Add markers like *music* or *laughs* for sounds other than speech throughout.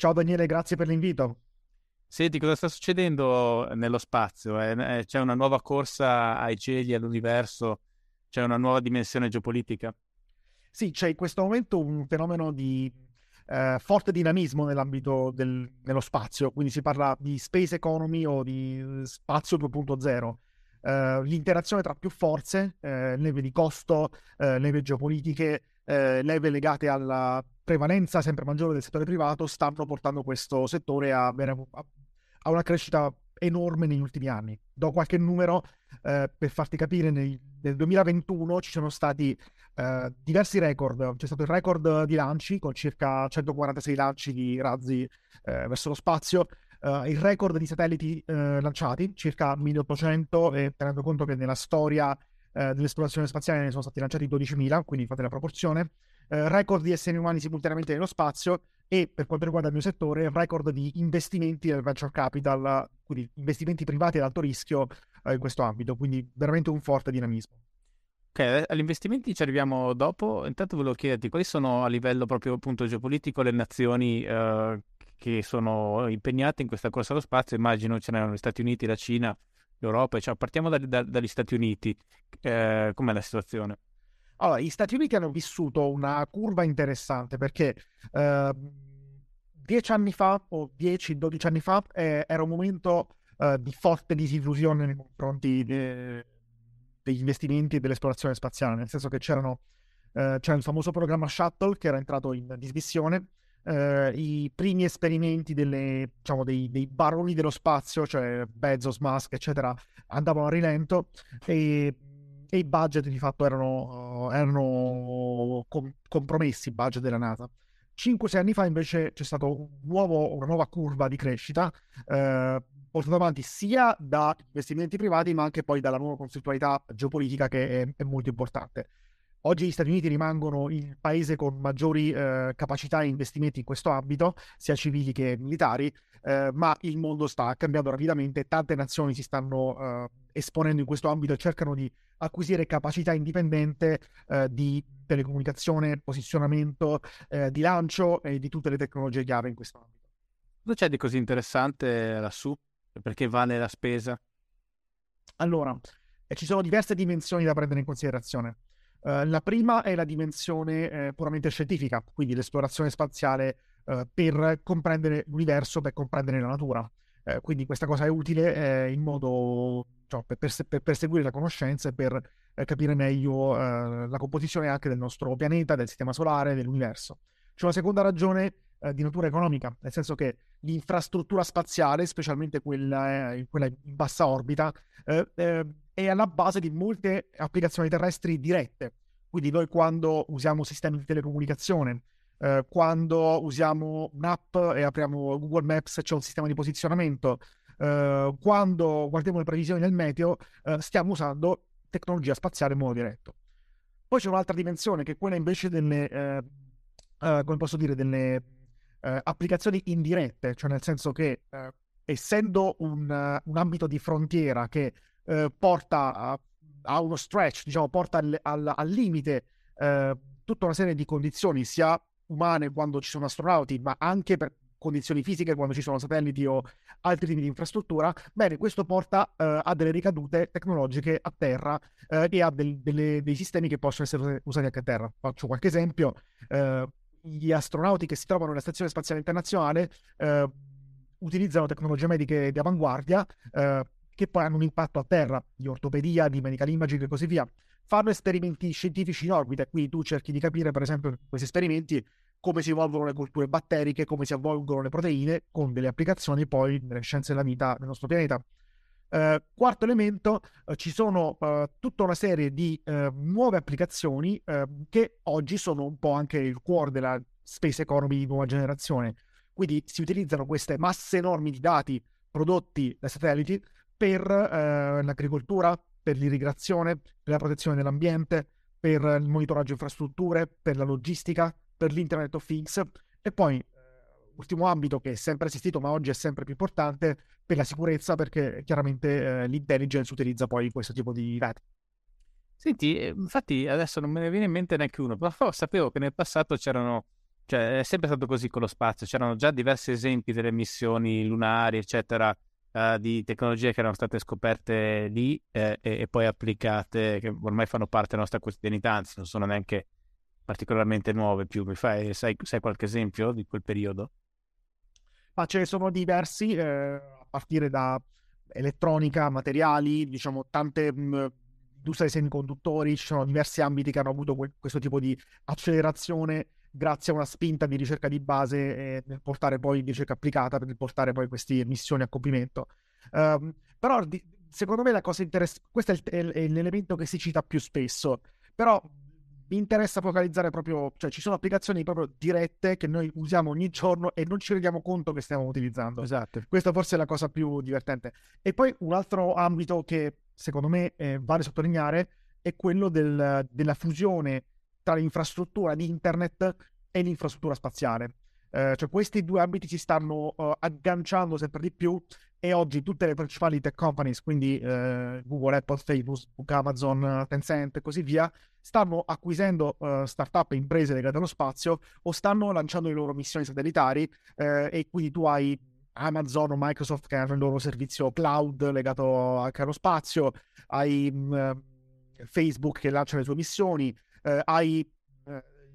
Ciao Daniele, grazie per l'invito. Senti, cosa sta succedendo nello spazio? Eh, c'è una nuova corsa ai cieli, all'universo? C'è una nuova dimensione geopolitica? Sì, c'è in questo momento un fenomeno di eh, forte dinamismo nell'ambito del, dello spazio, quindi si parla di space economy o di spazio 2.0. Uh, l'interazione tra più forze, uh, leve di costo, leve geopolitiche, leve legate alla prevalenza sempre maggiore del settore privato, stanno portando questo settore a, a, una crescita enorme negli ultimi anni. Do qualche numero per farti capire, nel, nel 2021 ci sono stati diversi record, c'è stato il record di lanci con circa 146 lanci di razzi verso lo spazio, uh, il record di satelliti uh, lanciati, circa 1800, e tenendo conto che nella storia uh, dell'esplorazione spaziale ne sono stati lanciati 12.000, quindi fate la proporzione, record di esseri umani simultaneamente nello spazio e per quanto riguarda il mio settore, record di investimenti del venture capital, quindi investimenti privati ad alto rischio in questo ambito, quindi veramente un forte dinamismo. Ok, agli investimenti ci arriviamo dopo. Intanto volevo chiederti quali sono a livello proprio appunto geopolitico le nazioni eh, che sono impegnate in questa corsa allo spazio, immagino ce n'erano gli Stati Uniti, la Cina, l'Europa, cioè partiamo da, da, dagli Stati Uniti, eh, com'è la situazione? Allora, gli Stati Uniti hanno vissuto una curva interessante perché eh, dieci anni fa o dieci, dodici anni fa eh, era un momento eh, di forte disillusione nei confronti de, degli investimenti e dell'esplorazione spaziale, nel senso che c'erano, eh, c'era il famoso programma Shuttle che era entrato in dismissione, eh, i primi esperimenti delle, diciamo, dei, dei, baroni dello spazio, cioè Bezos, Musk, eccetera, andavano a rilento e, e i budget di fatto erano, erano com- compromessi, i budget della NASA. 5-6 anni fa invece c'è stata un una nuova curva di crescita eh, portata avanti sia da investimenti privati ma anche poi dalla nuova concettualità geopolitica che è, è molto importante. Oggi gli Stati Uniti rimangono il paese con maggiori eh, capacità e investimenti in questo ambito, sia civili che militari, eh, ma il mondo sta cambiando rapidamente, tante nazioni si stanno eh, esponendo in questo ambito e cercano di acquisire capacità indipendente eh, di telecomunicazione, posizionamento, eh, di lancio e di tutte le tecnologie chiave in questo ambito. Cosa c'è di così interessante lassù? Perché vale la spesa? Allora, eh, ci sono diverse dimensioni da prendere in considerazione. Uh, la prima è la dimensione eh, puramente scientifica, quindi l'esplorazione spaziale uh, per comprendere l'universo, per comprendere la natura. Uh, quindi questa cosa è utile in modo cioè, per, per, per, perseguire la conoscenza e per capire meglio la composizione anche del nostro pianeta, del sistema solare, dell'universo. C'è una seconda ragione di natura economica, nel senso che l'infrastruttura spaziale, specialmente quella, quella in bassa orbita, è alla base di molte applicazioni terrestri dirette. Quindi noi quando usiamo sistemi di telecomunicazione, eh, quando usiamo un'app e apriamo Google Maps c'è un sistema di posizionamento, eh, quando guardiamo le previsioni del meteo, eh, stiamo usando tecnologia spaziale in modo diretto. Poi c'è un'altra dimensione che è quella invece delle, eh, eh, come posso dire, delle eh, applicazioni indirette, cioè nel senso che essendo un, un ambito di frontiera che eh, porta a, a, uno stretch, diciamo, porta al, al, al limite eh, tutta una serie di condizioni, sia umane quando ci sono astronauti, ma anche per condizioni fisiche quando ci sono satelliti o altri tipi di infrastruttura, bene, questo porta uh, a delle ricadute tecnologiche a terra uh, e a del, delle, dei sistemi che possono essere usati anche a terra. Faccio qualche esempio. Uh, gli astronauti che si trovano nella Stazione Spaziale Internazionale utilizzano tecnologie mediche di avanguardia eh, che poi hanno un impatto a terra, di ortopedia, di medical imaging e così via. Fanno esperimenti scientifici in orbita, qui tu cerchi di capire, per esempio, in questi esperimenti come si evolvono le culture batteriche, come si evolvono le proteine, con delle applicazioni poi nelle scienze della vita del nostro pianeta. Uh, quarto elemento, uh, ci sono uh, tutta una serie di nuove applicazioni che oggi sono un po' anche il cuore della space economy di nuova generazione. Quindi si utilizzano queste masse enormi di dati prodotti dai satelliti per l'agricoltura, per l'irrigazione, per la protezione dell'ambiente, per il monitoraggio infrastrutture, per la logistica, per l'Internet of Things e poi ultimo ambito che è sempre esistito ma oggi è sempre più importante per la sicurezza perché chiaramente eh, l'intelligence utilizza poi questo tipo di dati. Senti, eh, infatti adesso non me ne viene in mente neanche uno, però sapevo che nel passato c'erano, cioè è sempre stato così con lo spazio, c'erano già diversi esempi delle missioni lunari, eccetera, uh, di tecnologie che erano state scoperte lì eh, e, e, poi applicate, che ormai fanno parte della nostra quotidianità, anzi non sono neanche particolarmente nuove più. Mi fai, sai, sai qualche esempio di quel periodo? Ma ce ne sono diversi, eh, a partire da elettronica, materiali, diciamo tante mh, mm, industrie dei semiconduttori, ci sono diversi ambiti che hanno avuto que- questo tipo di accelerazione grazie a una spinta di ricerca di base e nel portare poi ricerca applicata per portare poi queste missioni a compimento. Um, però di- secondo me la cosa interessante, questo è, il, è, è l'elemento che si cita più spesso, però mi interessa focalizzare proprio, cioè ci sono applicazioni proprio dirette che noi usiamo ogni giorno e non ci rendiamo conto che stiamo utilizzando. Esatto. Questa forse è la cosa più divertente. E poi un altro ambito che secondo me eh, vale sottolineare è quello del, della fusione tra l'infrastruttura di internet e l'infrastruttura spaziale. Eh, cioè questi due ambiti si stanno uh, agganciando sempre di più e oggi tutte le principali tech companies, quindi eh, Google, Apple, Facebook, Amazon, Tencent e così via, stanno acquisendo uh, startup e imprese legate allo spazio o stanno lanciando le loro missioni satellitari eh, e quindi tu hai Amazon o Microsoft che hanno il loro servizio cloud legato anche allo spazio, hai uh, Facebook che lancia le sue missioni, uh, hai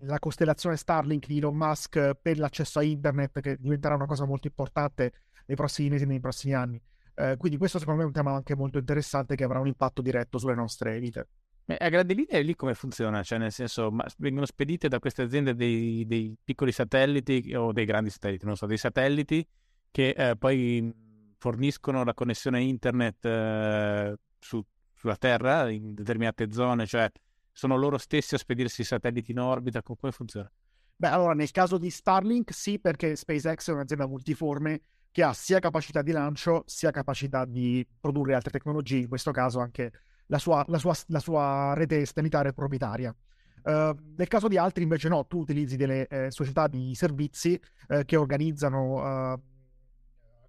la costellazione Starlink di Elon Musk per l'accesso a internet che diventerà una cosa molto importante nei prossimi mesi e nei prossimi anni. Eh, quindi questo secondo me è un tema anche molto interessante che avrà un impatto diretto sulle nostre vite. E a grandi linee lì come funziona? Cioè nel senso, vengono spedite da queste aziende dei, dei, piccoli satelliti o dei grandi satelliti, non so, dei satelliti che eh, poi forniscono la connessione internet eh, su, sulla Terra in determinate zone, cioè sono loro stessi a spedirsi i satelliti in orbita, come funziona? Beh, allora nel caso di Starlink sì, perché SpaceX è un'azienda multiforme che ha sia capacità di lancio sia capacità di produrre altre tecnologie, in questo caso anche la sua, la sua, la sua rete sanitaria proprietaria. Uh, nel caso di altri invece no, tu utilizzi delle eh, società di servizi eh, che, organizzano, uh,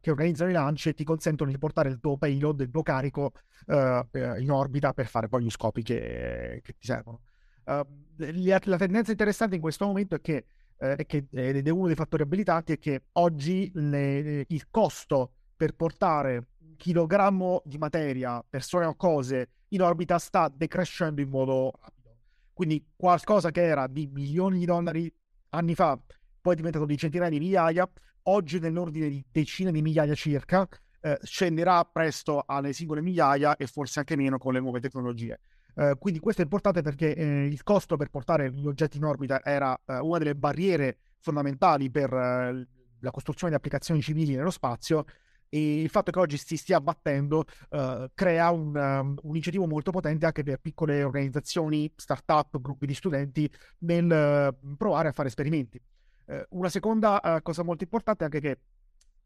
che organizzano i lanci e ti consentono di portare il tuo payload, il tuo carico uh, in orbita per fare poi gli scopi che, che ti servono. la tendenza interessante in questo momento è che eh, che, ed è uno dei fattori abilitanti, è che oggi le, il costo per portare un chilogrammo di materia, persone o cose in orbita sta decrescendo in modo rapido. Quindi qualcosa che era di milioni di dollari anni fa, poi è diventato di centinaia di migliaia, oggi nell'ordine di decine di migliaia circa, eh, scenderà presto alle singole migliaia e forse anche meno con le nuove tecnologie. Eh, quindi questo è importante perché eh, il costo per portare gli oggetti in orbita era eh, una delle barriere fondamentali per eh, la costruzione di applicazioni civili nello spazio e il fatto che oggi si stia abbattendo uh, crea un, um, un, incentivo molto potente anche per piccole organizzazioni, start-up, gruppi di studenti nel uh, provare a fare esperimenti. Uh, una seconda cosa molto importante è anche che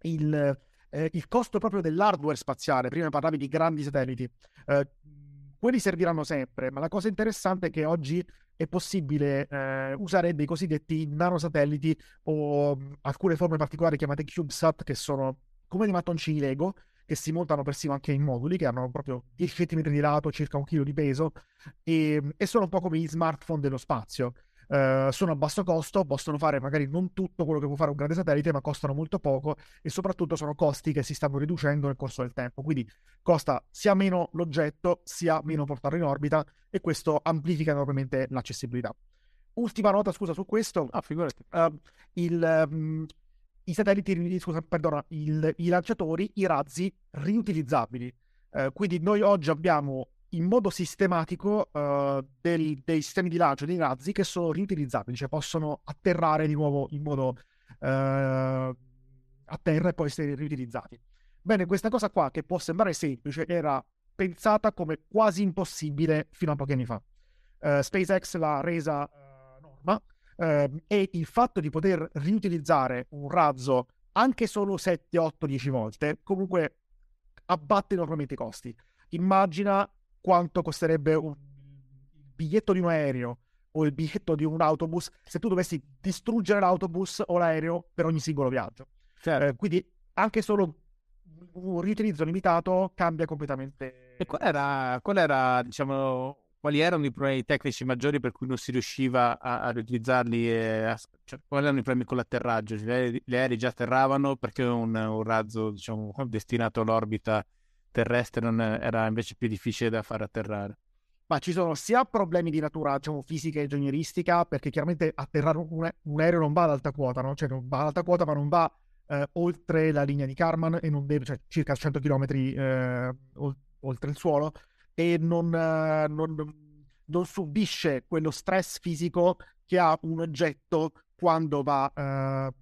il, il, costo proprio dell'hardware spaziale, prima parlavi di grandi satelliti, quelli serviranno sempre, ma la cosa interessante è che oggi è possibile eh, usare dei cosiddetti nanosatelliti o mh, alcune forme particolari chiamate CubeSat, che sono come dei mattoncini Lego, che si montano persino anche in moduli, che hanno proprio 10 cm di lato, circa un chilo di peso, e, e sono un po' come gli smartphone dello spazio. Uh, sono a basso costo, possono fare magari non tutto quello che può fare un grande satellite, ma costano molto poco e soprattutto sono costi che si stanno riducendo nel corso del tempo. Quindi costa sia meno l'oggetto, sia meno portarlo in orbita e questo amplifica enormemente l'accessibilità. Ultima nota, scusa, su questo. Ah, figurati. Uh, il, um, i satelliti, scusa, perdona, il, i lanciatori, i razzi riutilizzabili. Eh, quindi noi oggi abbiamo in modo sistematico uh, dei, dei, sistemi di lancio dei razzi che sono riutilizzabili, cioè possono atterrare di nuovo in modo uh, a terra e poi essere riutilizzati. Bene, questa cosa qua, che può sembrare semplice, era pensata come quasi impossibile fino a pochi anni fa. Uh, SpaceX l'ha resa norma e il fatto di poter riutilizzare un razzo anche solo 7, 8, 10 volte comunque abbatte enormemente i costi. Immagina quanto costerebbe un biglietto di un aereo o il biglietto di un autobus se tu dovessi distruggere l'autobus o l'aereo per ogni singolo viaggio. Certo. Eh, quindi anche solo un riutilizzo limitato cambia completamente. E qual era, qual era diciamo, quali erano i problemi tecnici maggiori per cui non si riusciva a, a riutilizzarli? A, cioè, quali erano i problemi con l'atterraggio? Cioè, gli aerei già atterravano perché un, un razzo diciamo, destinato all'orbita terrestre non era invece più difficile da far atterrare. Ma ci sono sia problemi di natura diciamo, fisica e ingegneristica, perché chiaramente atterrare un, un, aereo non va ad alta quota, no? Cioè va ad alta quota, ma non va eh, oltre la linea di Karman e non deve, cioè circa 100 km eh, oltre il suolo, e non, eh, non, non, subisce quello stress fisico che ha un oggetto quando va eh,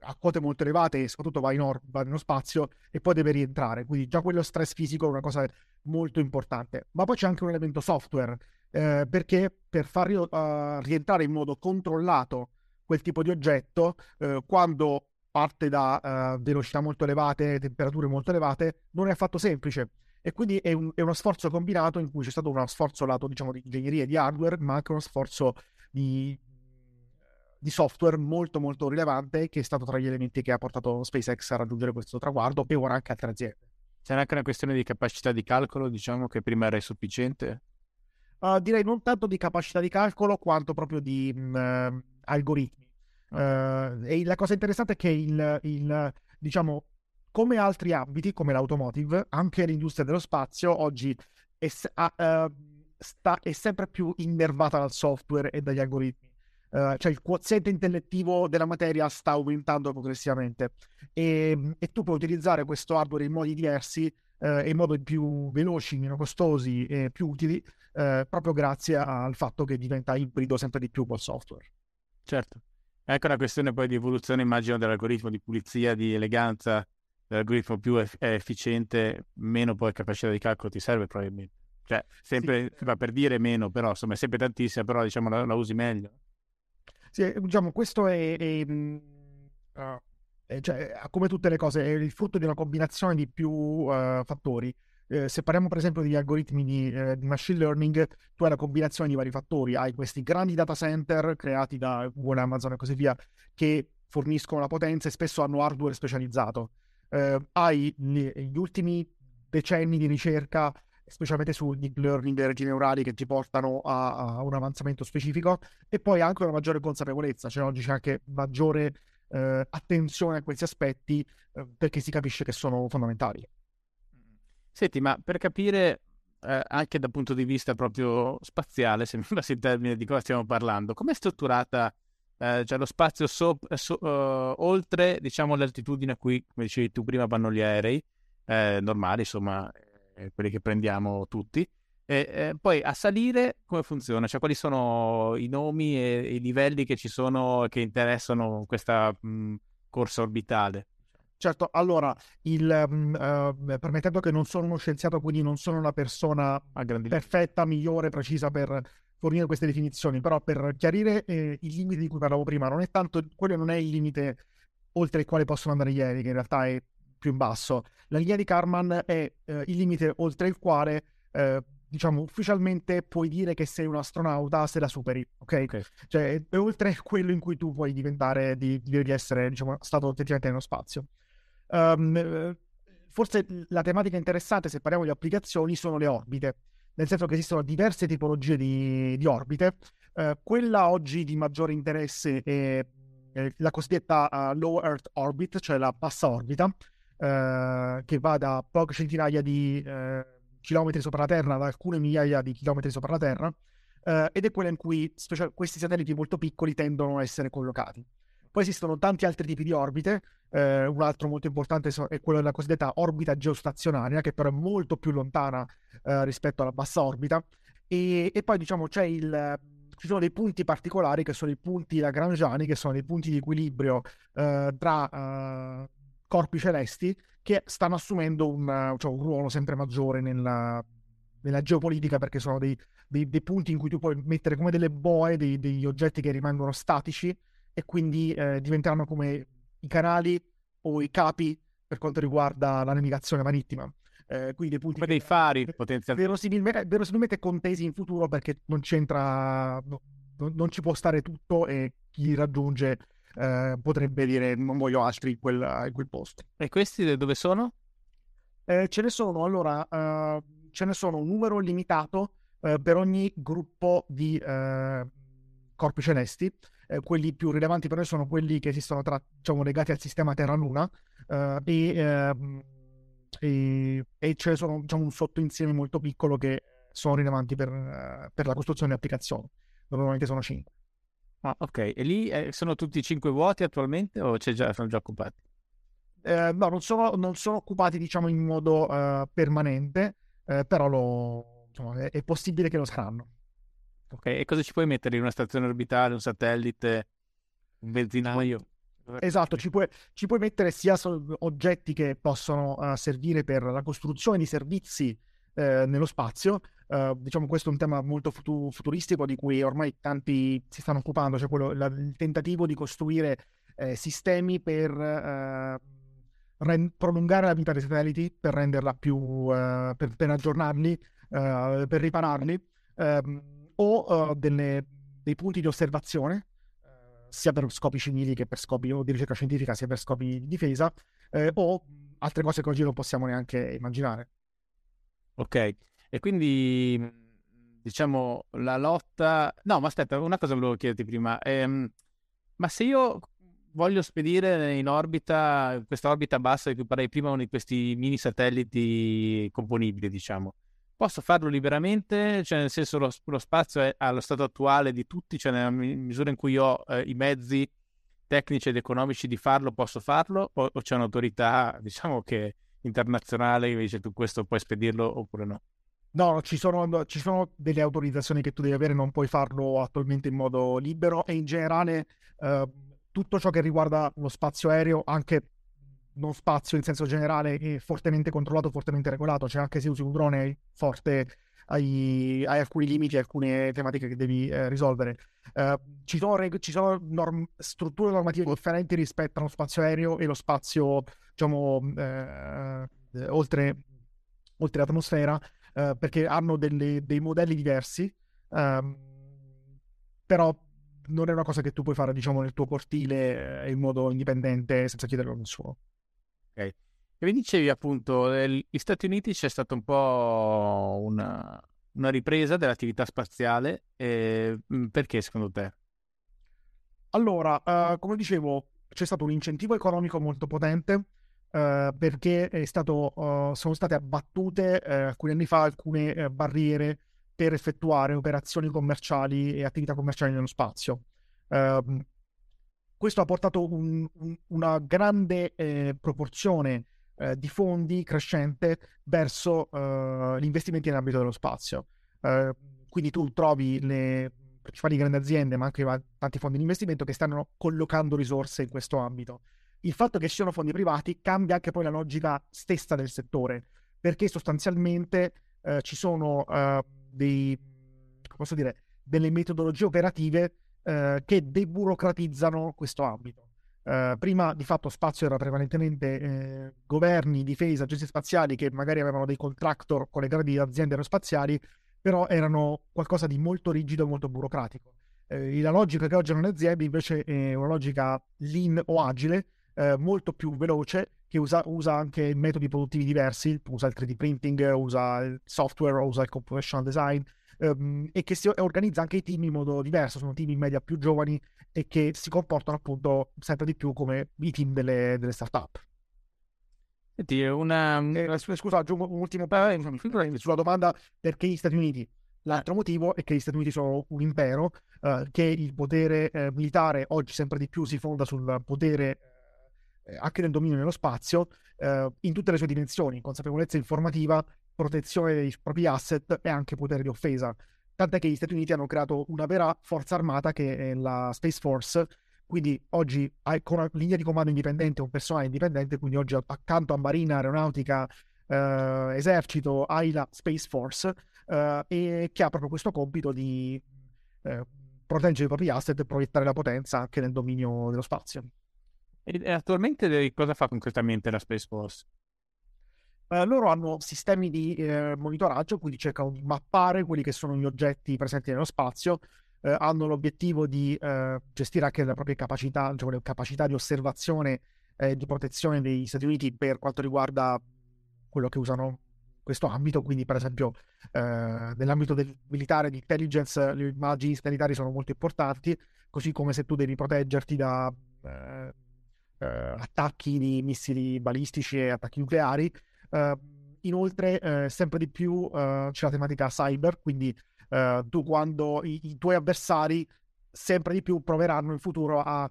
a quote molto elevate e soprattutto va, in or- va nello spazio e poi deve rientrare. Quindi già quello stress fisico è una cosa molto importante. Ma poi c'è anche un elemento software, eh, perché per far uh, rientrare in modo controllato quel tipo di oggetto, eh, quando parte da uh, velocità molto elevate, temperature molto elevate, non è affatto semplice. E quindi è, un, è uno sforzo combinato in cui c'è stato uno sforzo lato, diciamo, di ingegneria e di hardware, ma anche uno sforzo di di software molto molto rilevante che è stato tra gli elementi che ha portato SpaceX a raggiungere questo traguardo e ora anche altre aziende. C'è anche una questione di capacità di calcolo, diciamo che prima era insufficiente? Uh, direi non tanto di capacità di calcolo quanto proprio di mh, mm, algoritmi. Uh, e la cosa interessante è che il, il, diciamo, come altri ambiti, come l'automotive, anche l'industria dello spazio oggi è, uh, sta, è sempre più innervata dal software e dagli algoritmi. Uh, cioè il quoziente intellettivo della materia sta aumentando progressivamente e, e tu puoi utilizzare questo hardware in modi diversi, uh, in modi più veloci, meno costosi e più utili, uh, proprio grazie al fatto che diventa ibrido sempre di più col software. Certo. Ecco una questione poi di evoluzione, immagino, dell'algoritmo di pulizia, di eleganza, dell'algoritmo più eff- efficiente, meno poi capacità di calcolo ti serve probabilmente. Cioè, sempre sì. va per dire meno, però insomma è sempre tantissima, però diciamo la, la usi meglio. Sì, eh, diciamo, questo è, è, è cioè, come tutte le cose, è il frutto di una combinazione di più uh, fattori. Eh, se parliamo per esempio degli algoritmi di, eh, di, machine learning, tu hai la combinazione di vari fattori, hai questi grandi data center creati da Google, Amazon e così via, che forniscono la potenza e spesso hanno hardware specializzato. Eh, hai gli, gli ultimi decenni di ricerca specialmente su deep learning e reti neurali che ti portano a, a, un avanzamento specifico e poi anche una maggiore consapevolezza, cioè oggi c'è anche maggiore eh, attenzione a questi aspetti eh, perché si capisce che sono fondamentali. Senti, ma per capire eh, anche dal punto di vista proprio spaziale, se mi passi il termine di cosa stiamo parlando, com'è strutturata eh, cioè lo spazio so, so, uh, oltre diciamo l'altitudine a cui, come dicevi tu prima, vanno gli aerei eh, normali, insomma eh, quelli che prendiamo tutti. E eh, poi a salire come funziona? Cioè quali sono i nomi e i livelli che ci sono che interessano questa mh, corsa orbitale? Certo, allora, il, um, uh, permettendo che non sono uno scienziato, quindi non sono una persona perfetta, migliore, precisa per fornire queste definizioni, però per chiarire eh, il limite di cui parlavo prima, non è tanto, quello non è il limite oltre il quale possono andare gli aerei, che in realtà è più in basso. La linea di Karman è eh, il limite oltre il quale, eh, diciamo, ufficialmente puoi dire che sei un astronauta se la superi, ok? okay. Cioè, è, oltre quello in cui tu puoi diventare, di, di essere, diciamo, stato effettivamente nello spazio. Um, forse la tematica interessante, se parliamo di applicazioni, sono le orbite, nel senso che esistono diverse tipologie di, di orbite. Uh, quella oggi di maggiore interesse è la cosiddetta uh, low Earth orbit, cioè la bassa orbita, eh, che va da poche centinaia di eh, chilometri sopra la Terra ad alcune migliaia di chilometri sopra la Terra, eh, ed è quella in cui special- questi satelliti molto piccoli tendono a essere collocati. Poi esistono tanti altri tipi di orbite, eh, un altro molto importante è quello della cosiddetta orbita geostazionaria, che però è molto più lontana eh, rispetto alla bassa orbita. E, e poi diciamo c'è il, ci sono dei punti particolari che sono i punti lagrangiani, che sono dei punti di equilibrio eh, tra eh, corpi celesti che stanno assumendo un, cioè un ruolo sempre maggiore nella, nella geopolitica perché sono dei, dei, dei, punti in cui tu puoi mettere come delle boe dei, degli oggetti che rimangono statici e quindi eh, diventeranno come i canali o i capi per quanto riguarda la navigazione marittima. Eh, quindi dei punti come dei fari *laughs* potenzialmente verosimilmente, verosimilmente contesi in futuro perché non c'entra no, non ci può stare tutto e chi raggiunge eh, potrebbe dire non voglio altri in quel, in quel, posto e questi dove sono? Eh, ce ne sono allora uh, ce ne sono un numero limitato uh, per ogni gruppo di uh, corpi celesti quelli più rilevanti per noi sono quelli che esistono tra, diciamo, legati al sistema Terra-Luna e ehm, e, e ce ne sono diciamo, un sottoinsieme molto piccolo che sono rilevanti per, per la costruzione di applicazioni. Normalmente sono 5. Ah, ok. E lì eh, sono tutti 5 vuoti attualmente o già, sono già occupati? Eh, no, non sono, non sono, occupati diciamo in modo uh, permanente, eh, però lo, diciamo, è, è, possibile che lo saranno. Ok, e cosa ci puoi mettere in una stazione orbitale, un satellite, un benzinaio? Esatto, ci puoi, ci puoi, mettere sia oggetti che possono uh, servire per la costruzione di servizi uh, nello spazio. Uh, diciamo questo è un tema molto futu- futuristico di cui ormai tanti si stanno occupando, cioè quello, la, il tentativo di costruire eh, sistemi per ren- prolungare la vita dei satelliti, per renderla più, per, per, aggiornarli, per ripararli, ehm, o delle, dei punti di osservazione sia per scopi civili che per scopi di ricerca scientifica, sia per scopi di difesa, eh, o altre cose che oggi non possiamo neanche immaginare. Ok, e quindi diciamo la lotta... No, ma aspetta, una cosa volevo chiederti prima. Ehm, ma se io voglio spedire in orbita, questa orbita bassa di cui parlai prima, uno di questi mini satelliti componibili, diciamo, posso farlo liberamente, cioè nel senso lo, lo spazio è allo stato attuale di tutti, cioè nella misura in cui ho eh, i mezzi tecnici ed economici di farlo, posso farlo, o, o c'è un'autorità, diciamo che internazionale dice tu questo puoi spedirlo oppure no? No, ci sono, ci sono, delle autorizzazioni che tu devi avere, non puoi farlo attualmente in modo libero e in generale eh, tutto ciò che riguarda lo spazio aereo, anche non spazio in senso generale è fortemente controllato, fortemente regolato, cioè anche se usi un drone forte hai, hai alcuni limiti, alcune tematiche che devi eh, risolvere. Uh, ci sono, reg- ci sono norm- strutture normative differenti rispetto allo spazio aereo e lo spazio, diciamo, eh, oltre, oltre l'atmosfera, eh, perché hanno delle, dei modelli diversi, ehm, però non è una cosa che tu puoi fare, diciamo, nel tuo cortile eh, in modo indipendente senza chiederlo a nessuno. Ok. E mi dicevi appunto, negli Stati Uniti c'è stata un po' una, una ripresa dell'attività spaziale, eh, perché secondo te? Allora, uh, come dicevo, c'è stato un incentivo economico molto potente uh, perché stato, uh, sono state abbattute alcuni anni fa alcune barriere per effettuare operazioni commerciali e attività commerciali nello spazio. Uh, questo ha portato un, un, una grande eh, proporzione di fondi crescente verso gli investimenti nell'ambito dello spazio. Eh, quindi tu trovi le principali grandi aziende, ma anche tanti fondi di investimento che stanno collocando risorse in questo ambito. Il fatto che siano fondi privati cambia anche poi la logica stessa del settore, perché sostanzialmente eh, ci sono eh, dei, dire, delle metodologie operative eh, che deburocratizzano questo ambito. Eh, prima di fatto spazio era prevalentemente eh, governi, difesa, agenzie spaziali che magari avevano dei contractor con le grandi aziende aerospaziali, però erano qualcosa di molto rigido e molto burocratico. Eh, la logica che oggi hanno le aziende invece è una logica lean o agile, eh, molto più veloce, che usa, usa, anche metodi produttivi diversi, usa il 3D printing, usa il software, usa il computational design, ehm, e che si organizza anche i team in modo diverso, sono team in media più giovani e che si comportano appunto sempre di più come i team delle, delle start-up. Senti, una... Eh, scusa, aggiungo un ultimo parere sulla domanda perché gli Stati Uniti. L'altro motivo è che gli Stati Uniti sono un impero, eh, che il potere eh, militare oggi sempre di più si fonda sul potere eh, anche nel dominio nello spazio, eh, in tutte le sue dimensioni, consapevolezza informativa, protezione dei propri asset e anche potere di offesa. Tant'è che gli Stati Uniti hanno creato una vera forza armata che è la Space Force, quindi oggi con una linea di comando indipendente, un personale indipendente, quindi oggi accanto a Marina, Aeronautica, eh, Esercito, hai la Space Force, eh, e che ha proprio questo compito di eh, proteggere i propri asset e proiettare la potenza anche nel dominio dello spazio. E attualmente cosa fa concretamente la Space Force? Eh, loro hanno sistemi di eh, monitoraggio, quindi cercano di mappare quelli che sono gli oggetti presenti nello spazio, eh, hanno l'obiettivo di eh, gestire anche le proprie capacità, cioè le capacità di osservazione e di protezione degli Stati Uniti per quanto riguarda quello che usano questo ambito, quindi per esempio eh, nell'ambito del militare di intelligence le immagini satellitari sono molto importanti, così come se tu devi proteggerti da eh, attacchi di missili balistici e attacchi nucleari. Eh, inoltre, eh, sempre di più eh, c'è la tematica cyber, quindi tu quando i, i, tuoi avversari sempre di più proveranno in futuro a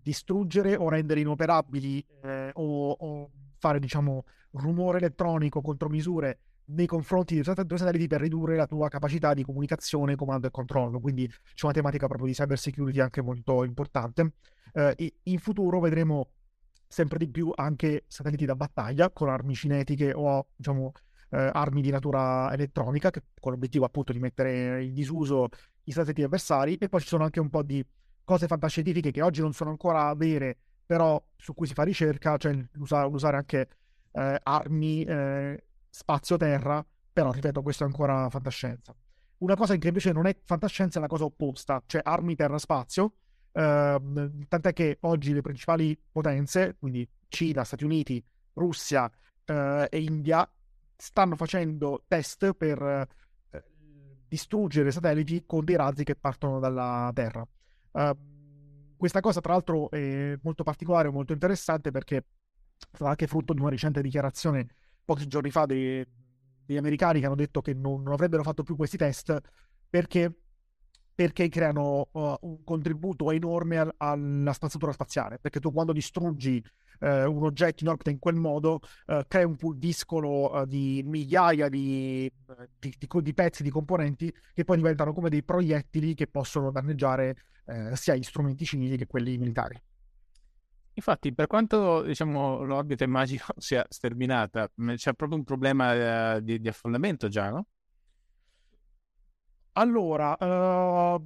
distruggere o rendere inoperabili o, o fare, diciamo, rumore elettronico, contromisure nei confronti dei tuoi satelliti per ridurre la tua capacità di comunicazione, comando e controllo. Quindi c'è una tematica proprio di cyber security anche molto importante. Eh, in futuro vedremo sempre di più anche satelliti da battaglia con armi cinetiche o diciamo eh, armi di natura elettronica che, con l'obiettivo appunto di mettere in disuso i satelliti avversari e poi ci sono anche un po' di cose fantascientifiche che oggi non sono ancora vere però su cui si fa ricerca cioè l'usare, l'usare anche eh, armi eh, spazio-terra, però ripeto, questo è ancora fantascienza. Una cosa che invece non è fantascienza è la cosa opposta, cioè armi terra-spazio, eh, tant'è che oggi le principali potenze, quindi Cina, Stati Uniti, Russia eh, e India, stanno facendo test per eh, distruggere satelliti con dei razzi che partono dalla Terra. Uh, questa cosa, tra l'altro, è molto particolare, molto interessante perché sarà anche frutto di una recente dichiarazione pochi giorni fa dei, degli americani che hanno detto che non, non avrebbero fatto più questi test perché, perché creano uh, un contributo enorme al, alla spazzatura spaziale. Perché tu quando distruggi uh, un oggetto in orbita in quel modo uh, crei un pulviscolo di migliaia di, di, di, di, pezzi, di componenti che poi diventano come dei proiettili che possono danneggiare sia gli strumenti civili che quelli militari. Infatti, per quanto diciamo, l'orbita immagino *laughs* sia sterminata, c'è proprio un problema uh, di, di, affollamento già, no? Allora, uh,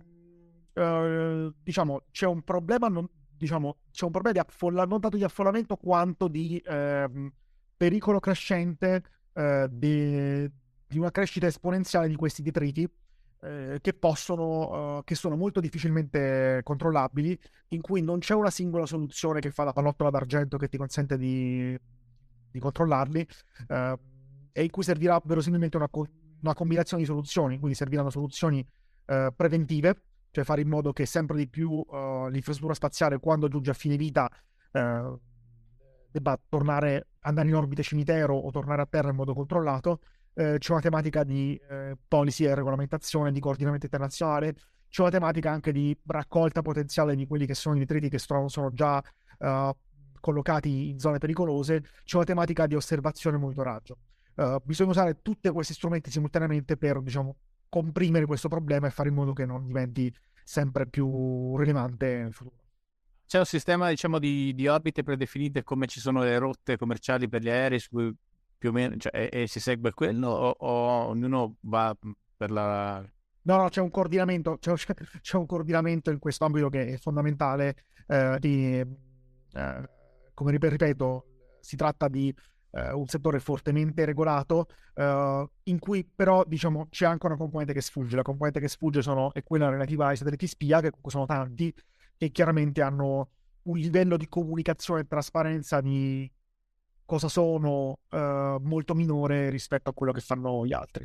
uh, diciamo, c'è un problema, non, diciamo, c'è un problema di affollamento, non tanto di affollamento quanto di ehm, pericolo crescente di, di una crescita esponenziale di questi detriti eh, che possono, uh, che sono molto difficilmente controllabili, in cui non c'è una singola soluzione che fa la pallottola d'argento che ti consente di, di controllarli, uh, e in cui servirà verosimilmente una, co- una, combinazione di soluzioni, quindi serviranno soluzioni uh, preventive, cioè fare in modo che sempre di più l'infrastruttura spaziale, quando giunge a fine vita, debba tornare, andare in orbita cimitero o tornare a terra in modo controllato, eh, c'è una tematica di eh, policy e regolamentazione, di coordinamento internazionale, c'è una tematica anche di raccolta potenziale di quelli che sono i detriti che sono, sono già uh, collocati in zone pericolose, c'è una tematica di osservazione e monitoraggio. Uh, bisogna usare tutti questi strumenti simultaneamente per, diciamo, comprimere questo problema e fare in modo che non diventi sempre più rilevante nel futuro. C'è un sistema, diciamo, di, di orbite predefinite come ci sono le rotte commerciali per gli aerei su cui più o meno, cioè, e, e, si segue quello o, o, ognuno va per la... No, no, c'è un coordinamento, c'è, c'è un coordinamento in questo ambito che è fondamentale. Eh, di, eh, come ripeto, si tratta di eh, un settore fortemente regolato, eh, in cui però diciamo c'è anche una componente che sfugge. La componente che sfugge sono, è quella relativa ai satelliti spia, che sono tanti, e chiaramente hanno un livello di comunicazione e trasparenza di cosa sono uh, molto minore rispetto a quello che fanno gli altri.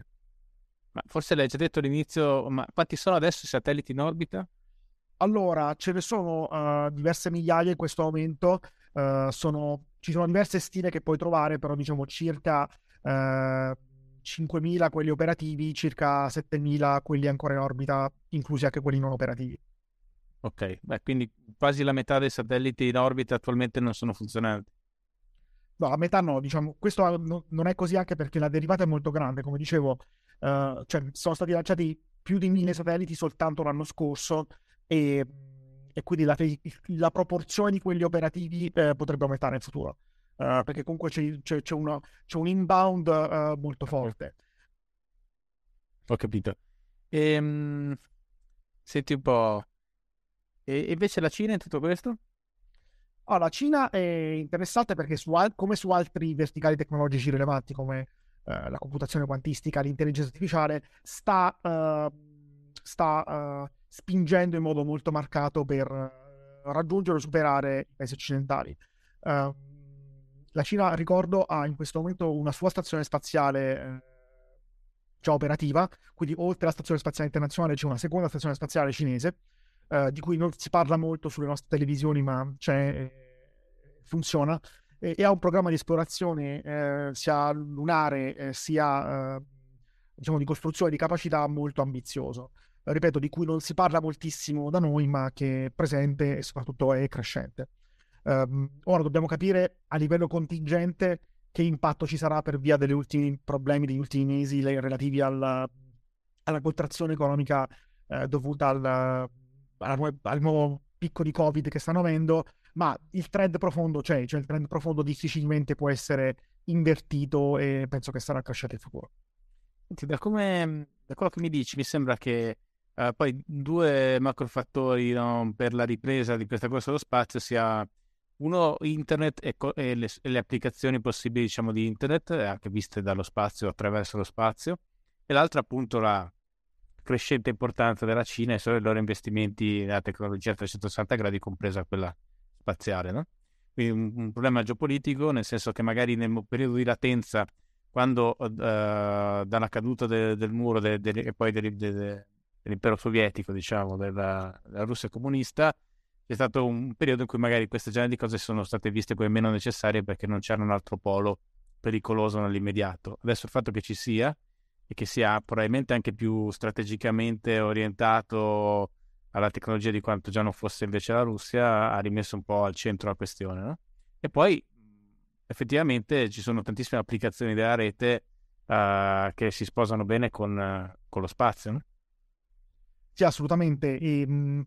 Ma forse l'hai già detto all'inizio, ma quanti sono adesso i satelliti in orbita? Allora, ce ne sono uh, diverse migliaia in questo momento, uh, sono, ci sono diverse stime che puoi trovare, però diciamo circa 100 5.000 quelli operativi, circa 7.000 quelli ancora in orbita, inclusi anche quelli non operativi. Ok, Beh, quindi quasi la metà dei satelliti in orbita attualmente non sono funzionanti. No, a metà no, diciamo, questo non è così anche perché la derivata è molto grande, come dicevo, uh, cioè sono stati lanciati più di mille satelliti soltanto l'anno scorso e, e quindi la, la, proporzione di quelli operativi eh, potrebbe aumentare in futuro, uh, perché comunque c'è, c'è, c'è, una, c'è un inbound uh, molto forte. Ho capito. Ehm, senti un po', e invece la Cina in tutto questo? Oh, la Cina è interessante perché su al- come su altri verticali tecnologici rilevanti come eh, la computazione quantistica, l'intelligenza artificiale, sta, uh, sta uh, spingendo in modo molto marcato per uh, raggiungere o superare i paesi occidentali. Ehm, la Cina, ricordo, ha in questo momento una sua stazione spaziale eh, già operativa, quindi oltre alla stazione spaziale internazionale c'è una seconda stazione spaziale cinese eh, di cui non si parla molto sulle nostre televisioni, ma eh, funziona, e, e, ha un programma di esplorazione eh, sia lunare sia diciamo di costruzione di capacità molto ambizioso. ripeto, di cui non si parla moltissimo da noi, ma che è presente e soprattutto è crescente. Um, ora dobbiamo capire a livello contingente che impatto ci sarà per via degli ultimi problemi degli ultimi mesi relativi alla, alla contrazione economica eh, dovuta al, al nuovo picco di Covid che stanno avendo, ma il trend profondo c'è, cioè il trend profondo difficilmente può essere invertito e penso che sarà crescente in futuro. Da, come, da quello che mi dici, mi sembra che uh, poi due macrofattori no, per la ripresa di questa corsa allo spazio sia uno internet e, co- e, le, e le, applicazioni possibili diciamo di internet, anche viste dallo spazio attraverso lo spazio, e l'altra appunto la, crescente importanza della Cina e sono i loro investimenti nella tecnologia a 360 gradi, compresa quella spaziale. No? Quindi un, un, problema geopolitico, nel senso che magari nel periodo di latenza, quando uh, dalla caduta de, del muro de, de, e poi dell'impero sovietico, diciamo, della, della Russia comunista, c'è stato un periodo in cui magari queste genere di cose sono state viste come meno necessarie perché non c'era un altro polo pericoloso nell'immediato. Adesso il fatto che ci sia e che sia probabilmente anche più strategicamente orientato alla tecnologia di quanto già non fosse invece la Russia, ha rimesso un po' al centro la questione. No? E poi effettivamente ci sono tantissime applicazioni della rete uh, che si sposano bene con, uh, con lo spazio. No? Sì, assolutamente. E, mh,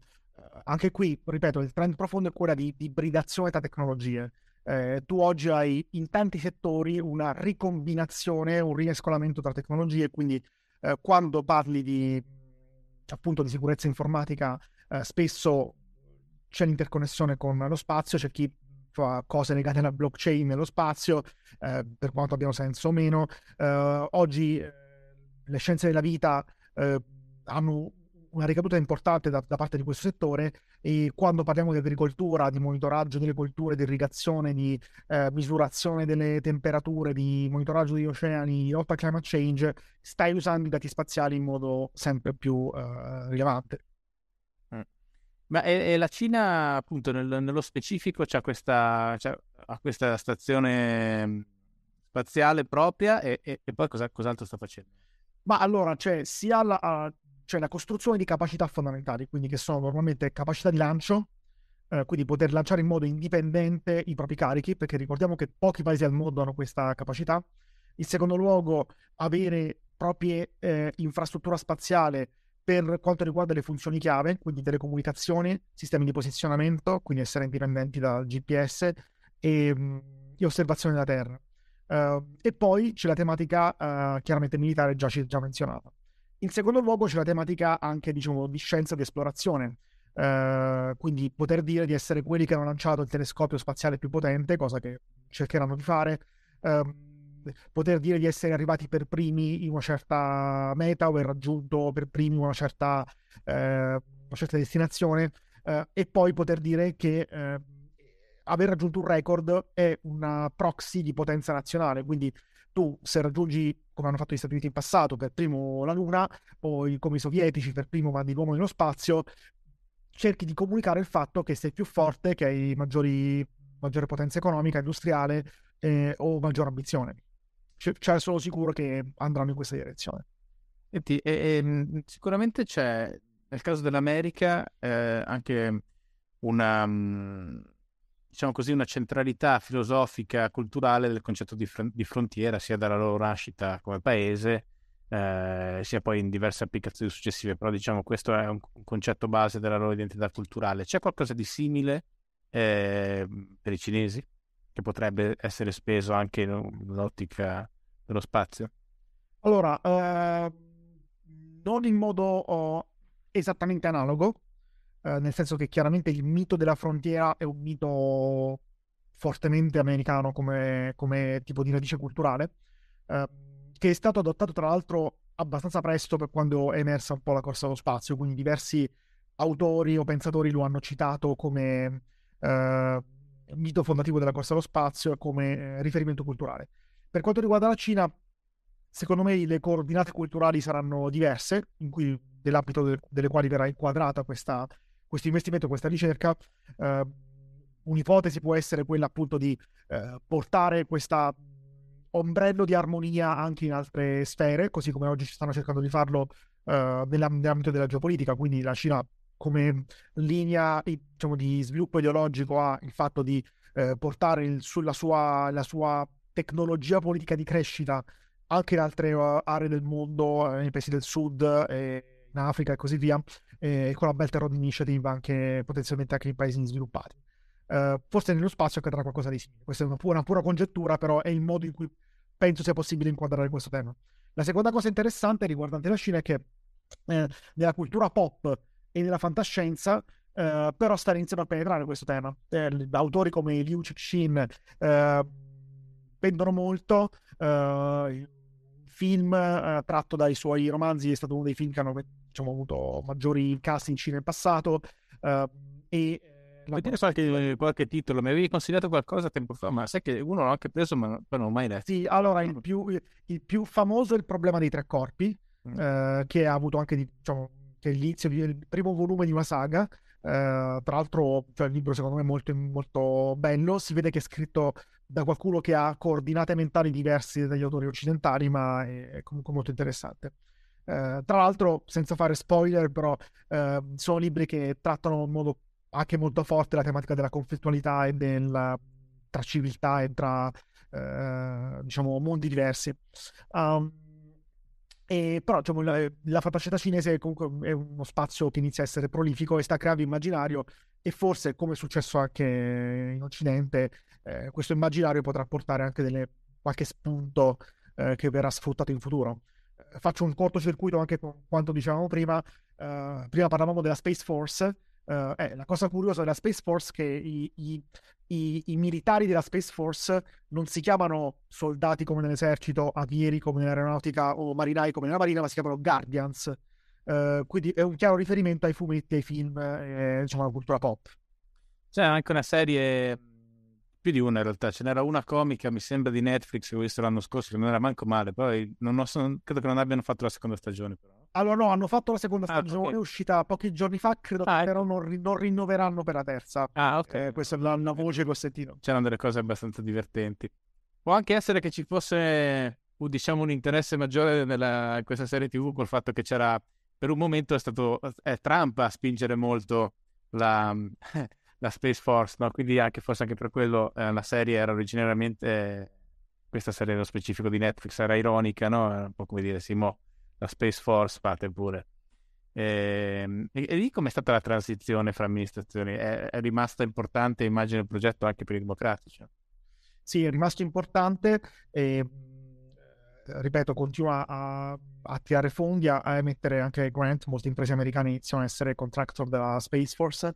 anche qui, ripeto, il trend profondo è quello di, ibridazione tra tecnologie eh, tu oggi hai in tanti settori una ricombinazione, un rimescolamento tra tecnologie, quindi eh, quando parli di, appunto, di sicurezza informatica, eh, spesso c'è l'interconnessione con lo spazio, c'è chi fa cose legate alla blockchain nello spazio, eh, per quanto abbiano senso o meno. Eh, oggi eh, le scienze della vita hanno una ricaduta importante da, da, parte di questo settore e quando parliamo di agricoltura, di monitoraggio delle colture, di irrigazione, di eh, misurazione delle temperature, di monitoraggio degli oceani, di lotta al climate change, stai usando i dati spaziali in modo sempre più eh, rilevante. Mm. Ma e, e, la Cina, appunto, nel, nello specifico, c'ha questa, c'ha, ha questa stazione mm, spaziale propria e, e, e poi cosa, cos'altro sta facendo? Ma allora c'è sia la, cioè la costruzione di capacità fondamentali, quindi che sono normalmente capacità di lancio, eh, quindi poter lanciare in modo indipendente i propri carichi, perché ricordiamo che pochi paesi al mondo hanno questa capacità. In secondo luogo, avere proprie eh, infrastruttura spaziale per quanto riguarda le funzioni chiave, quindi telecomunicazioni, sistemi di posizionamento, quindi essere indipendenti dal GPS e, e osservazione della Terra. Uh, e poi c'è la tematica uh, chiaramente militare già, già menzionata. In secondo luogo c'è la tematica anche, diciamo, di scienza di esplorazione. Uh, quindi poter dire di essere quelli che hanno lanciato il telescopio spaziale più potente, cosa che cercheranno di fare, uh, poter dire di essere arrivati per primi in una certa meta o aver raggiunto per primi una certa, uh, una certa destinazione e poi poter dire che aver raggiunto un record è una proxy di potenza nazionale, quindi tu se raggiungi, come hanno fatto gli Stati Uniti in passato, per primo la Luna, poi come i sovietici per primo mandi l'uomo nello spazio, cerchi di comunicare il fatto che sei più forte, che hai maggiori, maggiore potenza economica, industriale eh, o maggiore ambizione. c- cioè sono sicuro che andranno in questa direzione. E, e, mm, sicuramente c'è, nel caso dell'America, eh, anche una, mm, diciamo così, una centralità filosofica, culturale del concetto di, fr- di frontiera, sia dalla loro nascita come paese, eh, sia poi in diverse applicazioni successive, però diciamo questo è un, concetto base della loro identità culturale. C'è qualcosa di simile eh, per i cinesi che potrebbe essere speso anche nell'ottica dello spazio? Allora, eh, non in modo oh, esattamente analogo, eh, nel senso che chiaramente il mito della frontiera è un mito fortemente americano come, come tipo di radice culturale, eh, che è stato adottato tra l'altro abbastanza presto per quando è emersa un po' la corsa allo spazio, quindi diversi autori o pensatori lo hanno citato come eh, mito fondativo della corsa allo spazio e come eh, riferimento culturale. Per quanto riguarda la Cina, secondo me le coordinate culturali saranno diverse, cui, nell'ambito de- delle quali verrà inquadrata questa, questo investimento, questa ricerca. Eh, un'ipotesi può essere quella appunto di eh, portare questo ombrello di armonia anche in altre sfere, così come oggi stanno cercando di farlo eh, nell'ambito della geopolitica, quindi la Cina come linea diciamo, di sviluppo ideologico ha il fatto di eh, portare il, sulla sua, la sua tecnologia politica di crescita anche in altre uh, aree del mondo, eh, nei paesi del sud, eh, in Africa e così via, e con la Belt and Road Initiative anche potenzialmente anche in paesi sviluppati. Uh, forse nello spazio accadrà qualcosa di simile. Questa è una pura, una pura, congettura, però è il modo in cui penso sia possibile inquadrare questo tema. La seconda cosa interessante riguardante la Cina è che eh, nella cultura pop e nella fantascienza eh, però sta iniziando a penetrare questo tema. Eh, autori come Liu Cixin eh, vendono molto, eh, film eh, tratto dai suoi romanzi è stato uno dei film che hanno diciamo, avuto maggiori incassi in Cina in passato uh, e Vuoi dire qualche, qualche, titolo? Mi avevi consigliato qualcosa tempo fa, ma sai che uno l'ho anche preso, ma poi non l'ho mai letto. Sì, allora il più, il più famoso è il problema dei tre corpi, mm. eh, che ha avuto anche diciamo, che è l'inizio, il primo volume di una saga. Eh, tra l'altro, cioè, il libro secondo me è molto, molto bello. Si vede che è scritto da qualcuno che ha coordinate mentali diverse dagli autori occidentali, ma è comunque molto interessante. Eh, tra l'altro, senza fare spoiler, però, eh, sono libri che trattano in modo anche molto forte la tematica della conflittualità e del, tra civiltà e tra eh, diciamo mondi diversi. Um, e, però diciamo, la, la fantascienza cinese comunque è uno spazio che inizia a essere prolifico e sta creando immaginario e forse come è successo anche in Occidente eh, questo immaginario potrà portare anche delle, qualche spunto eh, che verrà sfruttato in futuro. Faccio un cortocircuito anche con quanto dicevamo prima. Eh, prima parlavamo della Space Force. Eh, la cosa curiosa della Space Force è che i, i, i, i, militari della Space Force non si chiamano soldati come nell'esercito, avieri come nell'aeronautica o marinai come nella marina, ma si chiamano Guardians. Uh, quindi è un chiaro riferimento ai fumetti, ai film, eh, diciamo alla cultura pop. C'è anche una serie più di una in realtà, ce n'era una comica, mi sembra di Netflix che ho visto l'anno scorso, che non era manco male, poi non ho, credo che non abbiano fatto la seconda stagione però. Allora no, hanno fatto la seconda ah, stagione, okay. è uscita pochi giorni fa, credo ah, però ecco. non, non, rinnoveranno per la terza. Ah, ok. Eh, questa è la, la voce che ho sentito. C'erano delle cose abbastanza divertenti. Può anche essere che ci fosse, diciamo, un interesse maggiore nella, in questa serie TV col fatto che c'era, per un momento è stato è Trump a spingere molto la, la Space Force, no? quindi anche forse anche per quello eh, la serie era originariamente, questa serie nello specifico di Netflix era ironica, no? Era un po' come dire, sì, mo, la Space Force fate pure. Ehm, e, e, lì com'è stata la transizione fra amministrazioni? È, è rimasta importante, immagino, il progetto anche per i democratici? Sì, è rimasto importante e ripeto, continua a, a tirare fondi, a, a, emettere anche grant. Molte imprese americane iniziano a essere contractor della Space Force.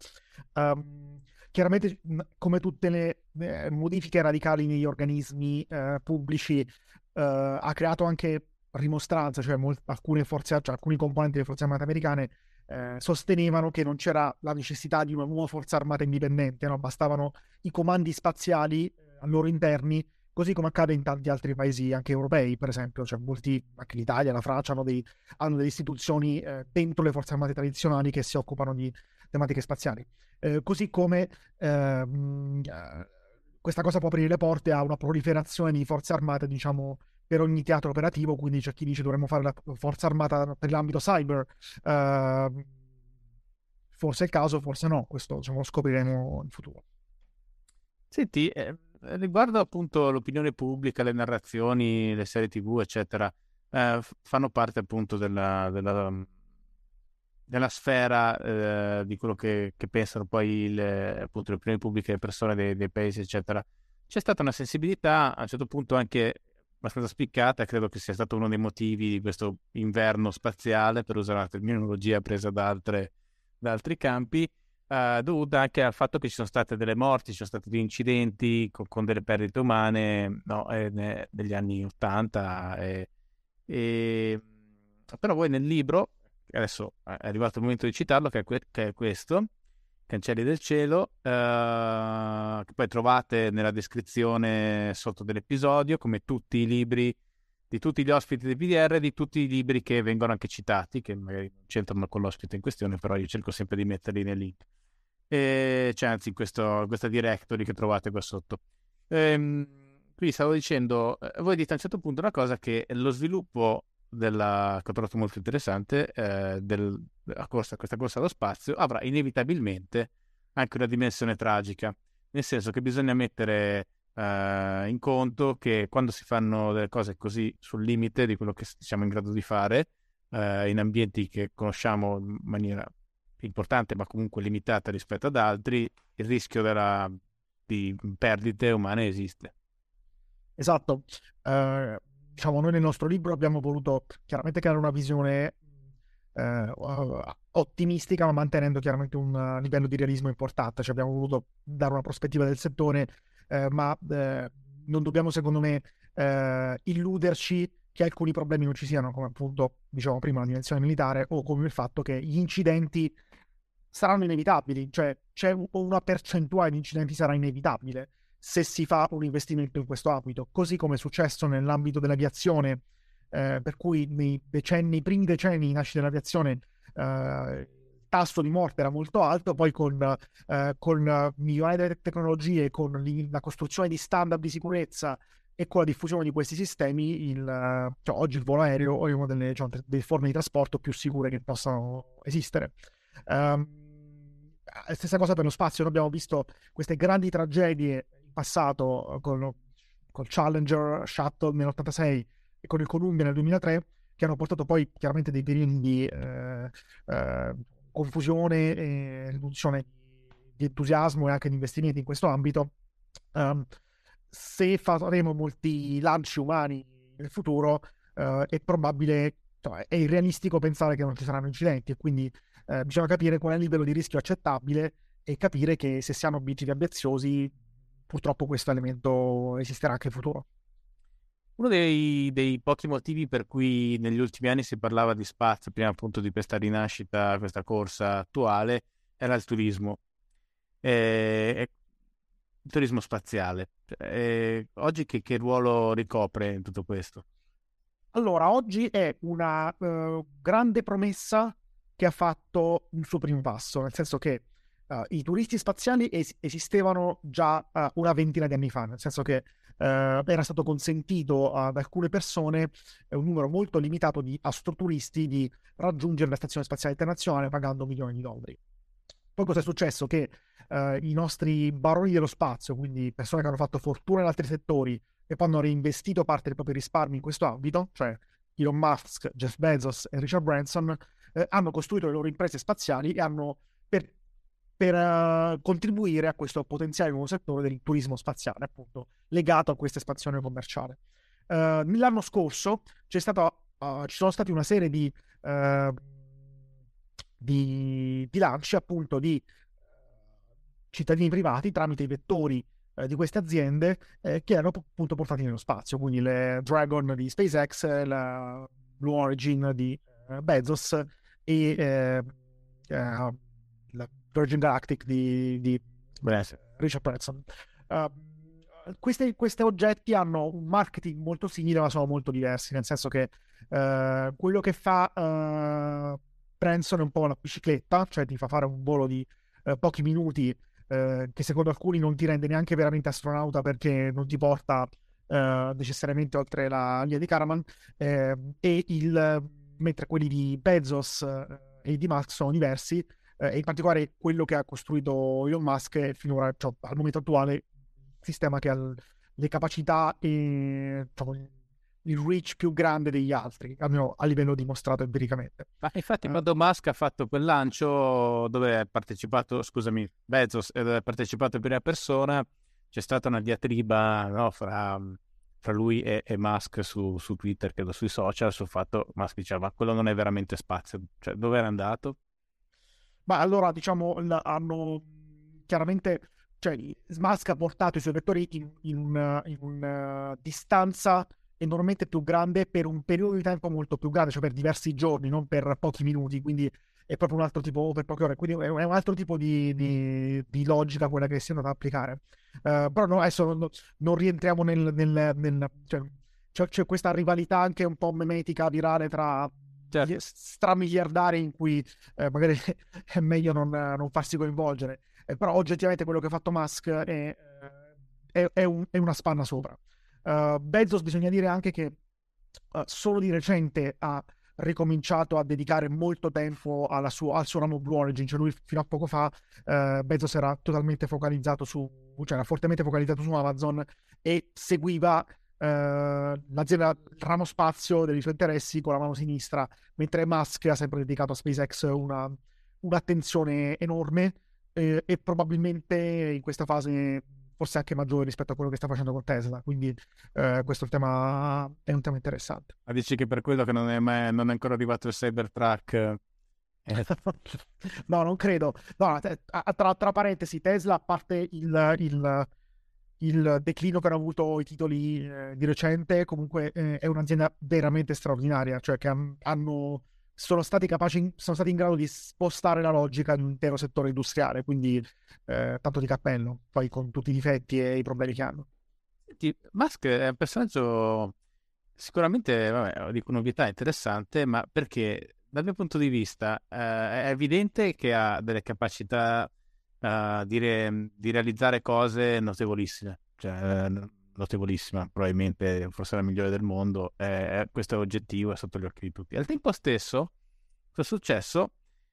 Um, chiaramente, come tutte le eh, modifiche radicali negli organismi eh, pubblici, eh, ha creato anche rimostranza, cioè molt- alcune forze, cioè alcuni componenti delle forze armate americane eh, sostenevano che non c'era la necessità di una nuova forza armata indipendente, no? bastavano i comandi spaziali eh, a loro interni così come accade in tanti altri paesi anche europei, per esempio, cioè molti, anche l'Italia, la Francia hanno, dei, hanno delle istituzioni eh, dentro le forze armate tradizionali che si occupano di tematiche spaziali. Eh, così come ehm, eh, questa cosa può aprire le porte a una proliferazione di forze armate, diciamo, per ogni teatro operativo, quindi c'è chi dice dovremmo fare la forza armata per l'ambito cyber. Uh, forse è il caso, forse no, questo diciamo, lo scopriremo in futuro. Senti, eh, riguardo appunto l'opinione pubblica, le narrazioni, le serie tv, eccetera, eh, fanno parte appunto della, della, della sfera eh, di quello che, che pensano poi le, appunto, le opinioni pubbliche, le persone dei, dei paesi, eccetera. C'è stata una sensibilità a un certo punto anche abbastanza spiccata, credo che sia stato uno dei motivi di questo inverno spaziale, per usare una terminologia presa da altre da altri campi, eh, dovuta anche al fatto che ci sono state delle morti, ci sono stati degli incidenti con, con delle perdite umane no, eh, ne, negli anni 80. E, e... Però voi nel libro, adesso è arrivato il momento di citarlo, che è, que- che è questo, Cancelli del cielo, eh, che poi trovate nella descrizione sotto dell'episodio, come tutti i libri di tutti gli ospiti del PDR, di tutti i libri che vengono anche citati, che magari non c'entrano con l'ospite in questione, però io cerco sempre di metterli nel link. E c'è anzi questo, questa directory che trovate qua sotto. Ehm, qui stavo dicendo, eh, voi dite a un certo punto una cosa che lo sviluppo della, che ho trovato molto interessante, eh, del, della corsa, questa corsa allo spazio, avrà inevitabilmente anche una dimensione tragica, nel senso che bisogna mettere uh, in conto che quando si fanno delle cose così sul limite di quello che siamo in grado di fare, uh, in ambienti che conosciamo in maniera importante ma comunque limitata rispetto ad altri, il rischio della, di perdite umane esiste. Esatto. Uh, diciamo, noi nel nostro libro abbiamo voluto chiaramente creare una visione ottimistica, ma mantenendo chiaramente un livello di realismo importante. Cioè, abbiamo voluto dare una prospettiva del settore eh, ma non dobbiamo secondo me illuderci che alcuni problemi non ci siano, come appunto diciamo prima la dimensione militare o come il fatto che gli incidenti saranno inevitabili, cioè c'è una percentuale di incidenti sarà inevitabile se si fa un investimento in questo ambito, così come è successo nell'ambito dell'aviazione, eh, per cui nei decenni, primi decenni di nascita dell'aviazione eh, tasso di morte era molto alto, poi con, eh, con migliorare delle tecnologie, con la costruzione di standard di sicurezza e con la diffusione di questi sistemi, il, cioè, oggi il volo aereo è una delle, diciamo, delle, forme di trasporto più sicure che possano esistere. Um, stessa cosa per lo spazio, noi abbiamo visto queste grandi tragedie in passato con, il Challenger Shuttle nell'86 e con il Columbia nel 2003 che hanno portato poi chiaramente dei periodi di eh, eh, confusione e riduzione di entusiasmo e anche di investimenti in questo ambito, um, se faremo molti lanci umani nel futuro, uh, è probabile, cioè, è irrealistico pensare che non ci saranno incidenti e quindi uh, bisogna capire qual è il livello di rischio accettabile e capire che se siamo obiettivi ambiziosi, purtroppo questo elemento esisterà anche in futuro. Uno dei, dei, pochi motivi per cui negli ultimi anni si parlava di spazio, prima appunto di questa rinascita, questa corsa attuale, era il turismo. E, il turismo spaziale. E, oggi che, che, ruolo ricopre in tutto questo? Allora, oggi è una uh, grande promessa che ha fatto un suo primo passo, nel senso che uh, i turisti spaziali es- esistevano già uh, una ventina di anni fa, nel senso che eh, era stato consentito ad alcune persone, un numero molto limitato di astroturisti, di raggiungere la Stazione Spaziale Internazionale pagando milioni di dollari. Poi cosa è successo? Che i nostri baroni dello spazio, quindi persone che hanno fatto fortuna in altri settori e poi hanno reinvestito parte dei propri risparmi in questo ambito, cioè Elon Musk, Jeff Bezos e Richard Branson, eh, hanno costruito le loro imprese spaziali e hanno per per uh, contribuire a questo potenziale nuovo settore del turismo spaziale, appunto, legato a questa espansione commerciale. Uh, nell'anno scorso stato, uh, ci sono stati una serie di, di, di lanci, appunto, di cittadini privati tramite i vettori di queste aziende eh, che erano appunto portati nello spazio, quindi le Dragon di SpaceX, la Blue Origin di Bezos e eh, la Virgin Galactic di, di Richard Branson. Uh, questi, questi, oggetti hanno un marketing molto simile, ma sono molto diversi, nel senso che uh, quello che fa uh, Branson è un po' una bicicletta, cioè ti fa fare un volo di uh, pochi minuti che secondo alcuni non ti rende neanche veramente astronauta perché non ti porta necessariamente oltre la linea di Karaman, eh, e il, mentre quelli di Bezos e di Musk sono diversi, e in particolare quello che ha costruito Elon Musk è finora, cioè, al momento attuale, il sistema che ha le capacità e diciamo, il reach più grande degli altri, almeno a livello dimostrato empiricamente. Ma infatti, uh, quando Musk ha fatto quel lancio dove ha partecipato, scusami, Bezos, e dove ha partecipato in prima persona, c'è stata una diatriba no, fra, fra, lui e, e Musk su, su, Twitter, credo sui social, sul fatto che Musk diceva: quello non è veramente spazio, cioè dove era andato? Ma allora, diciamo, hanno chiaramente. Cioè, Musk ha portato i suoi vettori in, in, una, in una distanza enormemente più grande per un periodo di tempo molto più grande, cioè per diversi giorni, non per pochi minuti, quindi è proprio un altro tipo, per poche ore, quindi è un altro tipo di, di, di logica quella che si è andata ad applicare. Uh, però no, adesso no, non rientriamo nel... nel, nel cioè, c'è, c'è, questa rivalità anche un po' memetica, virale tra certo. stramiliardari in cui eh, magari *laughs* è meglio non, non farsi coinvolgere. Eh, però oggettivamente quello che ha fatto Musk è, eh, è, è, un, è una spanna sopra. Uh, Bezos bisogna dire anche che uh, solo di recente ha ricominciato a dedicare molto tempo sua, al suo ramo Blue Origin, cioè lui fino a poco fa uh, Bezos era totalmente focalizzato su, cioè era fortemente focalizzato su Amazon e seguiva l'azienda, il ramo spazio dei suoi interessi con la mano sinistra, mentre Musk ha sempre dedicato a SpaceX una, un'attenzione enorme eh, e probabilmente in questa fase forse anche maggiore rispetto a quello che sta facendo con Tesla. Quindi eh, questo tema è un tema interessante. Ma dici che per quello che non è, mai, non è ancora arrivato il Cybertruck? Eh... *laughs* no, non credo. No, tra, tra, parentesi, Tesla, a parte il, il, il, declino che hanno avuto i titoli eh, di recente, comunque eh, è un'azienda veramente straordinaria, cioè che hanno sono stati capaci, sono stati in grado di spostare la logica di un intero settore industriale, quindi eh, tanto di cappello, poi con tutti i difetti e i problemi che hanno. Senti, Musk è un personaggio sicuramente, vabbè, dico un'ovvietà interessante, ma perché dal mio punto di vista eh, è evidente che ha delle capacità eh, di, re, di, realizzare cose notevolissime, cioè notevolissima, probabilmente forse la migliore del mondo, eh, questo è oggettivo, è sotto gli occhi di tutti. Al tempo stesso, cosa è successo?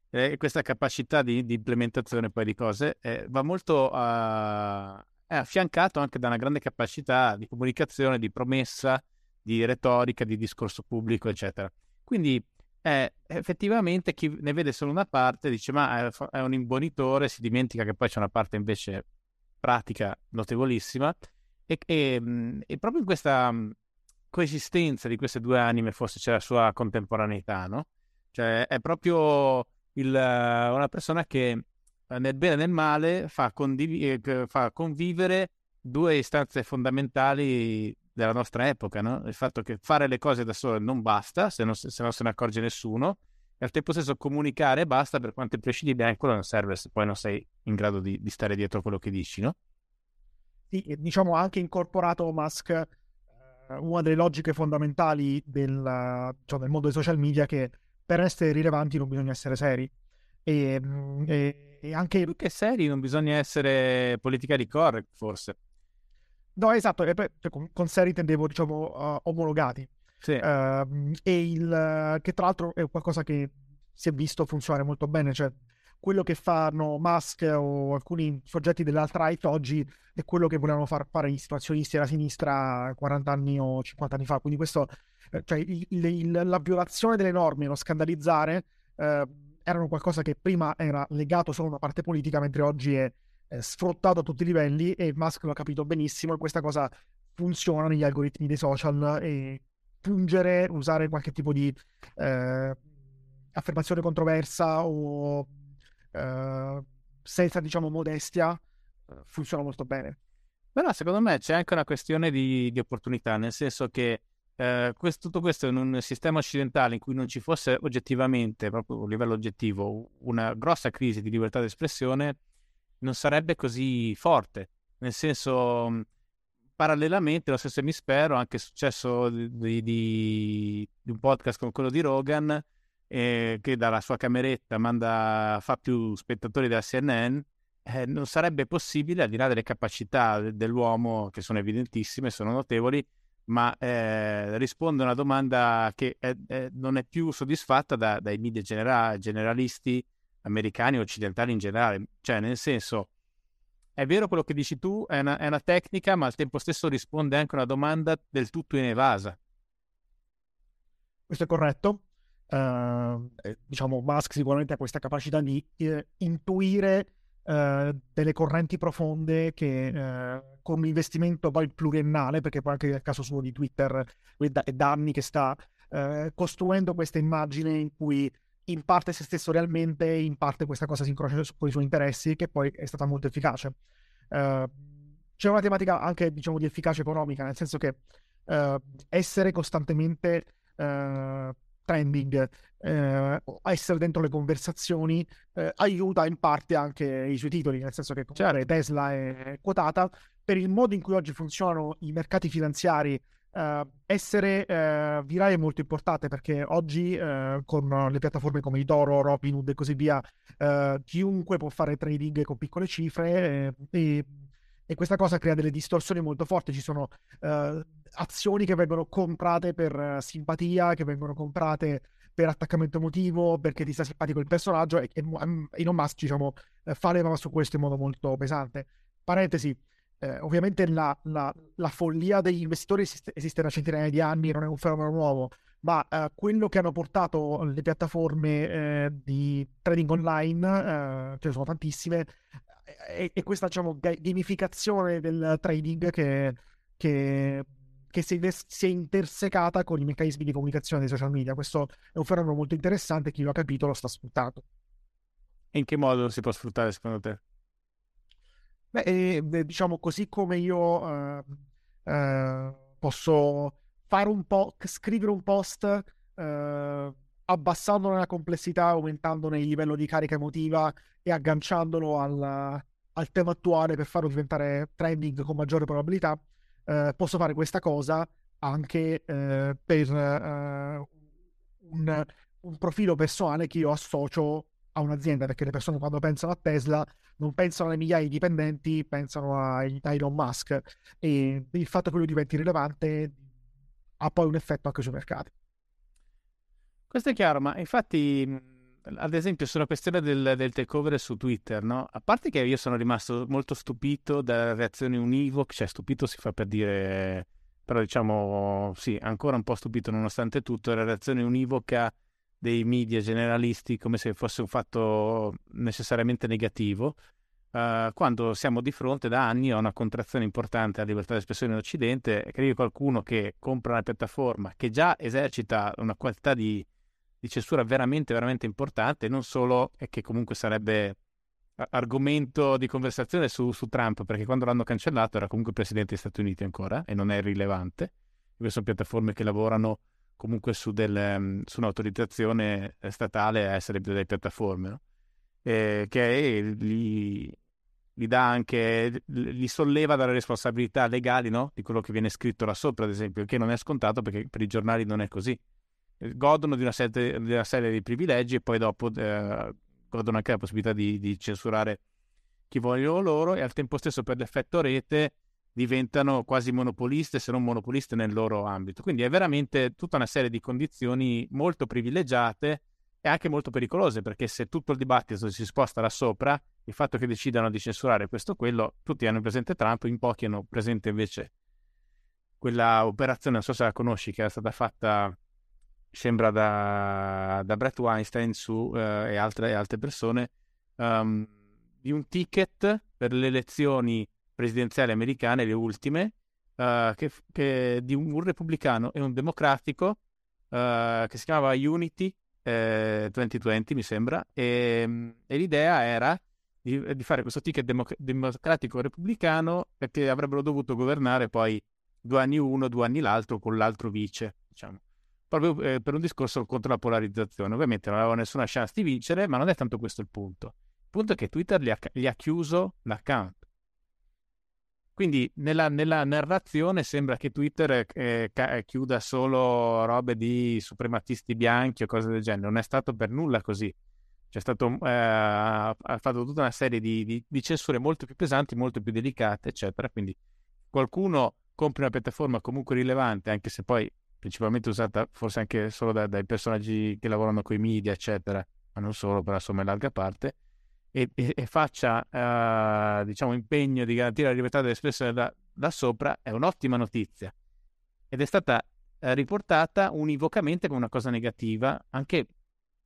Eh, questa capacità di, di, implementazione poi di cose eh, va molto a, è affiancato anche da una grande capacità di comunicazione, di promessa, di retorica, di discorso pubblico, eccetera. Quindi eh, effettivamente chi ne vede solo una parte dice ma è un imbonitore, si dimentica che poi c'è una parte invece pratica notevolissima e, e, mhmm, e proprio in questa mhmm, coesistenza di queste due anime forse c'è la sua contemporaneità, no? Cioè è proprio il, una persona che eh, nel bene e nel male fa, condiv- eh, fa, convivere due istanze fondamentali della nostra epoca, no? Il fatto che fare le cose da sole non basta, se non se, non se ne accorge nessuno, e al tempo stesso comunicare basta per quanto imprescindibile, quello non serve se poi non sei in grado di, di stare dietro a quello che dici, no? Diciamo anche incorporato Musk eh, una delle logiche fondamentali del, cioè, del, mondo dei social media che per essere rilevanti non bisogna essere seri. E, mm, e, e anche... Più che seri non bisogna essere politically correct, forse. No, esatto, con, con seri intendevo, diciamo, uh, omologati. Sì. Uh, e il, che tra l'altro è qualcosa che si è visto funzionare molto bene, cioè quello che fanno Musk o alcuni soggetti dell'alt-right oggi è quello che volevano far fare gli situazionisti della sinistra 40 anni o 50 anni fa. Quindi questo, eh, cioè il, il, la violazione delle norme, lo scandalizzare, eh, erano qualcosa che prima era legato solo a una parte politica, mentre oggi è, è sfruttato a tutti i livelli e Musk lo ha capito benissimo e questa cosa funziona negli algoritmi dei social e pungere, usare qualche tipo di eh, affermazione controversa o eh, senza diciamo modestia eh, funziona molto bene. Però secondo me c'è anche una questione di, di opportunità, nel senso che eh, questo, tutto questo in un sistema occidentale in cui non ci fosse oggettivamente, proprio a livello oggettivo, una grossa crisi di libertà d'espressione, non sarebbe così forte. Nel senso, parallelamente, lo stesso spero, anche è successo di, di, di, un podcast come quello di Rogan, eh, che dalla sua cameretta manda, fa più spettatori della CNN, eh, non sarebbe possibile, al di là delle capacità dell'uomo, che sono evidentissime, sono notevoli, ma eh, risponde a una domanda che è, è, non è più soddisfatta da, dai media genera- generalisti americani o occidentali in generale. Cioè, nel senso, è vero quello che dici tu, è una, è una tecnica, ma al tempo stesso risponde anche a una domanda del tutto inevasa. Questo è corretto. Uh, diciamo, Musk sicuramente ha questa capacità di eh, intuire uh, delle correnti profonde che uh, con un investimento poi pluriennale, perché poi anche nel caso suo di Twitter è da anni che sta costruendo questa immagine in cui in parte se stesso realmente, in parte questa cosa si incrocia con i suoi interessi, che poi è stata molto efficace. c'è una tematica anche, diciamo, di efficacia economica, nel senso che essere costantemente trending, eh, essere dentro le conversazioni, eh, aiuta in parte anche i suoi titoli, nel senso che certo. Tesla è quotata. Per il modo in cui oggi funzionano i mercati finanziari, Uh, essere uh, virale è molto importante perché oggi uh, con le piattaforme come Idoro, Robinhood e così via, chiunque può fare trading con piccole cifre e e questa cosa crea delle distorsioni molto forti. Ci sono uh, azioni che vengono comprate per uh, simpatia, che vengono comprate per attaccamento emotivo, perché ti sta simpatico il personaggio e, e Elon Musk, diciamo, uh, fa leva su questo in modo molto pesante. Parentesi, eh, ovviamente la, la, la, follia degli investitori esiste, esiste, da centinaia di anni, non è un fenomeno nuovo, ma eh, quello che hanno portato le piattaforme eh, di trading online, ce ne sono tantissime, è, è questa diciamo, gamificazione del trading che, che, che si, è, si, è, intersecata con i meccanismi di comunicazione dei social media. Questo è un fenomeno molto interessante, chi lo ha capito lo sta sfruttando. E in che modo si può sfruttare secondo te? Beh, eh, diciamo così come io eh, eh, posso fare un po', scrivere un post eh, abbassandone la complessità, aumentandone il livello di carica emotiva e agganciandolo al, al tema attuale per farlo diventare trending con maggiore probabilità, eh, posso fare questa cosa anche eh, per eh, un, un, profilo personale che io associo a un'azienda, perché le persone quando pensano a Tesla non pensano alle migliaia di dipendenti, pensano a, a Elon Musk e il fatto che lui diventi rilevante ha poi un effetto anche sui mercati. Questo è chiaro, ma infatti, ad esempio, sulla questione del, del takeover su Twitter, no? A parte che io sono rimasto molto stupito dalle reazioni univoche, cioè stupito si fa per dire, però diciamo, sì, ancora un po' stupito nonostante tutto, la reazione univoca dei media generalisti come se fosse un fatto necessariamente negativo, uh, quando siamo di fronte da anni a una contrazione importante alla libertà di espressione in Occidente, credo qualcuno che compra una piattaforma che già esercita una quantità di di censura veramente, veramente importante, non solo e che comunque sarebbe argomento di conversazione su, su, Trump, perché quando l'hanno cancellato era comunque presidente degli Stati Uniti ancora e non è rilevante. Queste sono piattaforme che lavorano comunque su, del, um, su un'autorizzazione statale a essere delle piattaforme, no? eh, che li, li, dà anche, li solleva dalle responsabilità legali no? di quello che viene scritto là sopra, ad esempio, che non è scontato perché per i giornali non è così godono di una, serie, di una serie di privilegi e poi dopo eh, godono anche la possibilità di, di, censurare chi vogliono loro e al tempo stesso per l'effetto rete diventano quasi monopoliste se non monopoliste nel loro ambito. Quindi è veramente tutta una serie di condizioni molto privilegiate e anche molto pericolose perché se tutto il dibattito si sposta da sopra, il fatto che decidano di censurare questo o quello, tutti hanno presente Trump, in pochi hanno presente invece quella operazione, non so se la conosci, che era stata fatta sembra da, da Brett Weinstein su, eh, e, altre, altre, persone, um, di un ticket per le elezioni presidenziali americane, le ultime, uh, che, che, di un, un, repubblicano e un democratico uh, che si chiamava Unity eh, 2020, mi sembra, e, e l'idea era di, di, fare questo ticket democ- democratico-repubblicano perché avrebbero dovuto governare poi due anni uno, due anni l'altro con l'altro vice, diciamo proprio eh, per un discorso contro la polarizzazione. Ovviamente non aveva nessuna chance di vincere, ma non è tanto questo il punto. Il punto è che Twitter gli ha, gli ha chiuso l'account. Quindi nella, nella, narrazione sembra che Twitter eh, eh, chiuda solo robe di suprematisti bianchi o cose del genere. Non è stato per nulla così. c'è stato, eh, ha fatto tutta una serie di, di, di, censure molto più pesanti, molto più delicate, eccetera. Quindi qualcuno compra una piattaforma comunque rilevante, anche se poi principalmente usata forse anche solo da, dai personaggi che lavorano con i media, eccetera, ma non solo, però insomma in larga parte, e, e, e faccia, uh, diciamo, impegno di garantire la libertà dell'espressione da, da sopra, è un'ottima notizia. Ed è stata uh, riportata univocamente come una cosa negativa, anche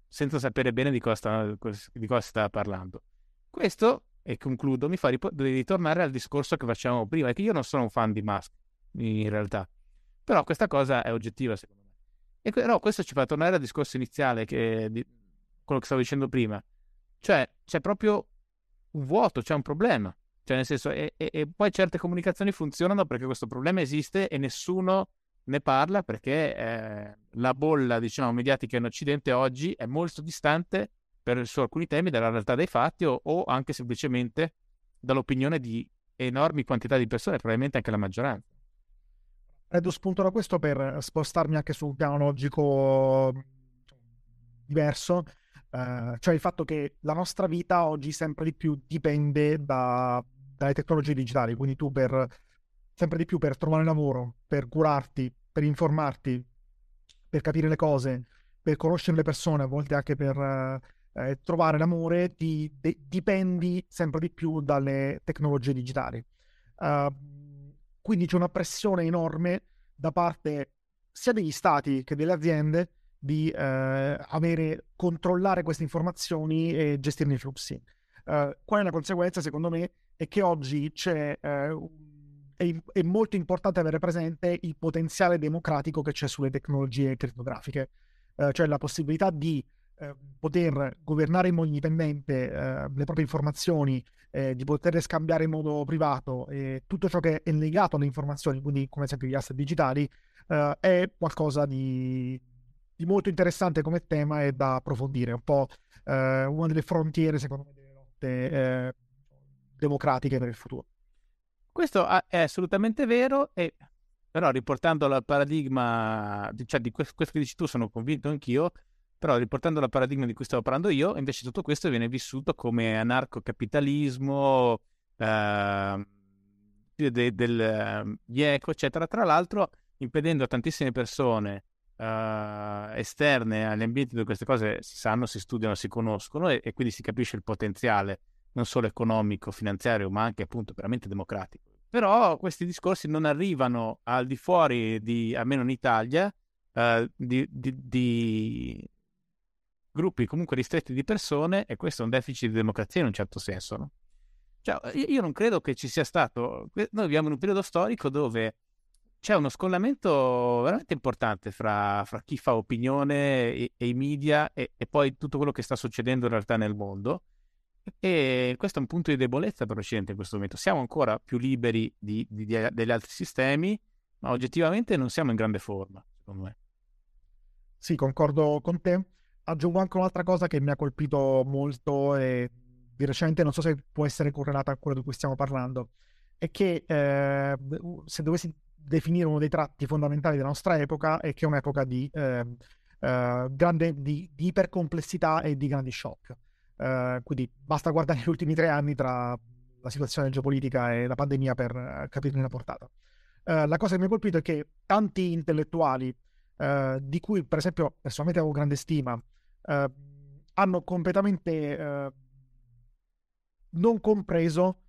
senza sapere bene di cosa, sta, di cosa si stava parlando. Questo, e concludo, mi fa rip- ritornare al discorso che facevamo prima, è che io non sono un fan di Musk, in realtà. Però questa cosa è oggettiva, secondo me. E no, questo ci fa tornare al discorso iniziale, che, di, quello che stavo dicendo prima. Cioè, c'è proprio un vuoto, c'è un problema. Cioè, nel senso, e, e, e poi certe comunicazioni funzionano perché questo problema esiste e nessuno ne parla perché eh, la bolla, diciamo, mediatica in Occidente oggi è molto distante per, su alcuni temi dalla realtà dei fatti o, o, anche semplicemente dall'opinione di enormi quantità di persone, probabilmente anche la maggioranza. Prendo spunto da questo per spostarmi anche su un piano logico diverso, eh, cioè il fatto che la nostra vita oggi sempre di più dipende da, dalle tecnologie digitali, quindi tu per sempre di più per trovare lavoro, per curarti, per informarti, per capire le cose, per conoscere le persone, a volte anche per eh, eh, trovare l'amore, ti de- dipendi sempre di più dalle tecnologie digitali. Uh, quindi c'è una pressione enorme da parte sia degli stati che delle aziende di eh, avere, controllare queste informazioni e gestirne i flussi. Uh, qual è la conseguenza, secondo me, è che oggi eh, è, è, molto importante avere presente il potenziale democratico che c'è sulle tecnologie criptografiche, eh, cioè la possibilità di eh, poter governare in modo indipendente eh, le proprie informazioni, eh, di poterle scambiare in modo privato e tutto ciò che è legato alle informazioni, quindi come esempio gli asset digitali, eh, è qualcosa di, di, molto interessante come tema e da approfondire, un po' eh, una delle frontiere secondo me delle lotte democratiche per il futuro. Questo è assolutamente vero, e, però riportandolo al paradigma, cioè di questo, questo che dici tu sono convinto anch'io, però riportando al paradigma di cui stavo parlando io, invece tutto questo viene vissuto come anarcocapitalismo, eh, de, del ehm, IECO, eccetera. Tra l'altro impedendo a tantissime persone eh, esterne agli ambienti dove queste cose si sanno, si studiano, si conoscono e, e quindi si capisce il potenziale non solo economico, finanziario, ma anche appunto veramente democratico. Però questi discorsi non arrivano al di fuori di, almeno in Italia, eh, di, di, di, gruppi comunque ristretti di persone e questo è un deficit di democrazia in un certo senso, no? Cioè, io non credo che ci sia stato... Noi viviamo in un periodo storico dove c'è uno scollamento veramente importante fra, fra chi fa opinione e, e i media e, e, poi tutto quello che sta succedendo in realtà nel mondo. E questo è un punto di debolezza per l'Occidente in questo momento. Siamo ancora più liberi di, di, di, degli altri sistemi, ma oggettivamente non siamo in grande forma, secondo me. Sì, concordo con te. Aggiungo anche un'altra cosa che mi ha colpito molto e di recente, non so se può essere correlata a quello di cui stiamo parlando, è che eh, se dovessi definire uno dei tratti fondamentali della nostra epoca, è che è un'epoca di, eh, eh, grande, di, di ipercomplessità e di grandi shock. Uh, quindi basta guardare gli ultimi tre anni tra la situazione geopolitica e la pandemia per uh, capirne la portata. Uh, la cosa che mi ha colpito è che tanti intellettuali, di cui per esempio personalmente avevo grande stima, hanno completamente non compreso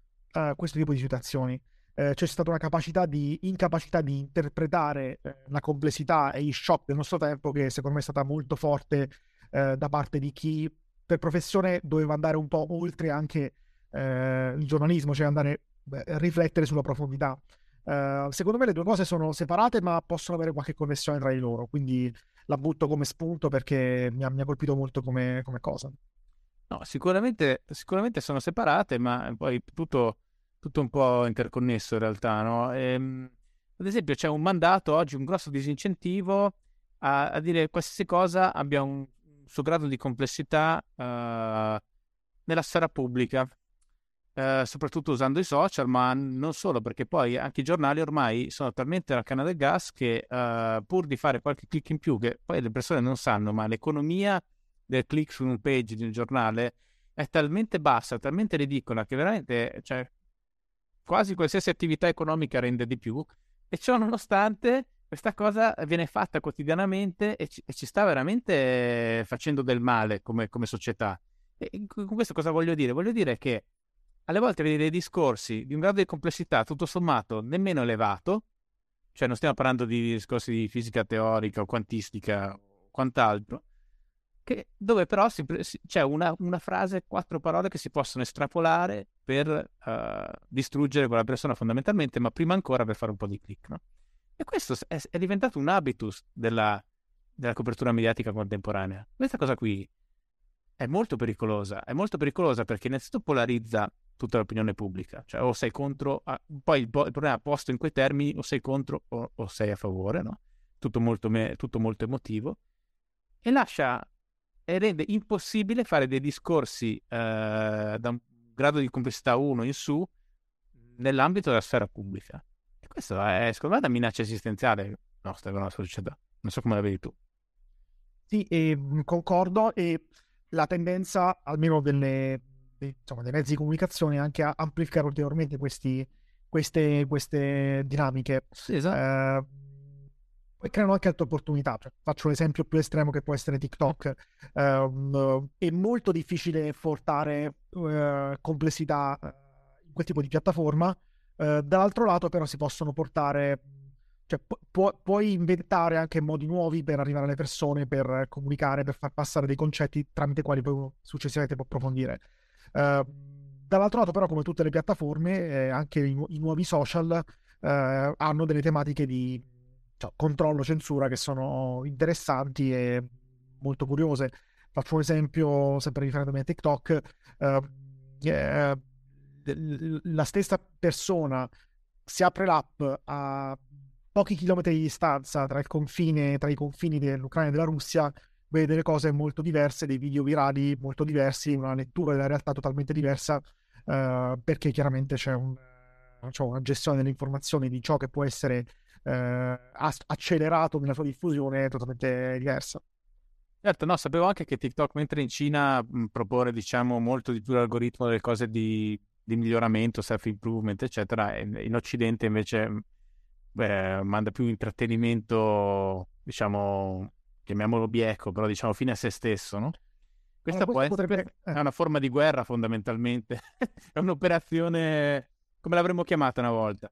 questo tipo di situazioni. c'è stata una capacità di incapacità di interpretare la complessità e gli shock del nostro tempo che secondo me è stata molto forte da parte di chi per professione doveva andare un po' oltre anche eh, il giornalismo, cioè andare a riflettere sulla profondità. Uh, secondo me le due cose sono separate ma possono avere qualche connessione tra di loro, quindi la butto come spunto perché mi ha, mi ha colpito molto come, come cosa. No, sicuramente, sicuramente, sono separate, ma poi tutto, tutto, un po' interconnesso in realtà. No? Ehm, ad esempio c'è un mandato oggi, un grosso disincentivo a, a dire qualsiasi cosa abbia un suo grado di complessità uh, nella sfera pubblica, uh, soprattutto usando i social, ma non solo, perché poi anche i giornali ormai sono talmente alla canna del gas che uh, pur di fare qualche clic in più, che poi le persone non sanno, ma l'economia del click su un page di un giornale è talmente bassa, talmente ridicola che veramente cioè, quasi qualsiasi attività economica rende di più e ciò nonostante questa cosa viene fatta quotidianamente e ci, e ci sta veramente facendo del male come, come società. E con questo cosa voglio dire? Voglio dire che alle volte vedi dei discorsi di un grado di complessità tutto sommato nemmeno elevato, cioè non stiamo parlando di discorsi di fisica teorica o quantistica o quant'altro, che, dove però si, c'è una, una, frase, quattro parole che si possono estrapolare per uh, distruggere quella persona fondamentalmente, ma prima ancora per fare un po' di click. No? E questo è, è, diventato un habitus della, della copertura mediatica contemporanea. Questa cosa qui è molto pericolosa, è molto pericolosa perché innanzitutto polarizza tutta l'opinione pubblica, cioè o sei contro, poi il, il problema posto in quei termini o sei contro o, o sei a favore, no? tutto, molto me, tutto molto emotivo, e lascia e rende impossibile fare dei discorsi eh, da un grado di complessità 1 in su nell'ambito della sfera pubblica. E questo è, secondo me, una minaccia esistenziale nostra, della nostra società. Non so come la vedi tu. Sì, e, concordo e la tendenza, almeno delle, dei, insomma, dei mezzi di comunicazione, anche a amplificare ulteriormente questi, queste, queste dinamiche. Sì, esatto. Eh, poi creano anche altre opportunità. Cioè, faccio l'esempio più estremo che può essere TikTok. Uh, è molto difficile portare uh, complessità eh, in quel tipo di piattaforma. Uh, dall'altro lato, però, si possono portare. Cioè, pu- puoi inventare anche modi nuovi per arrivare alle persone, per comunicare, per far passare dei concetti tramite i quali poi successivamente può approfondire. Dall'altro lato, però, come tutte le piattaforme, eh, anche i, nu- i, nuovi social hanno delle tematiche di cioè, controllo, censura che sono interessanti e molto curiose. Faccio un esempio, sempre riferendomi a TikTok, eh, eh, la stessa persona si apre l'app a pochi chilometri di distanza tra, confine, tra i confini dell'Ucraina e della Russia, vede delle cose molto diverse, dei video virali molto diversi, una lettura della realtà totalmente diversa, eh, perché chiaramente c'è, un, c'è una gestione delle informazioni di ciò che può essere eh, accelerato nella sua diffusione totalmente diversa. Certo, no, sapevo anche che TikTok, mentre in Cina mh, propone, diciamo, molto di più l'algoritmo delle cose di, di miglioramento, self-improvement, eccetera, in Occidente invece beh, manda più intrattenimento, diciamo, chiamiamolo bieco, però diciamo fine a se stesso, no? Questa allora, può potrebbe... essere eh. è una forma di guerra fondamentalmente, *laughs* è un'operazione, come l'avremmo chiamata una volta?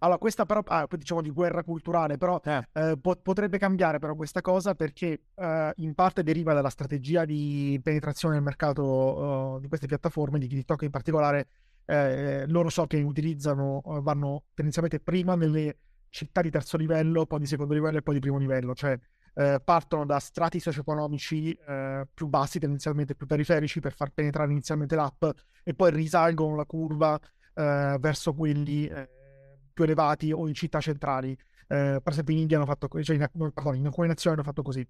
Allora, questa però, ah, diciamo di guerra culturale, però eh. Eh, po- potrebbe cambiare però questa cosa perché eh, in parte deriva dalla strategia di penetrazione nel mercato uh, di queste piattaforme, di TikTok in particolare. Eh, loro so che utilizzano, vanno tendenzialmente prima nelle città di terzo livello, poi di secondo livello e poi di primo livello, cioè eh, partono da strati socio-economici più bassi, tendenzialmente più periferici, per far penetrare inizialmente l'app e poi risalgono la curva verso quelli più elevati o in città centrali. Eh, per esempio in India hanno fatto così, cioè in, pardon, in alcune nazioni hanno fatto così.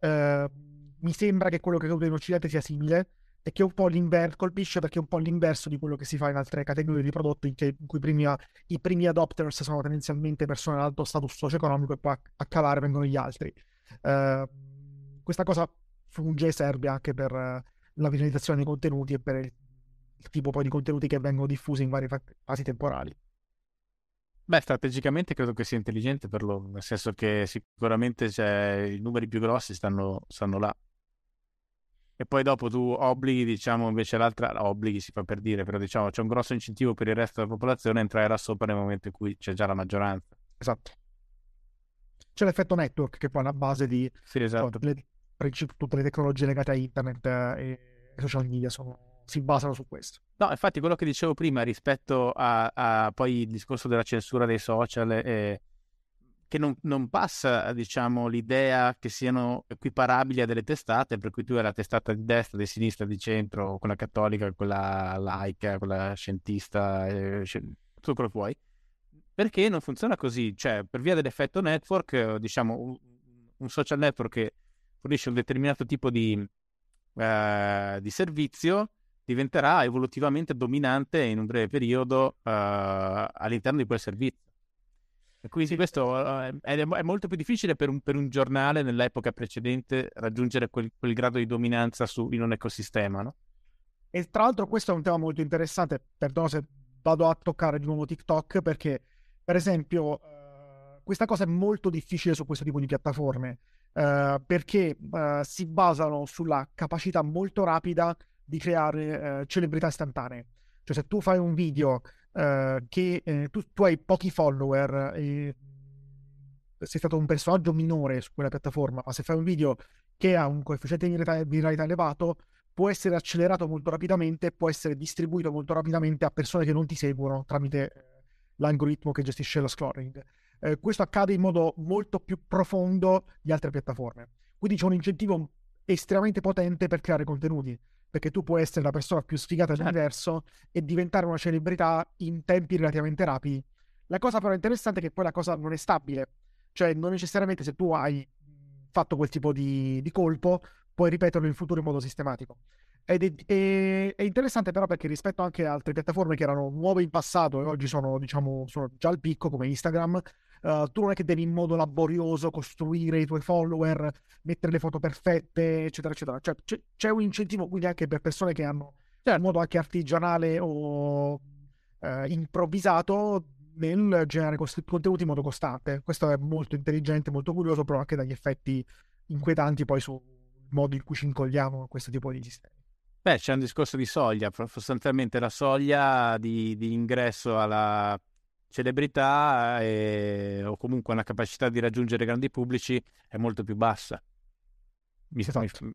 Eh, mi sembra che quello che accade in Occidente sia simile e che un po' l'inverso colpisce perché è un po' l'inverso di quello che si fa in altre categorie di prodotti in, che, in cui primi, i primi adopters sono tendenzialmente persone ad alto status socio-economico e poi a, a calare vengono gli altri. Eh, questa cosa funge e serve anche per la visualizzazione dei contenuti e per il tipo poi di contenuti che vengono diffusi in varie fasi temporali. Beh, strategicamente credo che sia intelligente per loro, nel senso che sicuramente cioè, i numeri più grossi stanno, stanno, là. E poi dopo tu obblighi, diciamo, invece l'altra, obblighi si fa per dire, però diciamo c'è un grosso incentivo per il resto della popolazione a entrare là sopra nel momento in cui c'è già la maggioranza. Esatto. C'è l'effetto network che poi è la base di sì, esatto. le, tutte le tecnologie legate a internet e social media sono si basano su questo. No, infatti quello che dicevo prima rispetto a, a poi il discorso della censura dei social è che non, non, passa, diciamo, l'idea che siano equiparabili a delle testate, per cui tu hai la testata di destra, di sinistra, di centro, quella cattolica, quella laica, quella scientista, eh, tutto quello che vuoi. Perché non funziona così? Cioè, per via dell'effetto network, diciamo, un, social network che fornisce un determinato tipo di, eh, di servizio diventerà evolutivamente dominante in un breve periodo uh, all'interno di quel servizio. Quindi sì. questo uh, è, è, molto più difficile per un, per un giornale nell'epoca precedente raggiungere quel, quel grado di dominanza su, in un ecosistema, no? E tra l'altro questo è un tema molto interessante, perdono se vado a toccare di nuovo TikTok, perché per esempio uh, questa cosa è molto difficile su questo tipo di piattaforme, uh, perché uh, si basano sulla capacità molto rapida di creare celebrità istantanee. Cioè se tu fai un video che tu, tu, hai pochi follower e sei stato un personaggio minore su quella piattaforma, ma se fai un video che ha un coefficiente di viralità elevato, può essere accelerato molto rapidamente, può essere distribuito molto rapidamente a persone che non ti seguono tramite l'algoritmo che gestisce lo scrolling. Eh, questo accade in modo molto più profondo di altre piattaforme. Quindi c'è un incentivo estremamente potente per creare contenuti, perché tu puoi essere la persona più sfigata certo. dell'universo e diventare una celebrità in tempi relativamente rapidi. La cosa però interessante è che poi la cosa non è stabile, cioè non necessariamente se tu hai fatto quel tipo di, di colpo puoi ripeterlo in futuro in modo sistematico. Ed è, è, è, interessante però perché rispetto anche a altre piattaforme che erano nuove in passato e oggi sono, diciamo, sono già al picco come Instagram, uh, tu non è che devi in modo laborioso costruire i tuoi follower, mettere le foto perfette, eccetera, eccetera. Cioè, c'è, c'è un incentivo quindi anche per persone che hanno cioè, in modo anche artigianale o uh, improvvisato nel generare contenuti in modo costante. Questo è molto intelligente, molto curioso, però anche dagli effetti inquietanti poi su modo in cui ci incolliamo a questo tipo di sistemi. Beh, c'è un discorso di soglia, sostanzialmente la soglia di, di ingresso alla celebrità e, o comunque una capacità di raggiungere grandi pubblici è molto più bassa. Mi esatto.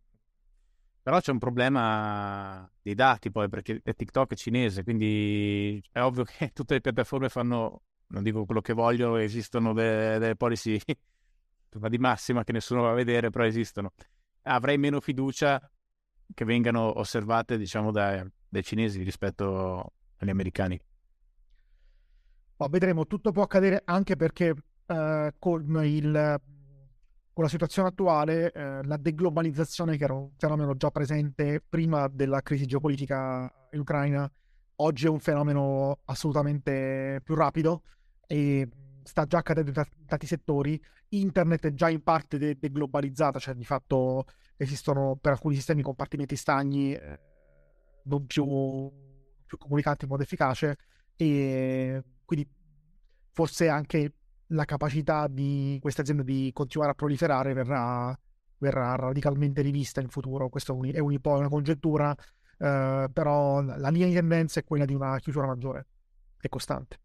Però c'è un problema dei dati poi, perché TikTok è cinese, quindi è ovvio che *laughs* tutte le piattaforme fanno, non dico quello che vogliono, esistono delle, delle policy *laughs* di massima che nessuno va a vedere, però esistono avrei meno fiducia che vengano osservate, diciamo, dai, dai cinesi rispetto agli americani. Ma vedremo, tutto può accadere anche perché eh, con, il, con, la situazione attuale eh, la deglobalizzazione, che era un fenomeno già presente prima della crisi geopolitica in Ucraina, oggi è un fenomeno assolutamente più rapido e sta già accadendo in tanti settori. Internet è già in parte de- deglobalizzata, cioè di fatto esistono per alcuni sistemi compartimenti stagni eh, non più, più comunicanti in modo efficace e quindi forse anche la capacità di queste aziende di continuare a proliferare verrà, verrà radicalmente rivista in futuro. Questo è, un, po' una congettura, eh, però la linea di tendenza è quella di una chiusura maggiore e costante.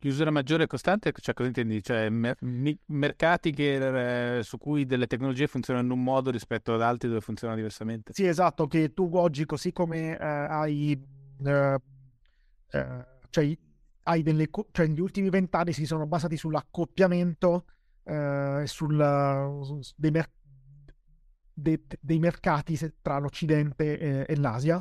Chiusura maggiore e costante, cioè cosa intendi? Cioè mer- mercati che, eh, su cui delle tecnologie funzionano in un modo rispetto ad altri dove funzionano diversamente? Sì, esatto, che tu oggi così come eh, hai, eh, eh cioè, hai delle, co- cioè negli ultimi vent'anni si sono basati sull'accoppiamento eh, sul, dei, mer- de- dei, mercati tra l'Occidente e, e l'Asia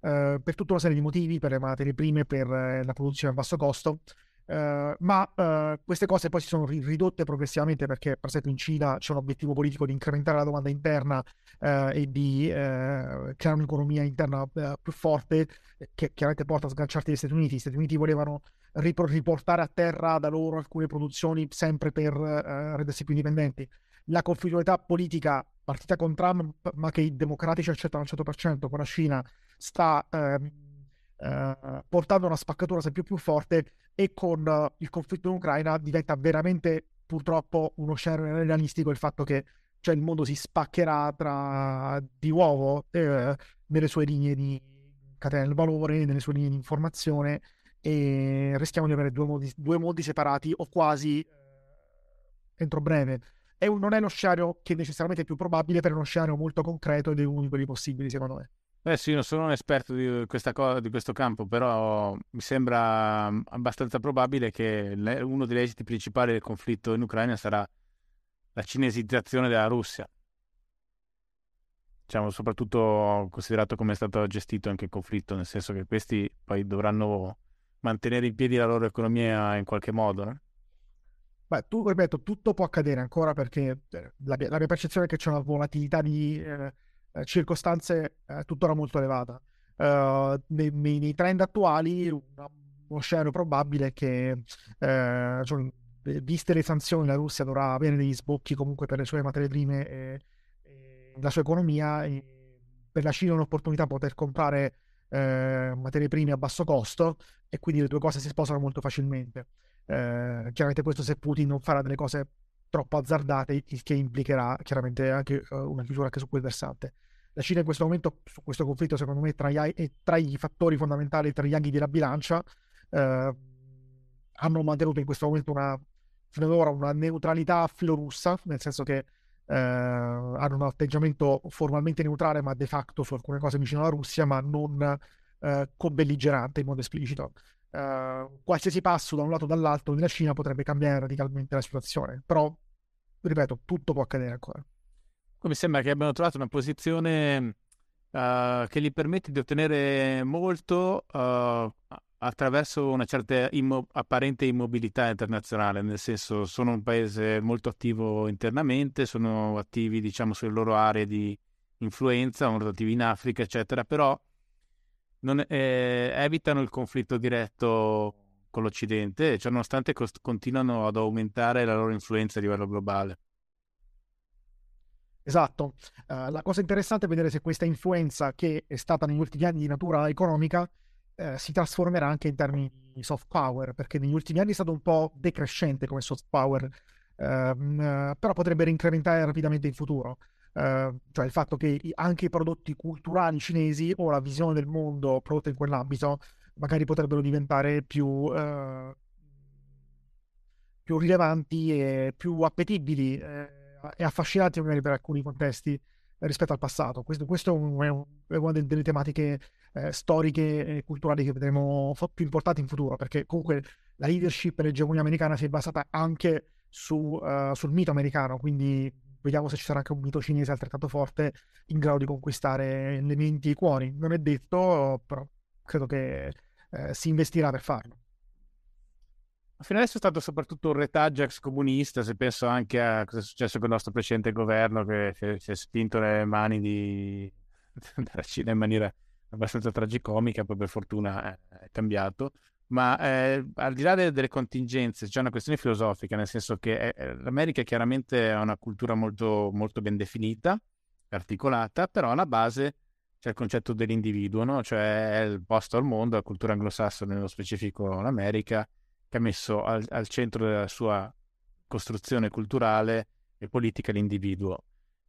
eh, per tutta una serie di motivi, per le materie prime, per la produzione a basso costo. Uh, ma uh, queste cose poi si sono ridotte progressivamente perché per esempio in Cina c'è un obiettivo politico di incrementare la domanda interna uh, e di creare un'economia interna più forte che chiaramente porta a sganciarti gli Stati Uniti. Gli Stati Uniti volevano ripor- riportare a terra da loro alcune produzioni sempre per rendersi più indipendenti. La conflittualità politica partita con Trump ma che i democratici accettano al 100% con la Cina sta ehm, portando una spaccatura sempre più forte e con uh, il conflitto in Ucraina diventa veramente purtroppo uno scenario realistico il fatto che cioè, il mondo si spaccherà tra di nuovo eh, nelle sue linee di catena del valore, nelle sue linee di informazione e rischiamo di avere due mondi, due mondi separati o quasi eh, entro breve. È non è lo scenario che è necessariamente più probabile, per uno scenario molto concreto ed è uno di quelli possibili secondo me. Eh sì, non sono un esperto di, questa cosa, di questo campo, però mi sembra mm, abbastanza probabile che uno degli esiti principali del conflitto in Ucraina sarà la cinesizzazione della Russia. Diciamo, soprattutto considerato come è stato gestito anche il conflitto, nel senso che questi poi dovranno mantenere in piedi la loro economia in qualche modo. No? Beh, tu, ripeto, tutto può accadere ancora perché eh, la mia, la mia percezione è che c'è una volatilità di... Eh eh, circostanze eh, tuttora molto elevata. Uh, nei, nei, trend attuali, uno scenario probabile è che, eh, cioè, viste le sanzioni, la Russia dovrà avere degli sbocchi comunque per le sue materie prime e, e la sua economia. E per la Cina è un'opportunità poter comprare eh, materie prime a basso costo e quindi le due cose si sposano molto facilmente. Eh, chiaramente questo se Putin non farà delle cose troppo azzardate, il che implicherà chiaramente anche una chiusura anche su quel versante. La Cina in questo momento, su questo conflitto, secondo me, tra, è tra i fattori fondamentali, tra gli anghi della bilancia, eh, hanno mantenuto in questo momento una, fino ad ora una neutralità filorussa, nel senso che eh, hanno un atteggiamento formalmente neutrale, ma de facto su alcune cose vicino alla Russia, ma non eh, co-belligerante in modo esplicito. Uh, qualsiasi passo da un lato o dall'altro della Cina potrebbe cambiare radicalmente la situazione. Però, ripeto, tutto può accadere ancora. Mi sembra che abbiano trovato una posizione uh, che gli permette di ottenere molto uh, attraverso una certa immo- apparente immobilità internazionale, nel senso sono un paese molto attivo internamente, sono attivi diciamo sulle loro aree di influenza, molto attivi in Africa, eccetera, però non, eh, evitano il conflitto diretto con l'Occidente, cioè nonostante cost- continuano ad aumentare la loro influenza a livello globale. Esatto, uh, la cosa interessante è vedere se questa influenza che è stata negli ultimi anni di natura economica eh, si trasformerà anche in termini di soft power, perché negli ultimi anni è stato un po' decrescente come soft power, ehm, eh, però potrebbe rincrementare rapidamente in futuro. Eh, cioè il fatto che anche i prodotti culturali cinesi o la visione del mondo prodotta in quell'ambito magari potrebbero diventare più, eh, più rilevanti e più appetibili eh, e affascinanti magari per alcuni contesti rispetto al passato. Questo, questo è, un, è, una delle tematiche eh, storiche e culturali che vedremo più importanti in futuro, perché comunque la leadership e l'egemonia americana si è basata anche su, uh, sul mito americano, quindi vediamo se ci sarà anche un mito cinese altrettanto forte in grado di conquistare le menti e i cuori. Non è detto, però credo che eh, si investirà per farlo. Fino adesso è stato soprattutto un retaggio ex comunista, se penso anche a cosa è successo con il nostro precedente governo che si è spinto nelle mani di... *laughs* della Cina in maniera abbastanza tragicomica, poi per fortuna è cambiato. Ma eh, al di là de- delle contingenze, c'è una questione filosofica, nel senso che eh, l'America chiaramente ha una cultura molto, molto ben definita, articolata, però alla base c'è il concetto dell'individuo, no? cioè è il posto al mondo, la cultura anglosassone, nello specifico l'America, che ha messo al, al centro della sua costruzione culturale e politica l'individuo.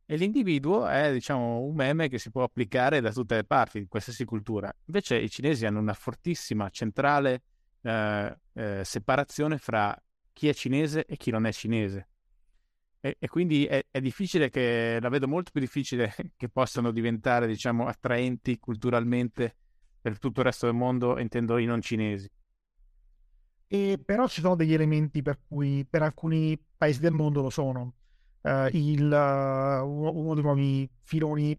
E l'individuo è, diciamo, un meme che si può applicare da tutte le parti, in qualsiasi cultura. Invece i cinesi hanno una fortissima, centrale eh, eh, separazione fra chi è cinese e chi non è cinese. E, e quindi è, è, difficile che, la vedo molto più difficile *laughs* che possano diventare, diciamo, attraenti culturalmente per tutto il resto del mondo, intendo i non cinesi. E però ci sono degli elementi per cui per alcuni paesi del mondo lo sono. Uh, il, uh, uno, dei nuovi filoni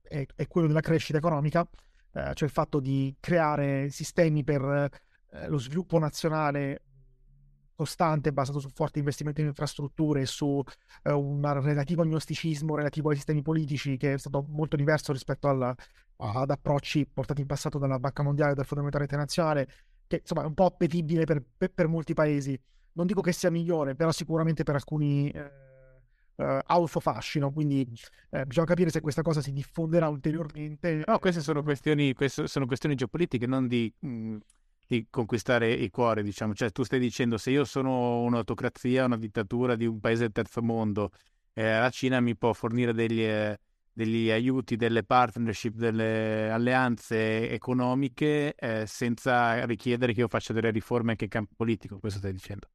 è, è, quello della crescita economica, uh, cioè il fatto di creare sistemi per lo sviluppo nazionale costante basato su forti investimenti in infrastrutture e su un relativo agnosticismo relativo ai sistemi politici che è stato molto diverso rispetto alla, ad approcci portati in passato dalla Banca Mondiale e dal Fondo Monetario Internazionale che insomma è un po' appetibile per, per, per molti paesi. Non dico che sia migliore, però sicuramente per alcuni eh, eh, ha il suo fascino, quindi eh, bisogna capire se questa cosa si diffonderà ulteriormente. No, queste sono questioni, queste sono questioni geopolitiche, non di, mh, mm, di conquistare i cuori, diciamo. Cioè, tu stai dicendo se io sono un'autocrazia, una dittatura di un paese del terzo mondo, eh, la Cina mi può fornire degli eh, degli aiuti, delle partnership, delle alleanze economiche eh, senza richiedere che io faccia delle riforme anche in campo politico, questo stai dicendo?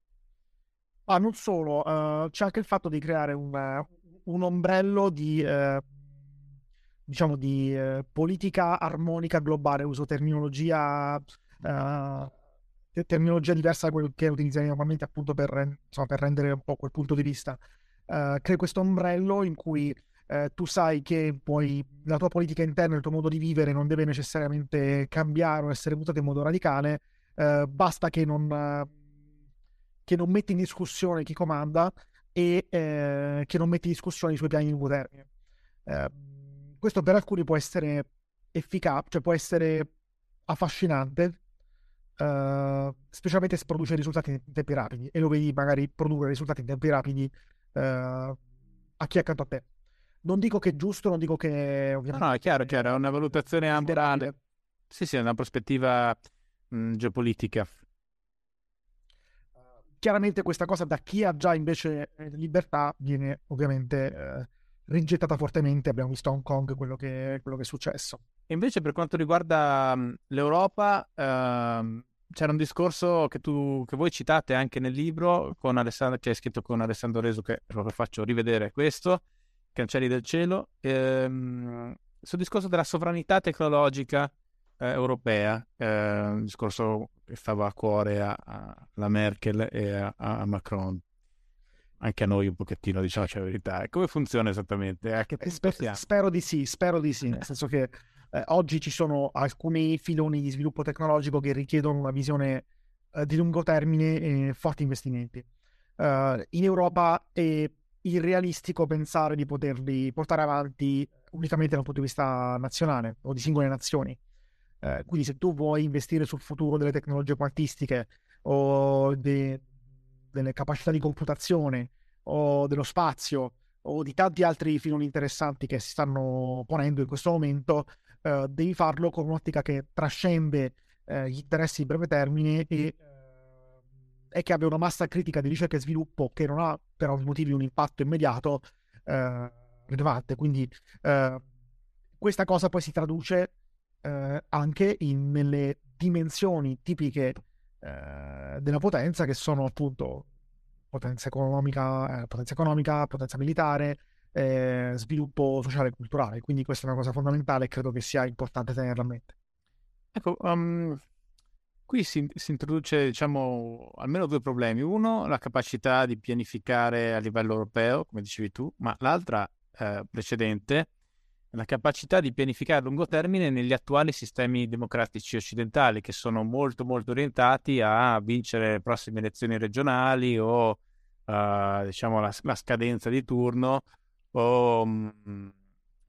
Ah, non solo, uh, c'è anche il fatto di creare un, uh, un ombrello di, uh, diciamo, di politica armonica globale, uso terminologia, terminologia diversa da quella che utilizziamo normalmente appunto per, insomma, per rendere un po' quel punto di vista. crea questo ombrello in cui eh, tu sai che poi la tua politica interna, il tuo modo di vivere non deve necessariamente cambiare o essere mutato in modo radicale, eh, basta che non, che non metti in discussione chi comanda e eh, che non metti in discussione i suoi piani di lungo termine. Eh, questo per alcuni può essere efficace, cioè può essere affascinante, uh, specialmente se produce risultati in tempi rapidi e lo vedi magari produrre risultati in tempi rapidi uh, a chi è accanto a te. Non dico che è giusto, non dico che ovviamente... No, no è chiaro, chiaro, è una valutazione ampia. Sì, sì, è una prospettiva mh, geopolitica. Chiaramente questa cosa da chi ha già invece eh, libertà viene ovviamente eh, rigettata fortemente, abbiamo visto a Hong Kong quello che, quello che è successo. E invece per quanto riguarda l'Europa, ehm, c'era un discorso che, tu, che voi citate anche nel libro con Alessandro, che hai scritto con Alessandro Reso, che proprio faccio rivedere questo, Cancelli del cielo, ehm, sul discorso della sovranità tecnologica eh, europea, eh, un discorso che stava a cuore alla Merkel e a, a, Macron. Anche a noi un pochettino, diciamo la verità. Come funziona esattamente? A che eh, Sper- spero di sì, spero di sì, nel senso che eh, oggi ci sono alcuni filoni di sviluppo tecnologico che richiedono una visione eh, di lungo termine e forti investimenti. In Europa è irrealistico pensare di poterli portare avanti unicamente dal punto di vista nazionale o di singole nazioni. Eh, quindi se tu vuoi investire sul futuro delle tecnologie quantistiche o de- delle capacità di computazione o dello spazio o di tanti altri filoni interessanti che si stanno ponendo in questo momento, eh, devi farlo con un'ottica che trascende eh, gli interessi di breve termine e, e, che abbia una massa critica di ricerca e sviluppo che non ha motivi un impatto immediato eh, rilevante. Quindi eh, questa cosa poi si traduce eh, anche in, nelle dimensioni tipiche eh, della potenza che sono appunto potenza economica, eh, potenza, economica potenza militare, eh, sviluppo sociale e culturale. Quindi questa è una cosa fondamentale e credo che sia importante tenerla a mente. Ecco, um, qui si, si, introduce diciamo almeno due problemi. Uno, la capacità di pianificare a livello europeo, come dicevi tu, ma l'altra eh, precedente la capacità di pianificare a lungo termine negli attuali sistemi democratici occidentali che sono molto molto orientati a vincere le prossime elezioni regionali o uh, diciamo la, la, scadenza di turno o mh, mm,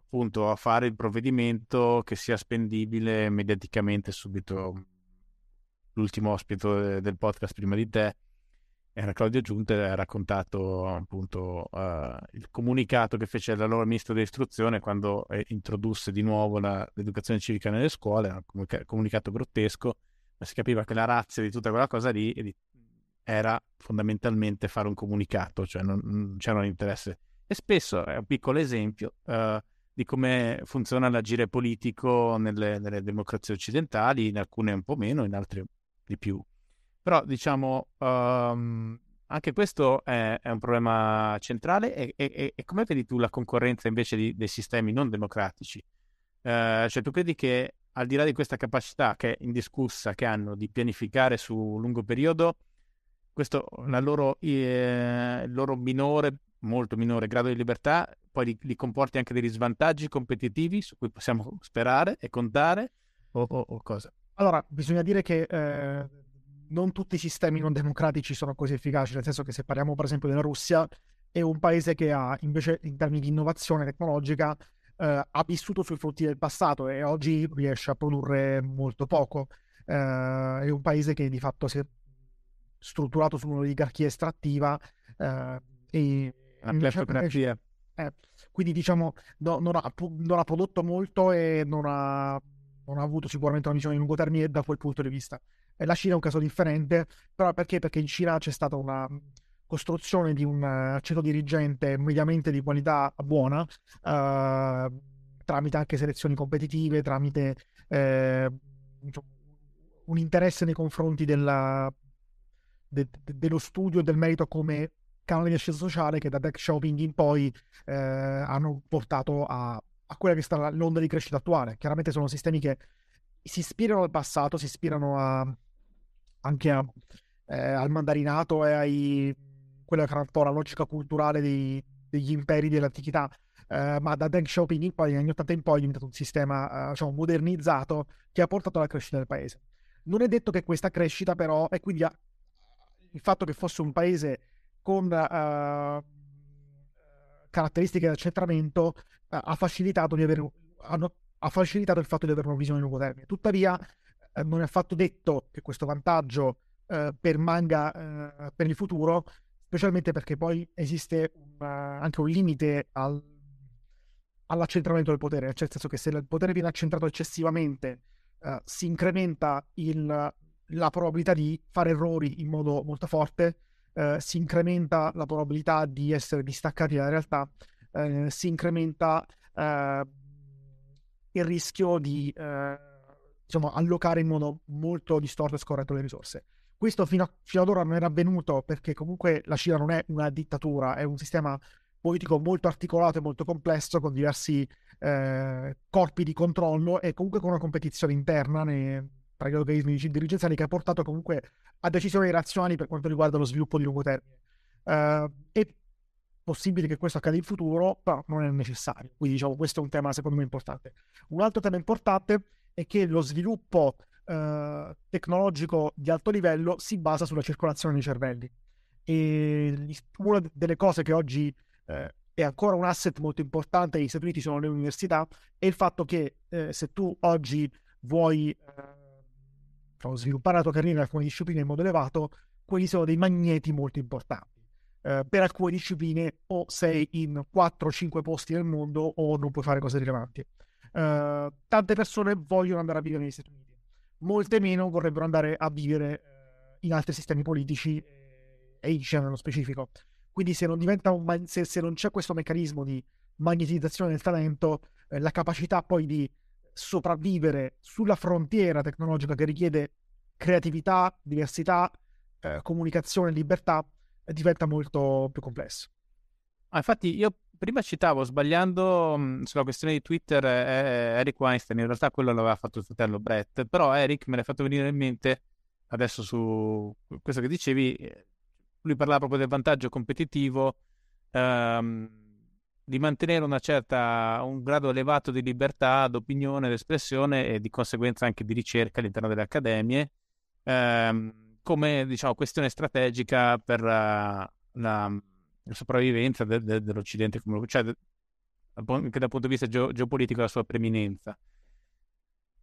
appunto a fare il provvedimento che sia spendibile mediaticamente subito l'ultimo ospite del podcast prima di te era Claudio Giunte ha raccontato appunto uh, il comunicato che fece l'allora ministro dell'istruzione quando eh, introdusse di nuovo la, l'educazione civica nelle scuole, un comunicato grottesco, ma si capiva che la razza di tutta quella cosa lì era fondamentalmente fare un comunicato, cioè non, non c'era un interesse. E spesso è un piccolo esempio uh, di come funziona l'agire politico nelle, nelle democrazie occidentali, in alcune un po' meno, in altre di più. Però diciamo, um, anche questo è, è, un problema centrale e, e, e, come vedi tu la concorrenza invece di, dei sistemi non democratici? Uh, cioè tu credi che al di là di questa capacità che è indiscussa che hanno di pianificare su lungo periodo, questo, loro, eh, il loro minore, molto minore grado di libertà poi li, li, comporti anche degli svantaggi competitivi su cui possiamo sperare e contare o, o, o cosa? Allora, bisogna dire che eh, non tutti i sistemi non democratici sono così efficaci, nel senso che se parliamo per esempio della Russia, è un paese che ha invece in termini di innovazione tecnologica eh, ha vissuto sui frutti del passato e oggi riesce a produrre molto poco. Eh, è un paese che di fatto si è strutturato su un'oligarchia estrattiva eh, e una cleptocrazia. Eh, quindi diciamo no, non, ha, non, ha, prodotto molto e non ha, non ha avuto sicuramente una visione di lungo termine da quel punto di vista. La Cina è un caso differente, però perché? Perché in Cina c'è stata una costruzione di un uh, ceto dirigente mediamente di qualità buona, uh, tramite anche selezioni competitive, tramite eh, un interesse nei confronti della, de, de, dello studio e del merito come canale di ascesa sociale che da Deng Xiaoping in poi eh, hanno portato a, a quella che sta l'onda di crescita attuale. Chiaramente sono sistemi che si ispirano al passato, si ispirano a, anche a, eh, al mandarinato e ai quella che era un po' la logica culturale dei, degli imperi dell'antichità. Eh, ma da Deng Xiaoping in poi, negli anni 80 in poi, è diventato un sistema eh, diciamo, modernizzato che ha portato alla crescita del paese. Non è detto che questa crescita, però, e quindi il fatto che fosse un paese con uh, caratteristiche di accentramento uh, ha facilitato avere hanno, ha facilitato il fatto di avere una visione a lungo termine. Tuttavia, eh, non è affatto detto che questo vantaggio eh, permanga eh, per il futuro, specialmente perché poi esiste una, anche un limite al, all'accentramento del potere, cioè nel senso che se il potere viene accentrato eccessivamente eh, si incrementa il, la probabilità di fare errori in modo molto forte, eh, si incrementa la probabilità di essere distaccati dalla realtà, eh, si incrementa eh, il rischio di eh, diciamo, allocare in modo molto distorto e scorretto le risorse. Questo fino, a, fino ad ora non era avvenuto perché comunque la Cina non è una dittatura, è un sistema politico molto articolato e molto complesso con diversi eh, corpi di controllo e comunque con una competizione interna nei, tra gli organismi dirigenziali che ha portato comunque a decisioni razionali per quanto riguarda lo sviluppo di lungo termine. Uh, è possibile che questo accada in futuro, però non è necessario. Quindi diciamo questo è un tema secondo me importante. Un altro tema importante è che lo sviluppo eh, tecnologico di alto livello si basa sulla circolazione dei cervelli. E una delle cose che oggi eh, è ancora un asset molto importante negli Stati Uniti sono le università è il fatto che eh, se tu oggi vuoi eh, sviluppare la tua carriera in alcune discipline in modo elevato, quelli sono dei magneti molto importanti. Uh, per alcune discipline o sei in 4-5 posti nel mondo o non puoi fare cose rilevanti. Uh, tante persone vogliono andare a vivere negli Stati Uniti molte meno vorrebbero andare a vivere eh, in altri sistemi politici e in Cina nello specifico. Quindi se non, un, se, se non c'è questo meccanismo di magnetizzazione del talento, eh, la capacità poi di sopravvivere sulla frontiera tecnologica che richiede creatività, diversità, eh, comunicazione, libertà, eh, diventa molto più complesso. Ah, infatti io prima citavo, sbagliando mh, sulla questione di Twitter, eh, Eric Weinstein, in realtà quello l'aveva fatto il fratello Brett, però Eric me l'ha fatto venire in mente adesso su questo che dicevi, eh, lui parlava proprio del vantaggio competitivo ehm, di mantenere una certa, un grado elevato di libertà d'opinione, d'espressione e di conseguenza anche di ricerca all'interno delle accademie, ehm, come diciamo questione strategica per uh, la la sopravvivenza de- de- dell'Occidente, cioè de- anche dal punto di vista geo- geopolitico la sua preminenza.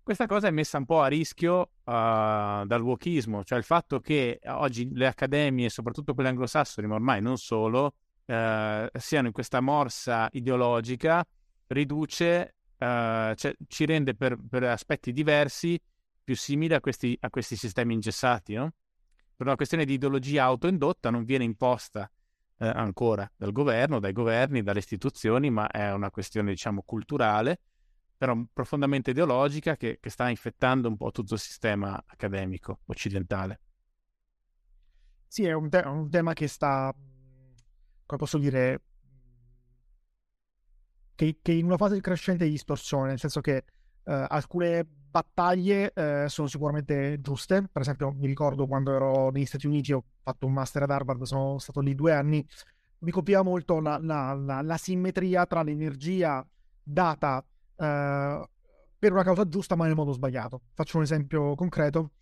Questa cosa è messa un po' a rischio uh, dal wokismo, cioè il fatto che oggi le accademie, soprattutto quelle anglosassoni, ma ormai non solo, uh, siano in questa morsa ideologica, riduce, uh, cioè, ci rende per, per, aspetti diversi più simili a questi, a questi sistemi ingessati, no? Per una questione di ideologia autoindotta non viene imposta eh, ancora dal governo, dai governi, dalle istituzioni, ma è una questione, diciamo, culturale, però profondamente ideologica che, che sta infettando un po' tutto il sistema accademico occidentale. Sì, è un, te- un tema che sta, come posso dire, che, che in una fase crescente di distorsione, nel senso che Uh, alcune battaglie uh, sono sicuramente giuste. Per esempio, mi ricordo quando ero negli Stati Uniti, ho fatto un master ad Harvard, sono stato lì due anni. Mi colpiva molto la, la, la, la simmetria tra l'energia data uh, per una causa giusta, ma nel modo sbagliato. Faccio un esempio concreto.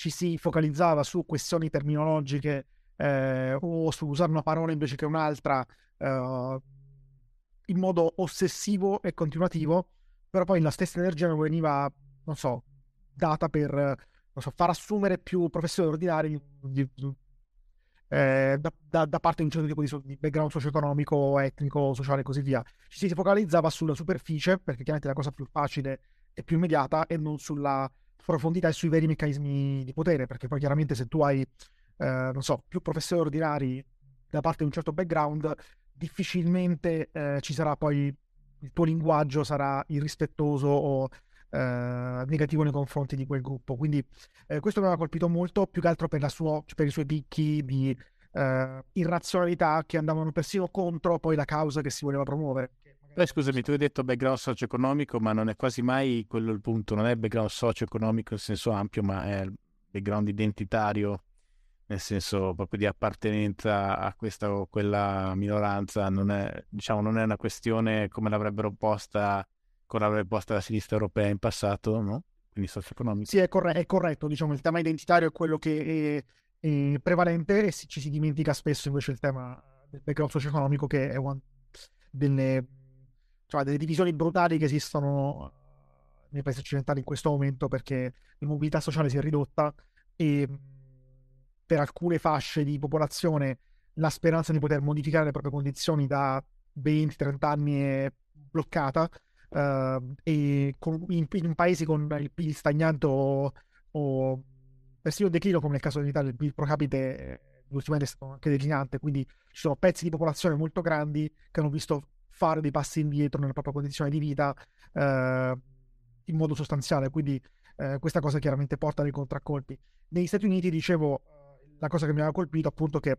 ci si focalizzava su questioni terminologiche o su usare una parola invece che un'altra in modo ossessivo e continuativo però poi la stessa energia veniva, non so, data per so, far assumere più professori ordinari di, eh, da, da, da, parte di un certo tipo di, di background socio-economico, etnico, sociale e così via. Ci si focalizzava sulla superficie, perché chiaramente è la cosa più facile e più immediata, e non sulla profondità e sui veri meccanismi di potere, perché poi chiaramente se tu hai, eh, non so, più professori ordinari da parte di un certo background, difficilmente eh, ci sarà poi il tuo linguaggio sarà irrispettoso o eh, negativo nei confronti di quel gruppo. Quindi eh, questo mi aveva colpito molto, più che altro per, sua, per i suoi picchi di eh, irrazionalità che andavano persino contro poi la causa che si voleva promuovere. Beh, scusami, tu hai detto background socio-economico, ma non è quasi mai quello il punto, non è background socio-economico in senso ampio, ma è background identitario nel senso proprio di appartenenza a questa o quella minoranza, non è, diciamo, non è una questione come l'avrebbero posta, come l'avrebbe posta la sinistra europea in passato, no? Quindi socio-economico. Sì, è, corre- è, corretto, diciamo, il tema identitario è quello che è, è prevalente e si, ci si dimentica spesso invece il tema del background socio-economico che è una delle, cioè, delle divisioni brutali che esistono nei paesi occidentali in questo momento perché la mobilità sociale si è ridotta e per alcune fasce di popolazione la speranza di poter modificare le proprie condizioni da 20-30 anni è bloccata uh, e con, in, in, paesi con il PIL stagnante o, o persino declino come nel caso dell'Italia il PIL pro capite ultimamente è stato anche declinante quindi ci sono pezzi di popolazione molto grandi che hanno visto fare dei passi indietro nella propria condizione di vita uh, in modo sostanziale quindi uh, questa cosa chiaramente porta dei contraccolpi. Negli Stati Uniti dicevo la cosa che mi aveva colpito appunto che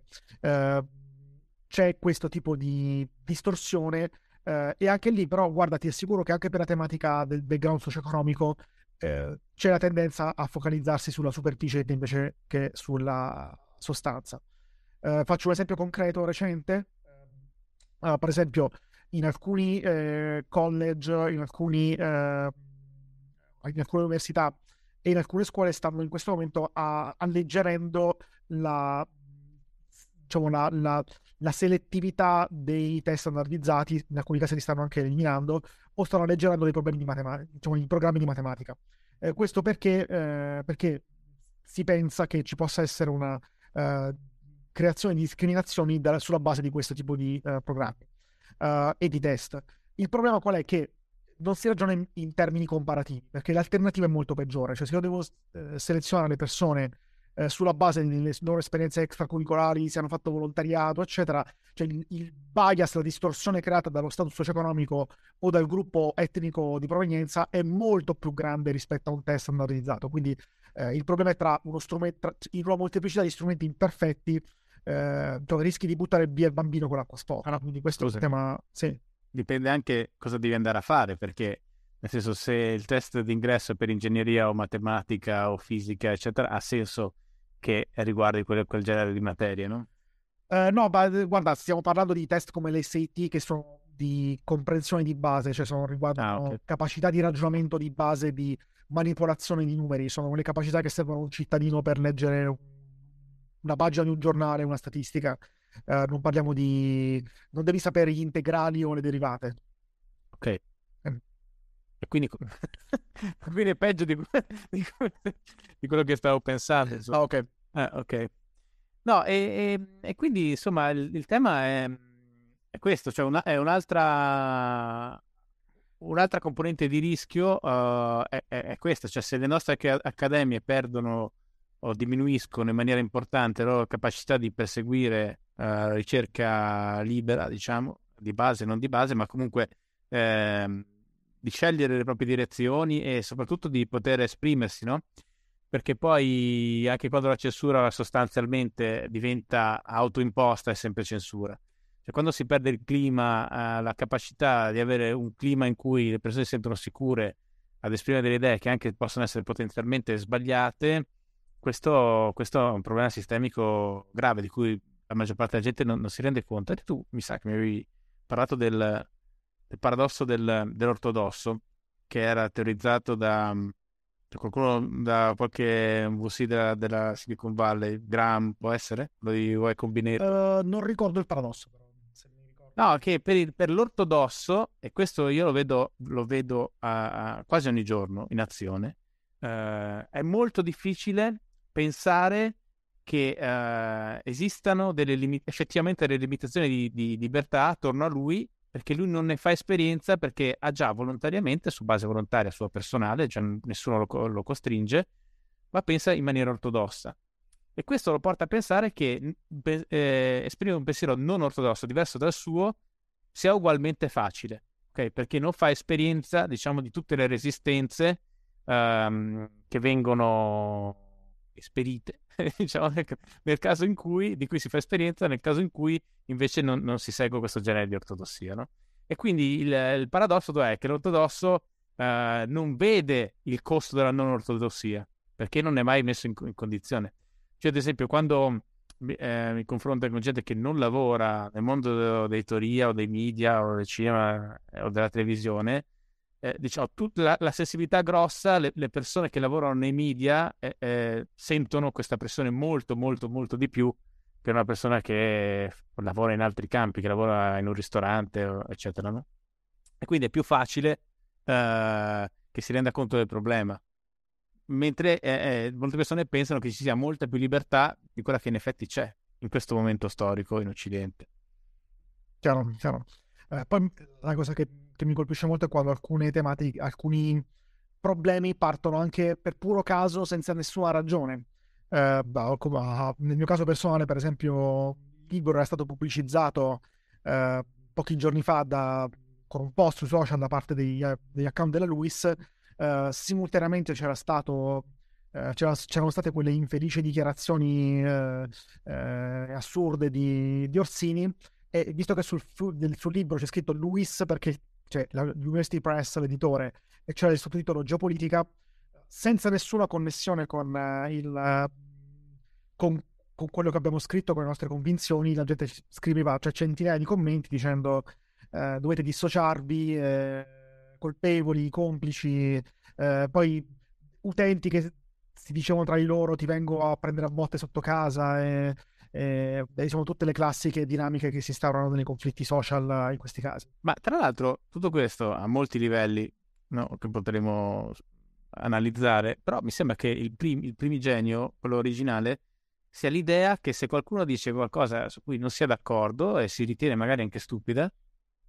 c'è questo tipo di distorsione eh, e anche lì, però, guarda, ti assicuro che anche per la tematica del background socio-economico eh, c'è la tendenza a focalizzarsi sulla superficie invece che sulla sostanza. Eh, faccio un esempio concreto recente. Uh, per esempio, in alcuni eh, college, in, alcuni, eh, in alcune università e in alcune scuole stanno in questo momento a, alleggerendo la diciamo, la, la, la, selettività dei test standardizzati, in alcuni casi li stanno anche eliminando, o stanno alleggerendo dei problemi di matematica, diciamo, i programmi di matematica. Eh, questo perché, eh, perché, si pensa che ci possa essere una uh, creazione di discriminazioni da, sulla base di questo tipo di uh, programmi uh, e di test. Il problema qual è? Che non si ragiona in, in termini comparativi, perché l'alternativa è molto peggiore. Cioè, se io devo selezionare le persone eh, sulla base delle loro esperienze extracurricolari, se hanno fatto volontariato, eccetera. Cioè il, il bias, la distorsione creata dallo status socio-economico o dal gruppo etnico di provenienza è molto più grande rispetto a un test standardizzato. Quindi eh, il problema è tra uno strumento, tra, in una molteplicità di strumenti imperfetti, eh, dove rischi di buttare via il bambino con l'acqua sporca. No? Quindi questo Scusa. è un tema. Sì. Dipende anche cosa devi andare a fare, perché nel senso, se il test d'ingresso per ingegneria o matematica o fisica, eccetera, ha senso che riguardi quel, quel genere di materie, no? Uh, no, ma guarda, stiamo parlando di test come l'SAT che sono di comprensione di base, cioè sono riguardano ah, okay. capacità di ragionamento di base, di manipolazione di numeri, sono quelle capacità che servono a un cittadino per leggere una pagina di un giornale, una statistica. Uh, non parliamo di... non devi sapere gli integrali o le derivate. Ok. E quindi, *laughs* *laughs* quindi è peggio di, *laughs* di, quello che stavo pensando. Insomma. Ah, ok. Eh, ok. No, e, e, e, quindi insomma il, il tema è, è, questo, cioè una, è un'altra, un'altra componente di rischio uh, è, è, questa, cioè se le nostre accademie perdono o diminuiscono in maniera importante la loro capacità di perseguire uh, ricerca libera, diciamo, di base, non di base, ma comunque eh, di scegliere le proprie direzioni e soprattutto di poter esprimersi, no? Perché poi anche quando la censura sostanzialmente diventa autoimposta è sempre censura. Cioè quando si perde il clima, eh, la capacità di avere un clima in cui le persone si sentono sicure ad esprimere delle idee che anche possono essere potenzialmente sbagliate, questo, questo è un problema sistemico grave di cui la maggior parte della gente non, non si rende conto. E tu mi sa che mi avevi parlato del, il paradosso del, dell'ortodosso, che era teorizzato da, da qualcuno, da qualche VC della, della, Silicon Valley, Graham, può essere? Lo di Y Combinator? Uh, non ricordo il paradosso, però. No, che per, il, per, l'ortodosso, e questo io lo vedo, lo vedo a, a quasi ogni giorno in azione, uh, è molto difficile pensare che uh, esistano delle limit- effettivamente delle limitazioni di, di, libertà attorno a lui perché lui non ne fa esperienza perché ha già volontariamente, su base volontaria sua personale, cioè nessuno lo, lo costringe, ma pensa in maniera ortodossa. E questo lo porta a pensare che eh, esprimere un pensiero non ortodosso, diverso dal suo, sia ugualmente facile, ok? Perché non fa esperienza, diciamo, di tutte le resistenze um, che vengono esperite, *laughs* diciamo, nel caso in cui, di cui si fa esperienza, nel caso in cui invece non, non si segue questo genere di ortodossia, no? E quindi il, il paradosso è che l'ortodosso eh, non vede il costo della non ortodossia, perché non è mai messo in, in condizione. Cioè, ad esempio, quando eh, mi confronto con gente che non lavora nel mondo dell'editoria o dei media o del cinema eh, o della televisione, eh, diciamo, tutta la, la, sensibilità grossa, le, le, persone che lavorano nei media eh, eh, sentono questa pressione molto, molto, molto di più che una persona che lavora in altri campi, che lavora in un ristorante, eccetera. No? E quindi è più facile eh, che si renda conto del problema. Mentre eh, eh, molte persone pensano che ci sia molta più libertà di quella che in effetti c'è in questo momento storico in Occidente. Chiaro, chiaro. Poi la cosa che, che, mi colpisce molto è quando alcune tematiche, alcuni problemi partono anche per puro caso senza nessuna ragione. Eh, nel mio caso personale, per esempio, libro era stato pubblicizzato eh, pochi giorni fa da, con un post sui social da parte degli, degli account della Luis. Eh, simultaneamente c'era stato Uh, c'erano state quelle infelici dichiarazioni uh, uh, assurde di, di, Orsini e visto che sul, sul, libro c'è scritto Luis perché cioè l'University Press, l'editore, e c'era il sottotitolo Geopolitica, senza nessuna connessione con, il, con, con, quello che abbiamo scritto, con le nostre convinzioni, la gente scriveva cioè, centinaia di commenti dicendo dovete dissociarvi, colpevoli, complici, poi utenti che si dicevano tra di loro ti vengo a prendere a botte sotto casa e, e diciamo tutte le classiche dinamiche che si instaurano nei conflitti social in questi casi. Ma tra l'altro tutto questo a molti livelli no, che potremo analizzare, però mi sembra che il, prim- il primigenio, quello originale, sia l'idea che se qualcuno dice qualcosa su cui non sia d'accordo e si ritiene magari anche stupida,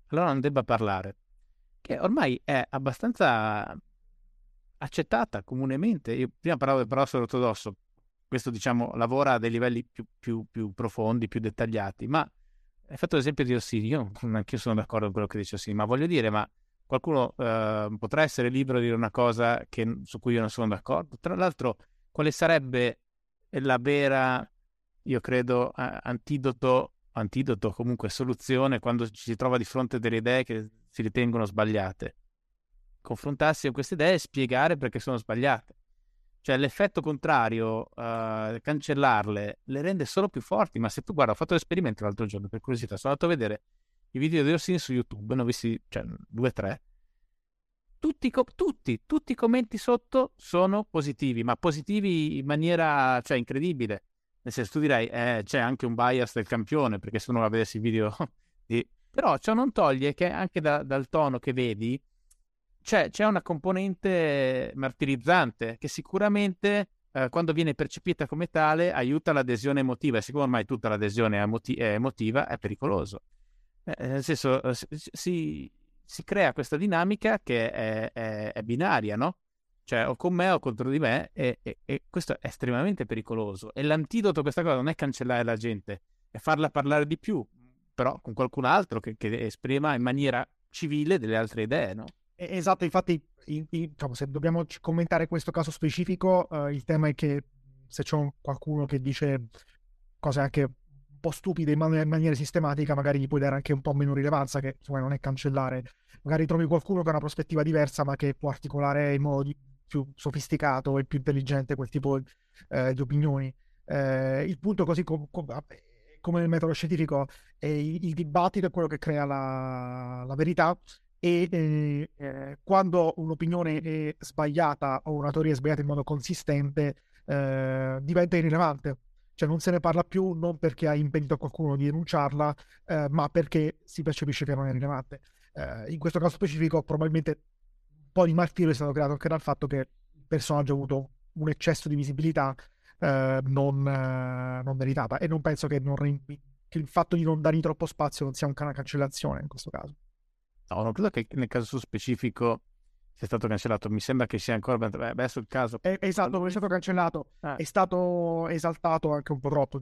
allora non debba parlare. Che ormai è abbastanza accettata comunemente. Io prima parlavo del paradosso ortodosso, questo diciamo lavora a dei livelli più, più, più profondi, più dettagliati, ma hai fatto l'esempio di Ossini, io anche io sono d'accordo con quello che dice Ossini, ma voglio dire, ma qualcuno eh, potrà essere libero di dire una cosa che, su cui io non sono d'accordo? Tra l'altro, quale sarebbe la vera, io credo, antidoto, antidoto comunque soluzione quando ci si trova di fronte delle idee che si ritengono sbagliate? confrontarsi con queste idee e spiegare perché sono sbagliate. Cioè l'effetto contrario, uh, cancellarle, le rende solo più forti. Ma se tu guarda, ho fatto l'esperimento l'altro giorno, per curiosità, sono andato a vedere i video di Orsini su YouTube, ne ho visti cioè, due o tre. Tutti, tutti, tutti i commenti sotto sono positivi, ma positivi in maniera cioè, incredibile. Nel senso, tu direi, eh, c'è anche un bias del campione, perché se uno va a vedersi il video *laughs* di... Però ciò non toglie che anche da, dal tono che vedi, c'è, c'è una componente martirizzante che sicuramente eh, quando viene percepita come tale aiuta l'adesione emotiva e siccome ormai tutta l'adesione emoti- emotiva è pericoloso. Eh, nel senso eh, si, si, crea questa dinamica che è, è, è, binaria, no? Cioè o con me o contro di me e, e, e questo è estremamente pericoloso. E l'antidoto a questa cosa non è cancellare la gente, è farla parlare di più, però con qualcun altro che, che esprima in maniera civile delle altre idee, no? Esatto, infatti, in, in, diciamo, se dobbiamo commentare questo caso specifico, uh, il tema è che se c'è qualcuno che dice cose anche un po' stupide in, man- in, maniera sistematica, magari gli puoi dare anche un po' meno rilevanza, che insomma non è cancellare. Magari trovi qualcuno che ha una prospettiva diversa, ma che può articolare in modo di, più sofisticato e più intelligente quel tipo eh, di opinioni. Eh, il punto così com- com- come nel metodo scientifico, è il, il dibattito è quello che crea la, la verità e eh, quando un'opinione è sbagliata o una teoria è sbagliata in modo consistente eh, diventa irrilevante. Cioè non se ne parla più non perché ha impedito a qualcuno di denunciarla, eh, ma perché si percepisce che non è rilevante. Eh, in questo caso specifico probabilmente un po' di martirio è stato creato anche dal fatto che il personaggio ha avuto un eccesso di visibilità eh, non, non, meritata e non penso che, non, che il fatto di non dargli troppo spazio non sia un una cancellazione in questo caso. No, non credo che nel caso specifico sia stato cancellato. Mi sembra che sia ancora. Beh, adesso il caso. È, esatto, è stato cancellato. Ah. È stato esaltato anche un po' troppo.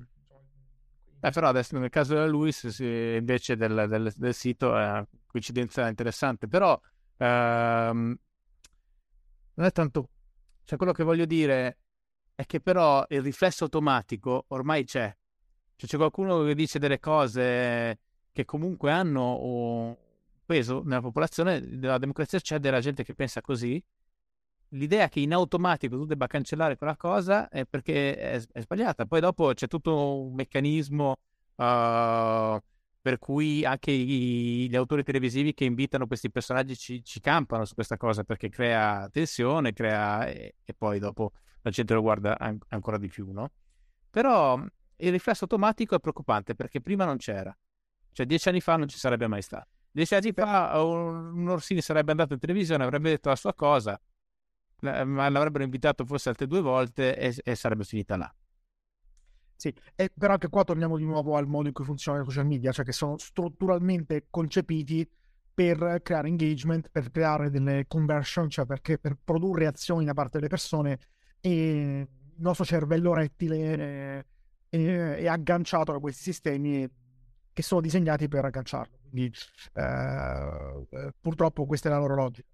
Eh, però adesso nel caso della Luis, invece del, del, del, sito, è una coincidenza interessante. Però ehm, non è tanto. Cioè, quello che voglio dire è che però il riflesso automatico ormai c'è. Cioè, c'è qualcuno che dice delle cose che comunque hanno peso nella popolazione della democrazia c'è della gente che pensa così. L'idea che in automatico tu debba cancellare quella cosa è perché è, è sbagliata. Poi dopo c'è tutto un meccanismo uh, per cui anche i, gli autori televisivi che invitano questi personaggi ci, ci campano su questa cosa perché crea tensione, crea e, e poi dopo la gente lo guarda an- ancora di più, no? Però il riflesso automatico è preoccupante perché prima non c'era. Cioè dieci anni fa non ci sarebbe mai stato. Dieci anni fa un Orsini sarebbe andato in televisione, avrebbe detto la sua cosa l'avrebbero invitato forse altre due volte e, e sarebbe finita là. Sì, e però anche qua torniamo di nuovo al modo in cui funzionano i social media, cioè che sono strutturalmente concepiti per creare engagement, per creare delle conversion, cioè perché, per produrre azioni da parte delle persone e il nostro cervello rettile è, è, è agganciato a questi sistemi che sono disegnati per agganciarlo. Quindi eh, eh purtroppo questa è la loro logica.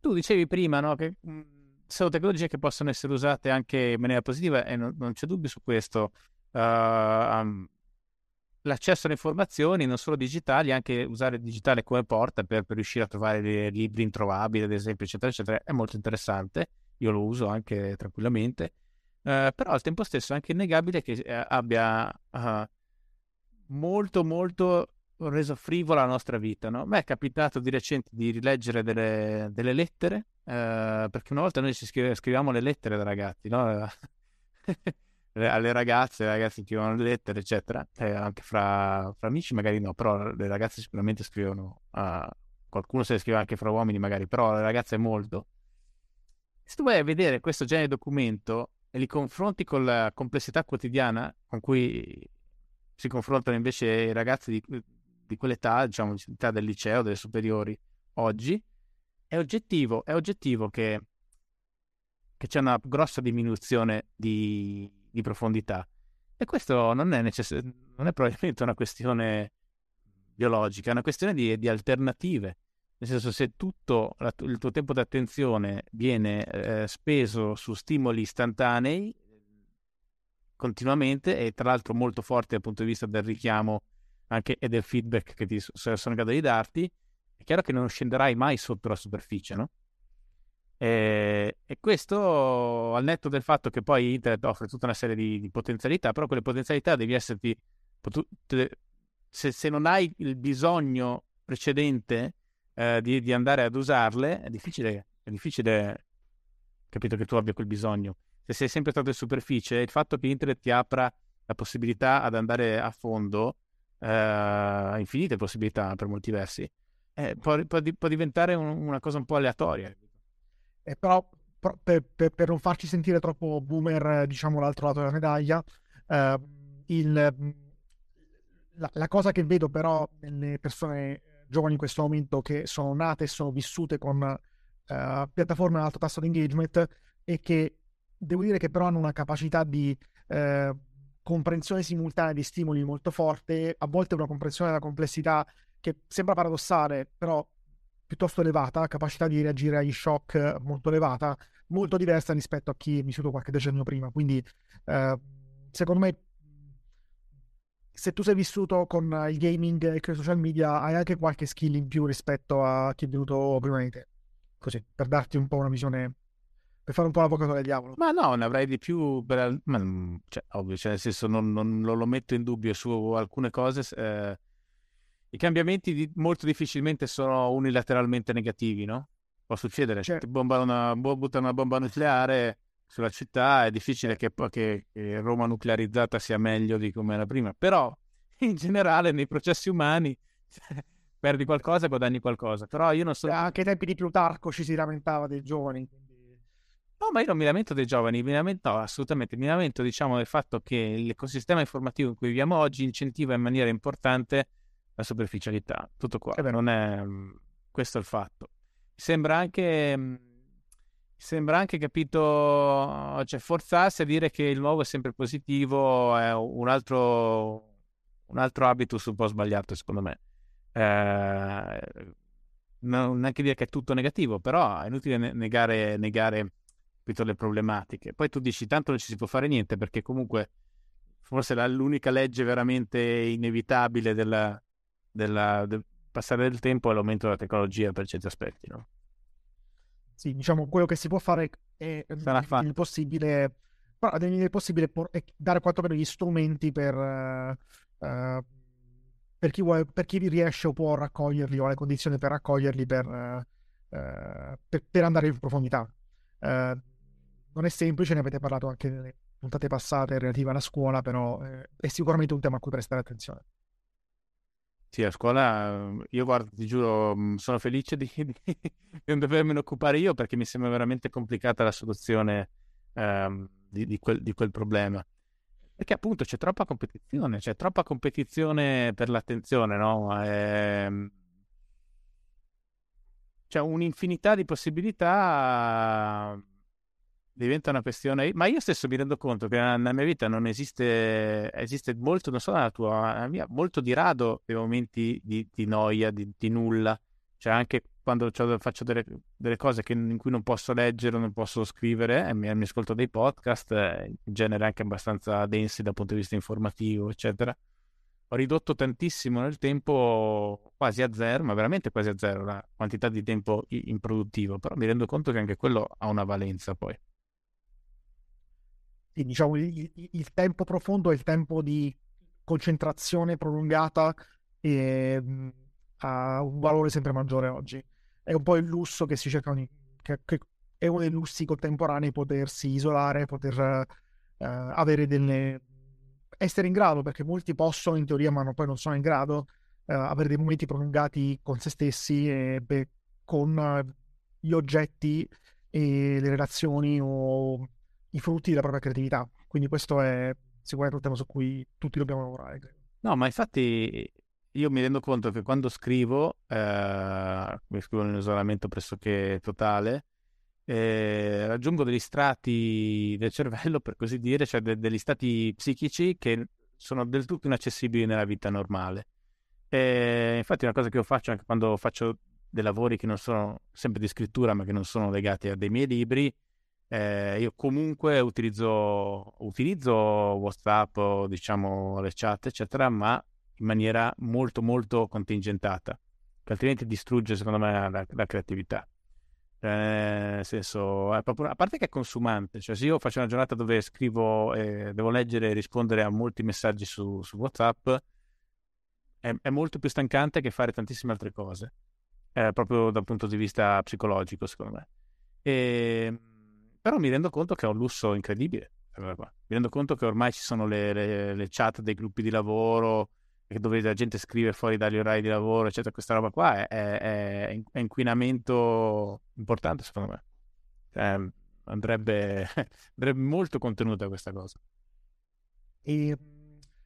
Tu dicevi prima no, che mh, sono tecnologie che possono essere usate anche in maniera positiva e non, non c'è dubbio su questo. Uh, um, l'accesso alle informazioni, non solo digitali, anche usare il digitale come porta per, per, riuscire a trovare libri introvabili, ad esempio, eccetera, eccetera, è molto interessante. Io lo uso anche tranquillamente. Uh, però al tempo stesso è anche innegabile che uh, abbia molto, molto reso frivola la nostra vita. No? A me è capitato di recente di rileggere delle, delle lettere, eh, perché una volta noi ci scrive, scriviamo le lettere da ragazzi, no? *laughs* alle ragazze, ai ragazzi scrivono le lettere, eccetera, eh, anche fra, fra, amici magari no, però le ragazze sicuramente scrivono, uh, qualcuno se le scrive anche fra uomini magari, però le ragazze molto. Se tu vai a vedere questo genere di documento e li confronti con la complessità quotidiana con cui si confrontano invece i ragazzi di, di quell'età, diciamo, l'età del liceo, delle superiori, oggi, è oggettivo, è oggettivo che, che c'è una grossa diminuzione di, di profondità. E questo non è, necess- non è probabilmente una questione biologica, è una questione di, di alternative. Nel senso, se tutto la, il tuo tempo d'attenzione viene eh, speso su stimoli istantanei continuamente e tra l'altro molto forti dal punto di vista del richiamo anche, e del feedback che ti sono in grado di darti, è chiaro che non scenderai mai sotto la superficie, no? E, e, questo al netto del fatto che poi internet offre tutta una serie di, di potenzialità, però quelle potenzialità devi esserti se, se, non hai il bisogno precedente eh, di, di, andare ad usarle, è difficile, è difficile capito che tu abbia quel bisogno. Se sei sempre stato in superficie, il fatto che internet ti apra la possibilità ad andare a fondo eh, infinite possibilità per molti versi, eh, può, può, può, diventare un, una cosa un po' aleatoria. E però per, per, per, non farci sentire troppo boomer, diciamo l'altro lato della medaglia, eh, il, la, la, cosa che vedo però nelle persone giovani in questo momento che sono nate e sono vissute con uh, piattaforme ad alto tasso di engagement è che devo dire che però hanno una capacità di uh, comprensione simultanea di stimoli molto forte, a volte una comprensione della complessità che sembra paradossale, però piuttosto elevata, capacità di reagire agli shock molto elevata, molto diversa rispetto a chi è vissuto qualche decennio prima. Quindi, eh, secondo me, se tu sei vissuto con il gaming e con i social media, hai anche qualche skill in più rispetto a chi è venuto prima di te. Così, per darti un po' una visione per fare un po' l'avvocato del diavolo. Ma no, ne avrei di più, per, ma, mm, cioè, ovvio, cioè, nel senso non, non, non, lo metto in dubbio su alcune cose. Eh, I cambiamenti di, molto difficilmente sono unilateralmente negativi, no? Può succedere, certo. bomba una, buttano una bomba nucleare sulla città, è difficile che, che, che Roma nuclearizzata sia meglio di come era prima, però in generale nei processi umani *laughs* perdi qualcosa e guadagni qualcosa. Però io non so. Anche ai tempi di Plutarco ci si lamentava dei giovani. No, ma io non mi lamento dei giovani, mi lamento, no, assolutamente, mi lamento diciamo del fatto che l'ecosistema informativo in cui viviamo oggi incentiva in maniera importante la superficialità, tutto qua, eh non è, mm, questo è il fatto. Sembra anche, mm, sembra anche, capito, cioè forzarsi a dire che il nuovo è sempre positivo è un altro, un altro habitus un po' sbagliato secondo me. Eh, non neanche dire che è tutto negativo, però è inutile negare, negare capito, le problematiche. Poi tu dici tanto non ci si può fare niente perché comunque forse la, l'unica legge veramente inevitabile della, della, del passare del tempo è l'aumento della tecnologia per certi aspetti, no? Sì, diciamo, quello che si può fare è il possibile, il possibile è dare quantomeno gli strumenti per, uh, per, chi vuole, per chi riesce o può raccoglierli o ha le condizioni per raccoglierli per, uh, per, per andare in profondità. Uh, non è semplice, ne avete parlato anche nelle puntate passate relative alla scuola, però eh, è sicuramente un tema a cui prestare attenzione. Sì, a scuola io guardo, ti giuro, mm, sono felice *laughs* di, di, non dovermene occupare io perché mi sembra veramente complicata la soluzione ehm, di, di, quel, di quel problema. Perché appunto c'è troppa competizione, c'è troppa competizione per l'attenzione, no? Ehm, c'è un'infinità di possibilità diventa una questione. Ma io stesso mi rendo conto che nella mia vita non esiste, esiste molto, non so nella tua, nella mia, molto di rado dei momenti di, di noia, di, di, nulla. Cioè, anche quando faccio delle, delle cose che, in cui non posso leggere, non posso scrivere, mi, mi, ascolto dei podcast, eh, in genere anche abbastanza densi dal punto di vista informativo, eccetera. Ho ridotto tantissimo nel tempo, quasi a zero, ma veramente quasi a zero, la quantità di tempo improduttivo, però mi rendo conto che anche quello ha una valenza poi diciamo, il, il, tempo profondo e il tempo di concentrazione prolungata e, mh, ha un valore sempre maggiore oggi. È un po' il lusso che si cerca, di, che, che è uno dei lussi contemporanei potersi isolare, poter uh, avere delle... essere in grado, perché molti possono in teoria, ma non, poi non sono in grado, uh, avere dei momenti prolungati con se stessi e beh, con uh, gli oggetti e le relazioni o i frutti della propria creatività. Quindi questo è sicuramente un tema su cui tutti dobbiamo lavorare. Credo. No, ma infatti io mi rendo conto che quando scrivo, eh, mi scrivo in un isolamento pressoché totale, eh, raggiungo degli strati del cervello, per così dire, cioè de- degli stati psichici che sono del tutto inaccessibili nella vita normale. E infatti una cosa che io faccio anche quando faccio dei lavori che non sono sempre di scrittura, ma che non sono legati a dei miei libri, eh, io comunque utilizzo, utilizzo WhatsApp, diciamo le chat, eccetera, ma in maniera molto, molto contingentata, che altrimenti distrugge, secondo me, la, la creatività. Eh, nel senso, proprio, a parte che è consumante, cioè se io faccio una giornata dove scrivo, eh, devo leggere e rispondere a molti messaggi su, su WhatsApp, è, è, molto più stancante che fare tantissime altre cose, eh, proprio dal punto di vista psicologico, secondo me. E ehm, però mi rendo conto che è un lusso incredibile. Mi rendo conto che ormai ci sono le, le, le chat dei gruppi di lavoro dove la gente scrive fuori dagli orari di lavoro, eccetera. Questa roba qua è, è, è inquinamento importante, secondo me. Cioè, andrebbe, *laughs* andrebbe molto contenuta questa cosa. E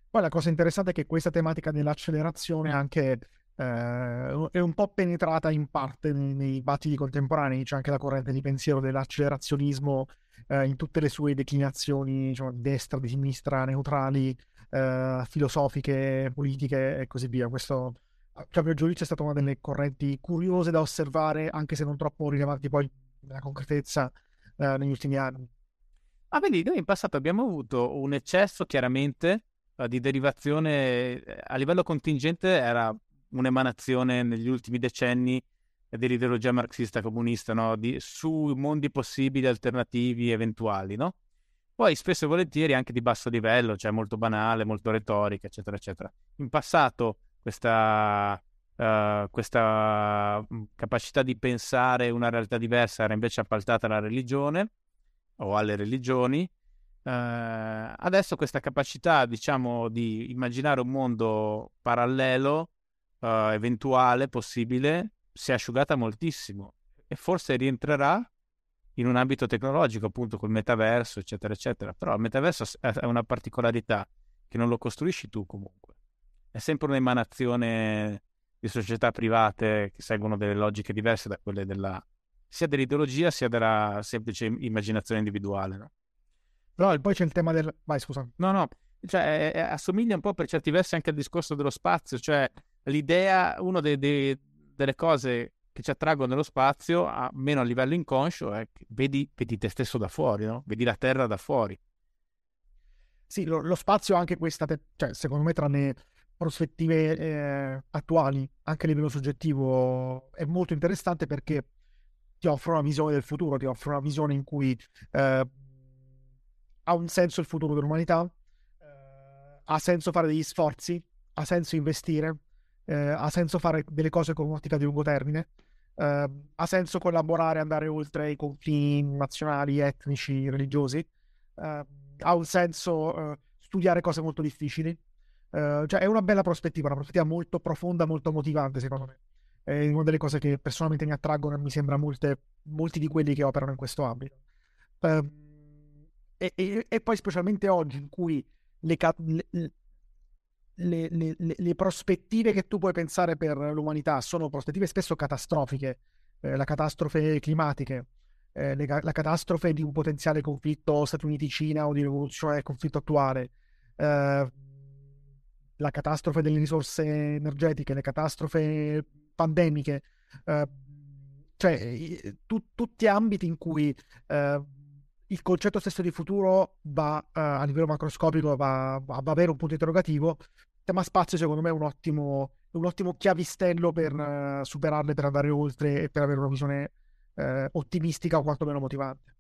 poi la cosa interessante è che questa tematica dell'accelerazione anche eh, è un po' penetrata in parte nei, nei dibattiti contemporanei, c'è anche la corrente di pensiero dell'accelerazionismo eh, in tutte le sue declinazioni, diciamo, di destra, di sinistra, neutrali, eh, filosofiche, politiche e così via. Questo, a mio giudizio, è stata una delle correnti curiose da osservare, anche se non troppo rilevanti poi nella concretezza eh, negli ultimi anni. Ah, vedi, noi in passato abbiamo avuto un eccesso chiaramente uh, di derivazione eh, a livello contingente era un'emanazione negli ultimi decenni dell'ideologia marxista comunista, no? Di, su mondi possibili, alternativi, eventuali, no? Poi spesso e volentieri anche di basso livello, cioè molto banale, molto retorica, eccetera, eccetera. In passato questa, uh, questa mm, capacità di pensare una realtà diversa era invece appaltata alla religione o alle religioni. Uh, adesso questa capacità, diciamo, di immaginare un mondo parallelo uh, eventuale, possibile, si è asciugata moltissimo e forse rientrerà in un ambito tecnologico, appunto col metaverso, eccetera, eccetera. Però il metaverso ha una particolarità che non lo costruisci tu comunque. È sempre un'emanazione di società private che seguono delle logiche diverse da quelle della, sia dell'ideologia sia della semplice immaginazione individuale. No? Però poi c'è il tema del... Vai, scusa. No, no, cioè, è, è, assomiglia un po' per certi versi anche al discorso dello spazio, cioè l'idea, una delle cose che ci attraggono nello spazio, almeno a livello inconscio, è che vedi, vedi te stesso da fuori, no? vedi la Terra da fuori. Sì, lo, lo spazio anche questa, te- cioè, secondo me, tra le prospettive eh, attuali, anche a livello soggettivo, è molto interessante perché ti offre una visione del futuro, ti offre una visione in cui eh, ha un senso il futuro dell'umanità, eh, ha senso fare degli sforzi, ha senso investire, eh, ha senso fare delle cose con un'ottica di lungo termine, eh, ha senso collaborare, andare oltre i confini nazionali, etnici, religiosi, eh, ha un senso eh, studiare cose molto difficili, Uh, cioè è una bella prospettiva, una prospettiva molto profonda, molto motivante secondo me. È una delle cose che personalmente mi attraggono e mi sembra molte, molti di quelli che operano in questo ambito. Uh, e, e, e, poi specialmente oggi in cui le, le, le, le, le, prospettive che tu puoi pensare per l'umanità sono prospettive spesso catastrofiche, eh, la catastrofe climatiche, eh, la catastrofe di un potenziale conflitto Stati Uniti-Cina o di rivoluzione del conflitto attuale, eh, la catastrofe delle risorse energetiche, le catastrofe pandemiche, eh, cioè tu, tutti ambiti in cui eh, il concetto stesso di futuro va uh, a livello macroscopico va, va, va, avere un punto interrogativo tema spazio secondo me è un ottimo, un ottimo chiavistello per uh, superarle, per andare oltre e per avere una visione uh, ottimistica o quantomeno motivante.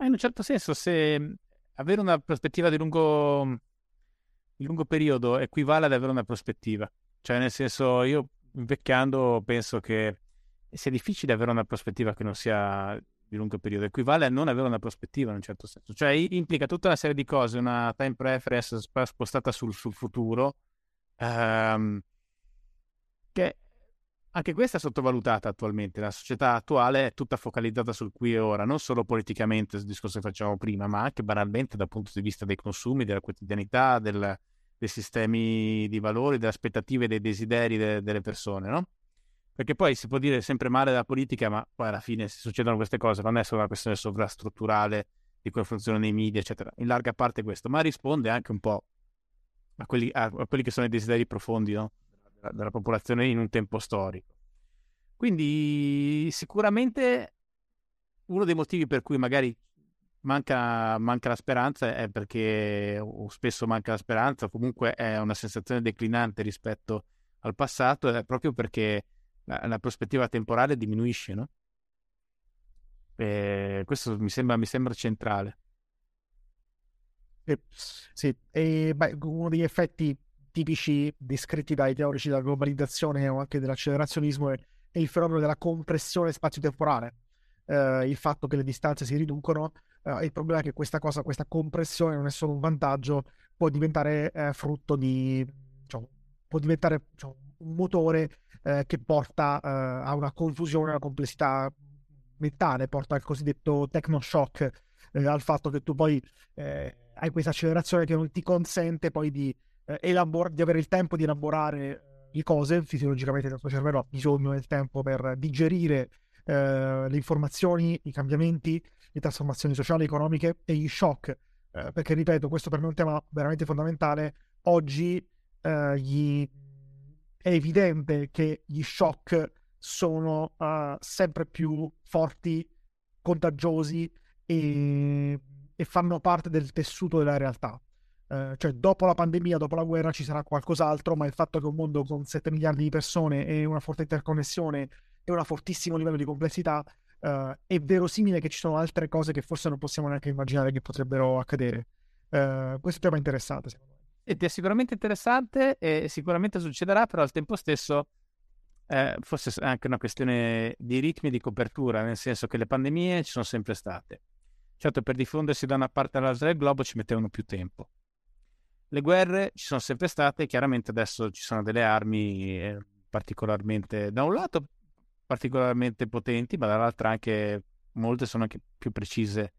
In un certo senso, se avere una prospettiva di lungo, di lungo periodo equivale ad avere una prospettiva, cioè nel senso io invecchiando penso che sia difficile avere una prospettiva che non sia di lungo periodo, equivale a non avere una prospettiva in un certo senso, cioè implica tutta una serie di cose, una time preference spostata sul, sul futuro, ehm, che anche questa è sottovalutata attualmente, la società attuale è tutta focalizzata sul qui e ora, non solo politicamente, sul discorso che facevamo prima, ma anche banalmente dal punto di vista dei consumi, della quotidianità, del, dei sistemi di valori, delle aspettative, dei desideri de, delle persone, no? Perché poi si può dire sempre male della politica, ma poi alla fine se succedono queste cose non è solo una questione sovrastrutturale di come funzionano i media, eccetera. In larga parte questo, ma risponde anche un po' a quelli, a, a quelli che sono i desideri profondi no? della, della popolazione in un tempo storico. Quindi sicuramente uno dei motivi per cui magari manca, manca, la speranza è perché, o spesso manca la speranza, comunque è una sensazione declinante rispetto al passato, è proprio perché la, la prospettiva temporale diminuisce, no? E questo mi sembra, mi sembra centrale. Eh, sì, e, beh, uno degli effetti tipici descritti dai teorici della globalizzazione o anche dell'accelerazionismo è, è il fenomeno della compressione spazio-temporale. Eh, il fatto che le distanze si riducono, eh, il problema è che questa cosa, questa compressione non è solo un vantaggio, può diventare eh, frutto di, diciamo, può diventare diciamo, un motore eh, che porta eh, a una confusione, a una complessità mentale, porta al cosiddetto techno-shock, eh, al fatto che tu poi eh, hai questa accelerazione che non ti consente poi di, eh, elabor- di avere il tempo di elaborare le cose, fisiologicamente il nostro cervello ha bisogno del tempo per digerire eh, le informazioni, i cambiamenti, le trasformazioni sociali, economiche e gli shock. perché ripeto, questo per me è un tema veramente fondamentale. Oggi gli è evidente che gli shock sono uh, sempre più forti, contagiosi e, e, fanno parte del tessuto della realtà. Uh, cioè, dopo la pandemia, dopo la guerra ci sarà qualcos'altro, ma il fatto che un mondo con 7 miliardi di persone e una forte interconnessione e un fortissimo livello di complessità uh, è verosimile che ci sono altre cose che forse non possiamo neanche immaginare che potrebbero accadere. questo è un tema interessante, secondo me ed è sicuramente interessante e sicuramente succederà, però al tempo stesso eh, forse è anche una questione di ritmi di copertura, nel senso che le pandemie ci sono sempre state. Certo, per diffondersi da una parte all'altra del globo ci mettevano più tempo. Le guerre ci sono sempre state, chiaramente adesso ci sono delle armi eh, particolarmente, da un lato particolarmente potenti, ma dall'altro anche molte sono anche più precise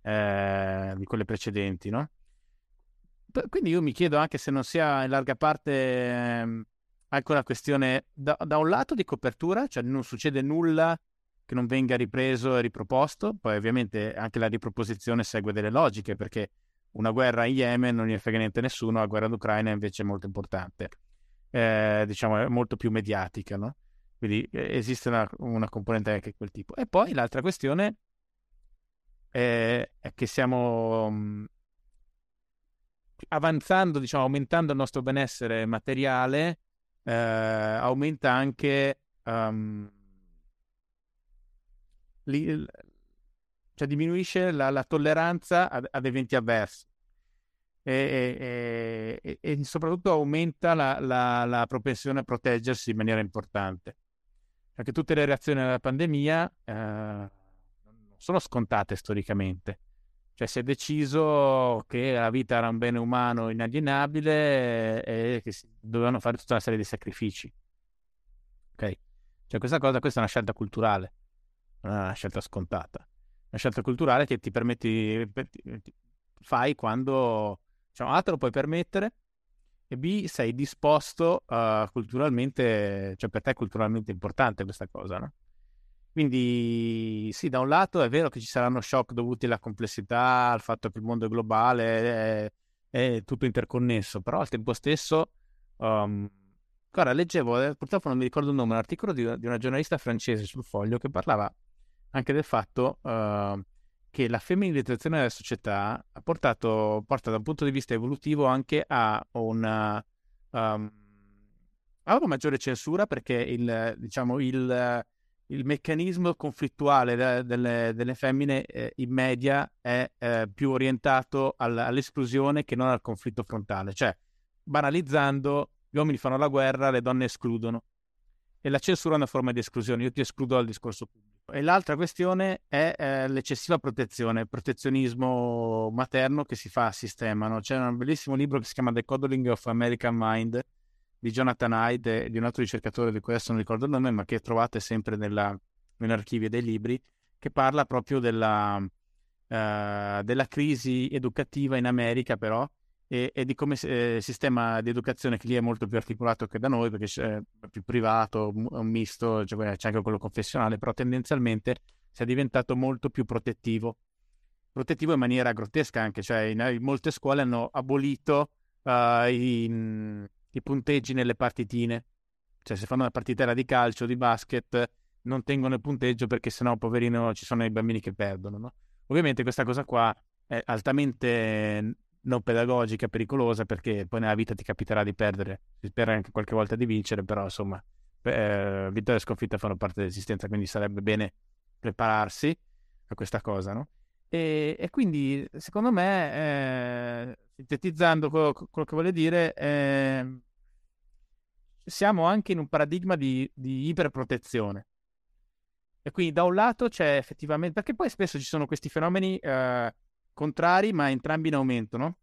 eh, di quelle precedenti, no? Quindi io mi chiedo anche se non sia in larga parte ehm, anche una questione da, da, un lato di copertura, cioè non succede nulla che non venga ripreso e riproposto, poi ovviamente anche la riproposizione segue delle logiche perché una guerra in Yemen non gli frega niente a nessuno, la guerra d'Ucraina invece è molto importante, eh, diciamo è molto più mediatica, no? Quindi eh, esiste una, una componente anche di quel tipo. E poi l'altra questione è, è che siamo avanzando, diciamo, aumentando il nostro benessere materiale, eh, aumenta anche um, li, cioè diminuisce la, la tolleranza ad, ad, eventi avversi e, e, e, e soprattutto aumenta la, la, la, propensione a proteggersi in maniera importante. Perché tutte le reazioni alla pandemia eh, sono scontate storicamente Cioè si è deciso che la vita era un bene umano inalienabile e che si dovevano fare tutta una serie di sacrifici. Ok? Cioè questa cosa, questa è una scelta culturale, non è una scelta scontata. Una scelta culturale che ti permetti, fai quando, diciamo, A te lo puoi permettere e B sei disposto uh, culturalmente, cioè per te è culturalmente importante questa cosa, no? Quindi sì, da un lato è vero che ci saranno shock dovuti alla complessità, al fatto che il mondo è globale, è, è tutto interconnesso, però al tempo stesso, um, guarda, leggevo, eh, purtroppo non mi ricordo il nome, un articolo di, di, una giornalista francese sul foglio che parlava anche del fatto uh, che la femminilizzazione della società ha portato, porta da un punto di vista evolutivo anche a una, um, a una maggiore censura perché il, diciamo, il il meccanismo conflittuale de- delle, delle, femmine eh, in media è eh, più orientato all- all'esclusione che non al conflitto frontale. Cioè, banalizzando, gli uomini fanno la guerra, le donne escludono. E la censura è una forma di esclusione, io ti escludo dal discorso pubblico. E l'altra questione è eh, l'eccessiva protezione, il protezionismo materno che si fa a sistema. No? C'è un bellissimo libro che si chiama The Coddling of American Mind, di Jonathan Hyde e di un altro ricercatore di cui adesso non ricordo il nome, ma che trovate sempre nella, nell'archivio dei libri, che parla proprio della, uh, della crisi educativa in America, però, e, e di come eh, il sistema di educazione che lì è molto più articolato che da noi, perché è più privato, un misto, cioè, c'è anche quello confessionale, però tendenzialmente si è diventato molto più protettivo. Protettivo in maniera grottesca anche, cioè in, in molte scuole hanno abolito uh, i i punteggi nelle partitine. Cioè, se fanno una partitella di calcio, di basket, non tengono il punteggio perché sennò, poverino, ci sono i bambini che perdono, no? Ovviamente questa cosa qua è altamente non pedagogica, pericolosa, perché poi nella vita ti capiterà di perdere. Si spera anche qualche volta di vincere, però insomma, eh, vittoria e sconfitta fanno parte dell'esistenza, quindi sarebbe bene prepararsi a questa cosa, no? E, e quindi, secondo me, eh, sintetizzando quello, quello, che vuole dire, eh, siamo anche in un paradigma di, di iperprotezione. E quindi da un lato c'è effettivamente, perché poi spesso ci sono questi fenomeni eh, contrari, ma entrambi in aumento, no?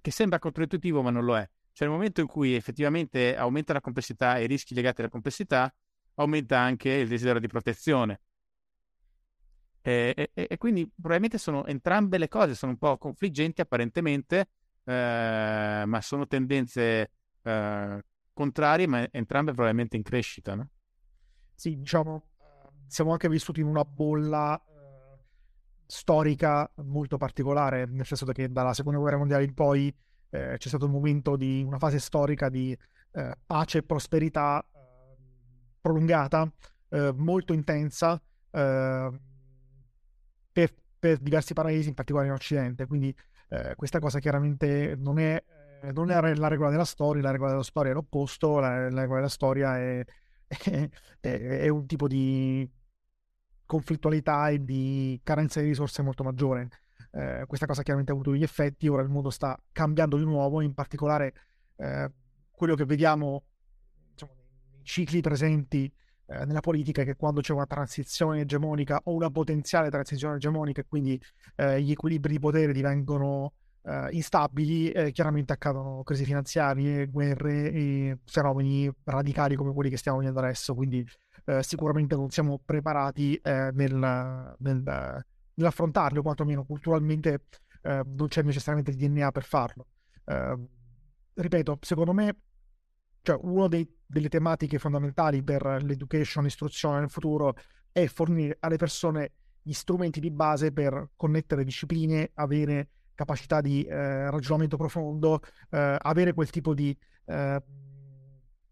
Che sembra controintuitivo, ma non lo è. Cioè, nel momento in cui effettivamente aumenta la complessità e i rischi legati alla complessità, aumenta anche il desiderio di protezione. E, e, e, quindi probabilmente sono entrambe le cose, sono un po' confliggenti apparentemente, eh, ma sono tendenze eh, contrarie, ma entrambe probabilmente in crescita. No? Sì, diciamo, siamo anche vissuti in una bolla eh, storica molto particolare, nel senso che dalla seconda guerra mondiale in poi eh, c'è stato un momento di una fase storica di eh, pace e prosperità prolungata, molto intensa per, per diversi paesi, in particolare in Occidente. Quindi eh, questa cosa chiaramente non è, eh, non è, la regola della storia, la regola della storia è l'opposto, la, la regola della storia *laughs* è, è, è, un tipo di conflittualità e di carenza di risorse molto maggiore. Eh, questa cosa chiaramente ha avuto degli effetti, ora il mondo sta cambiando di nuovo, in particolare eh, quello che vediamo diciamo, nei cicli presenti eh, nella politica che quando c'è una transizione egemonica o una potenziale transizione egemonica e quindi eh, gli equilibri di potere divengono eh, instabili, eh, chiaramente accadono crisi finanziarie, guerre e fenomeni radicali come quelli che stiamo vedendo adesso, quindi sicuramente non siamo preparati nel, nel, nell'affrontarli, o quantomeno culturalmente non c'è necessariamente il DNA per farlo. ripeto, secondo me cioè, una delle tematiche fondamentali per l'education, l'istruzione nel futuro è fornire alle persone gli strumenti di base per connettere discipline, avere capacità di eh, ragionamento profondo, eh, avere quel tipo di eh,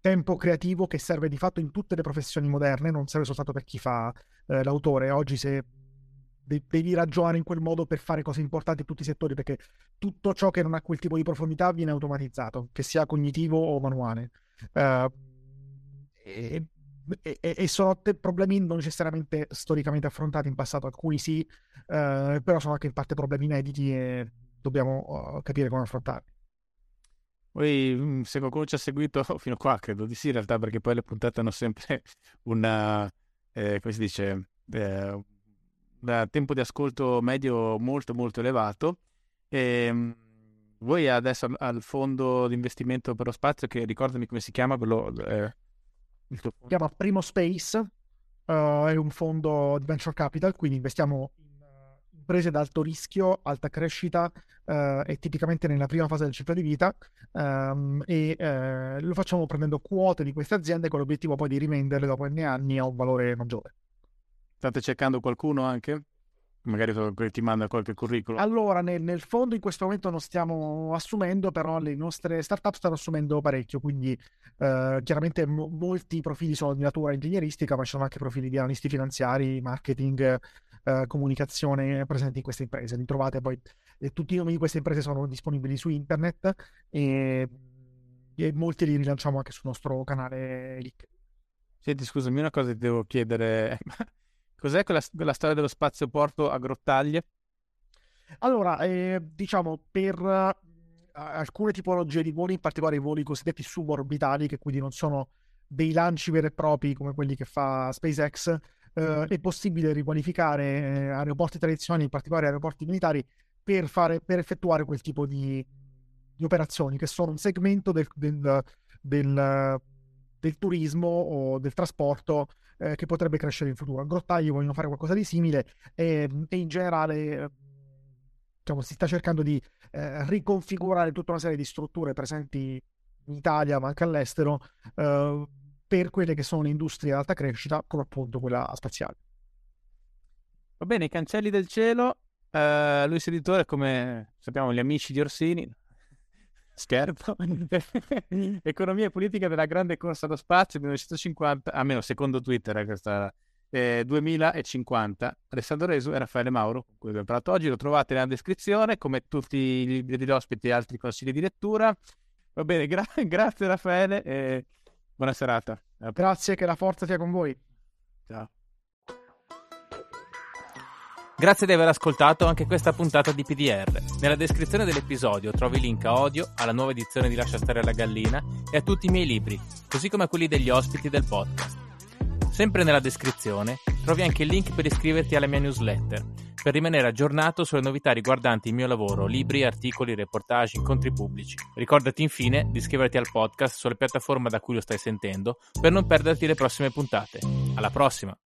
tempo creativo che serve di fatto in tutte le professioni moderne, non serve soltanto per chi fa eh, l'autore. Oggi se devi ragionare in quel modo per fare cose importanti in tutti i settori, perché tutto ciò che non ha quel tipo di profondità viene automatizzato, che sia cognitivo o manuale. Uh, e, e, e, sono problemi non necessariamente storicamente affrontati in passato, alcuni sì, uh, però sono anche in parte problemi inediti e dobbiamo uh, capire come affrontarli. Poi, mm, se qualcuno ci ha seguito *laughs* fino a qua, credo di sì, in realtà, perché poi le puntate hanno sempre *laughs* una, eh, come si dice, eh, da tempo di ascolto medio molto molto elevato. E, ehm, voi adesso al, al, fondo di investimento per lo spazio, che ricordami come si chiama, quello, eh, il tuo Si chiama Primo Space, uh, è un fondo di venture capital, quindi investiamo in uh, imprese ad alto rischio, alta crescita uh, e tipicamente nella prima fase del ciclo di vita um, e lo facciamo prendendo quote di queste aziende con l'obiettivo poi di rivenderle dopo n anni a un valore maggiore. State cercando qualcuno anche? Magari ti manda qualche curriculum. Allora, nel, nel, fondo in questo momento non stiamo assumendo, però le nostre startup stanno assumendo parecchio, quindi eh, chiaramente mo- molti profili sono di natura ingegneristica, ma ci sono anche profili di analisti finanziari, marketing, eh, comunicazione presenti in queste imprese. Li trovate poi, eh, tutti i nomi di queste imprese sono disponibili su internet e, e molti li rilanciamo anche sul nostro canale LinkedIn. Senti, scusami, una cosa ti devo chiedere. *laughs* Cos'è quella, quella storia dello spazioporto a Grottaglie? Allora, eh, diciamo, per uh, alcune tipologie di voli, in particolare i voli cosiddetti suborbitali, che quindi non sono dei lanci veri e propri come quelli che fa SpaceX, eh, è possibile riqualificare eh, aeroporti tradizionali, in particolare aeroporti militari, per, fare, per effettuare quel tipo di, di, operazioni, che sono un segmento del, del, del, del turismo o del trasporto eh, che potrebbe crescere in futuro. A Grottaglie vogliono fare qualcosa di simile e, e in generale diciamo, si sta cercando di eh, riconfigurare tutta una serie di strutture presenti in Italia ma anche all'estero eh, per quelle che sono le industrie ad alta crescita come appunto quella spaziale. Va bene, i cancelli del cielo, uh, Luis Editore come sappiamo gli amici di Orsini, Scherzo. *laughs* Economia e politica della grande corsa allo spazio 1950, almeno secondo Twitter è questa, eh, 2050. Alessandro Resu e Raffaele Mauro, con cui abbiamo parlato oggi, lo trovate nella descrizione, come tutti i libri degli ospiti e altri consigli di lettura. Va bene, gra- *laughs* grazie Raffaele e buona serata. Grazie, che la forza sia con voi. Ciao. Grazie di aver ascoltato anche questa puntata di PDR. Nella descrizione dell'episodio trovi link a Odio, alla nuova edizione di Lascia stare la gallina e a tutti i miei libri, così come a quelli degli ospiti del podcast. Sempre nella descrizione trovi anche il link per iscriverti alla mia newsletter, per rimanere aggiornato sulle novità riguardanti il mio lavoro, libri, articoli, reportage, incontri pubblici. Ricordati infine di iscriverti al podcast sulle piattaforme da cui lo stai sentendo per non perderti le prossime puntate. Alla prossima!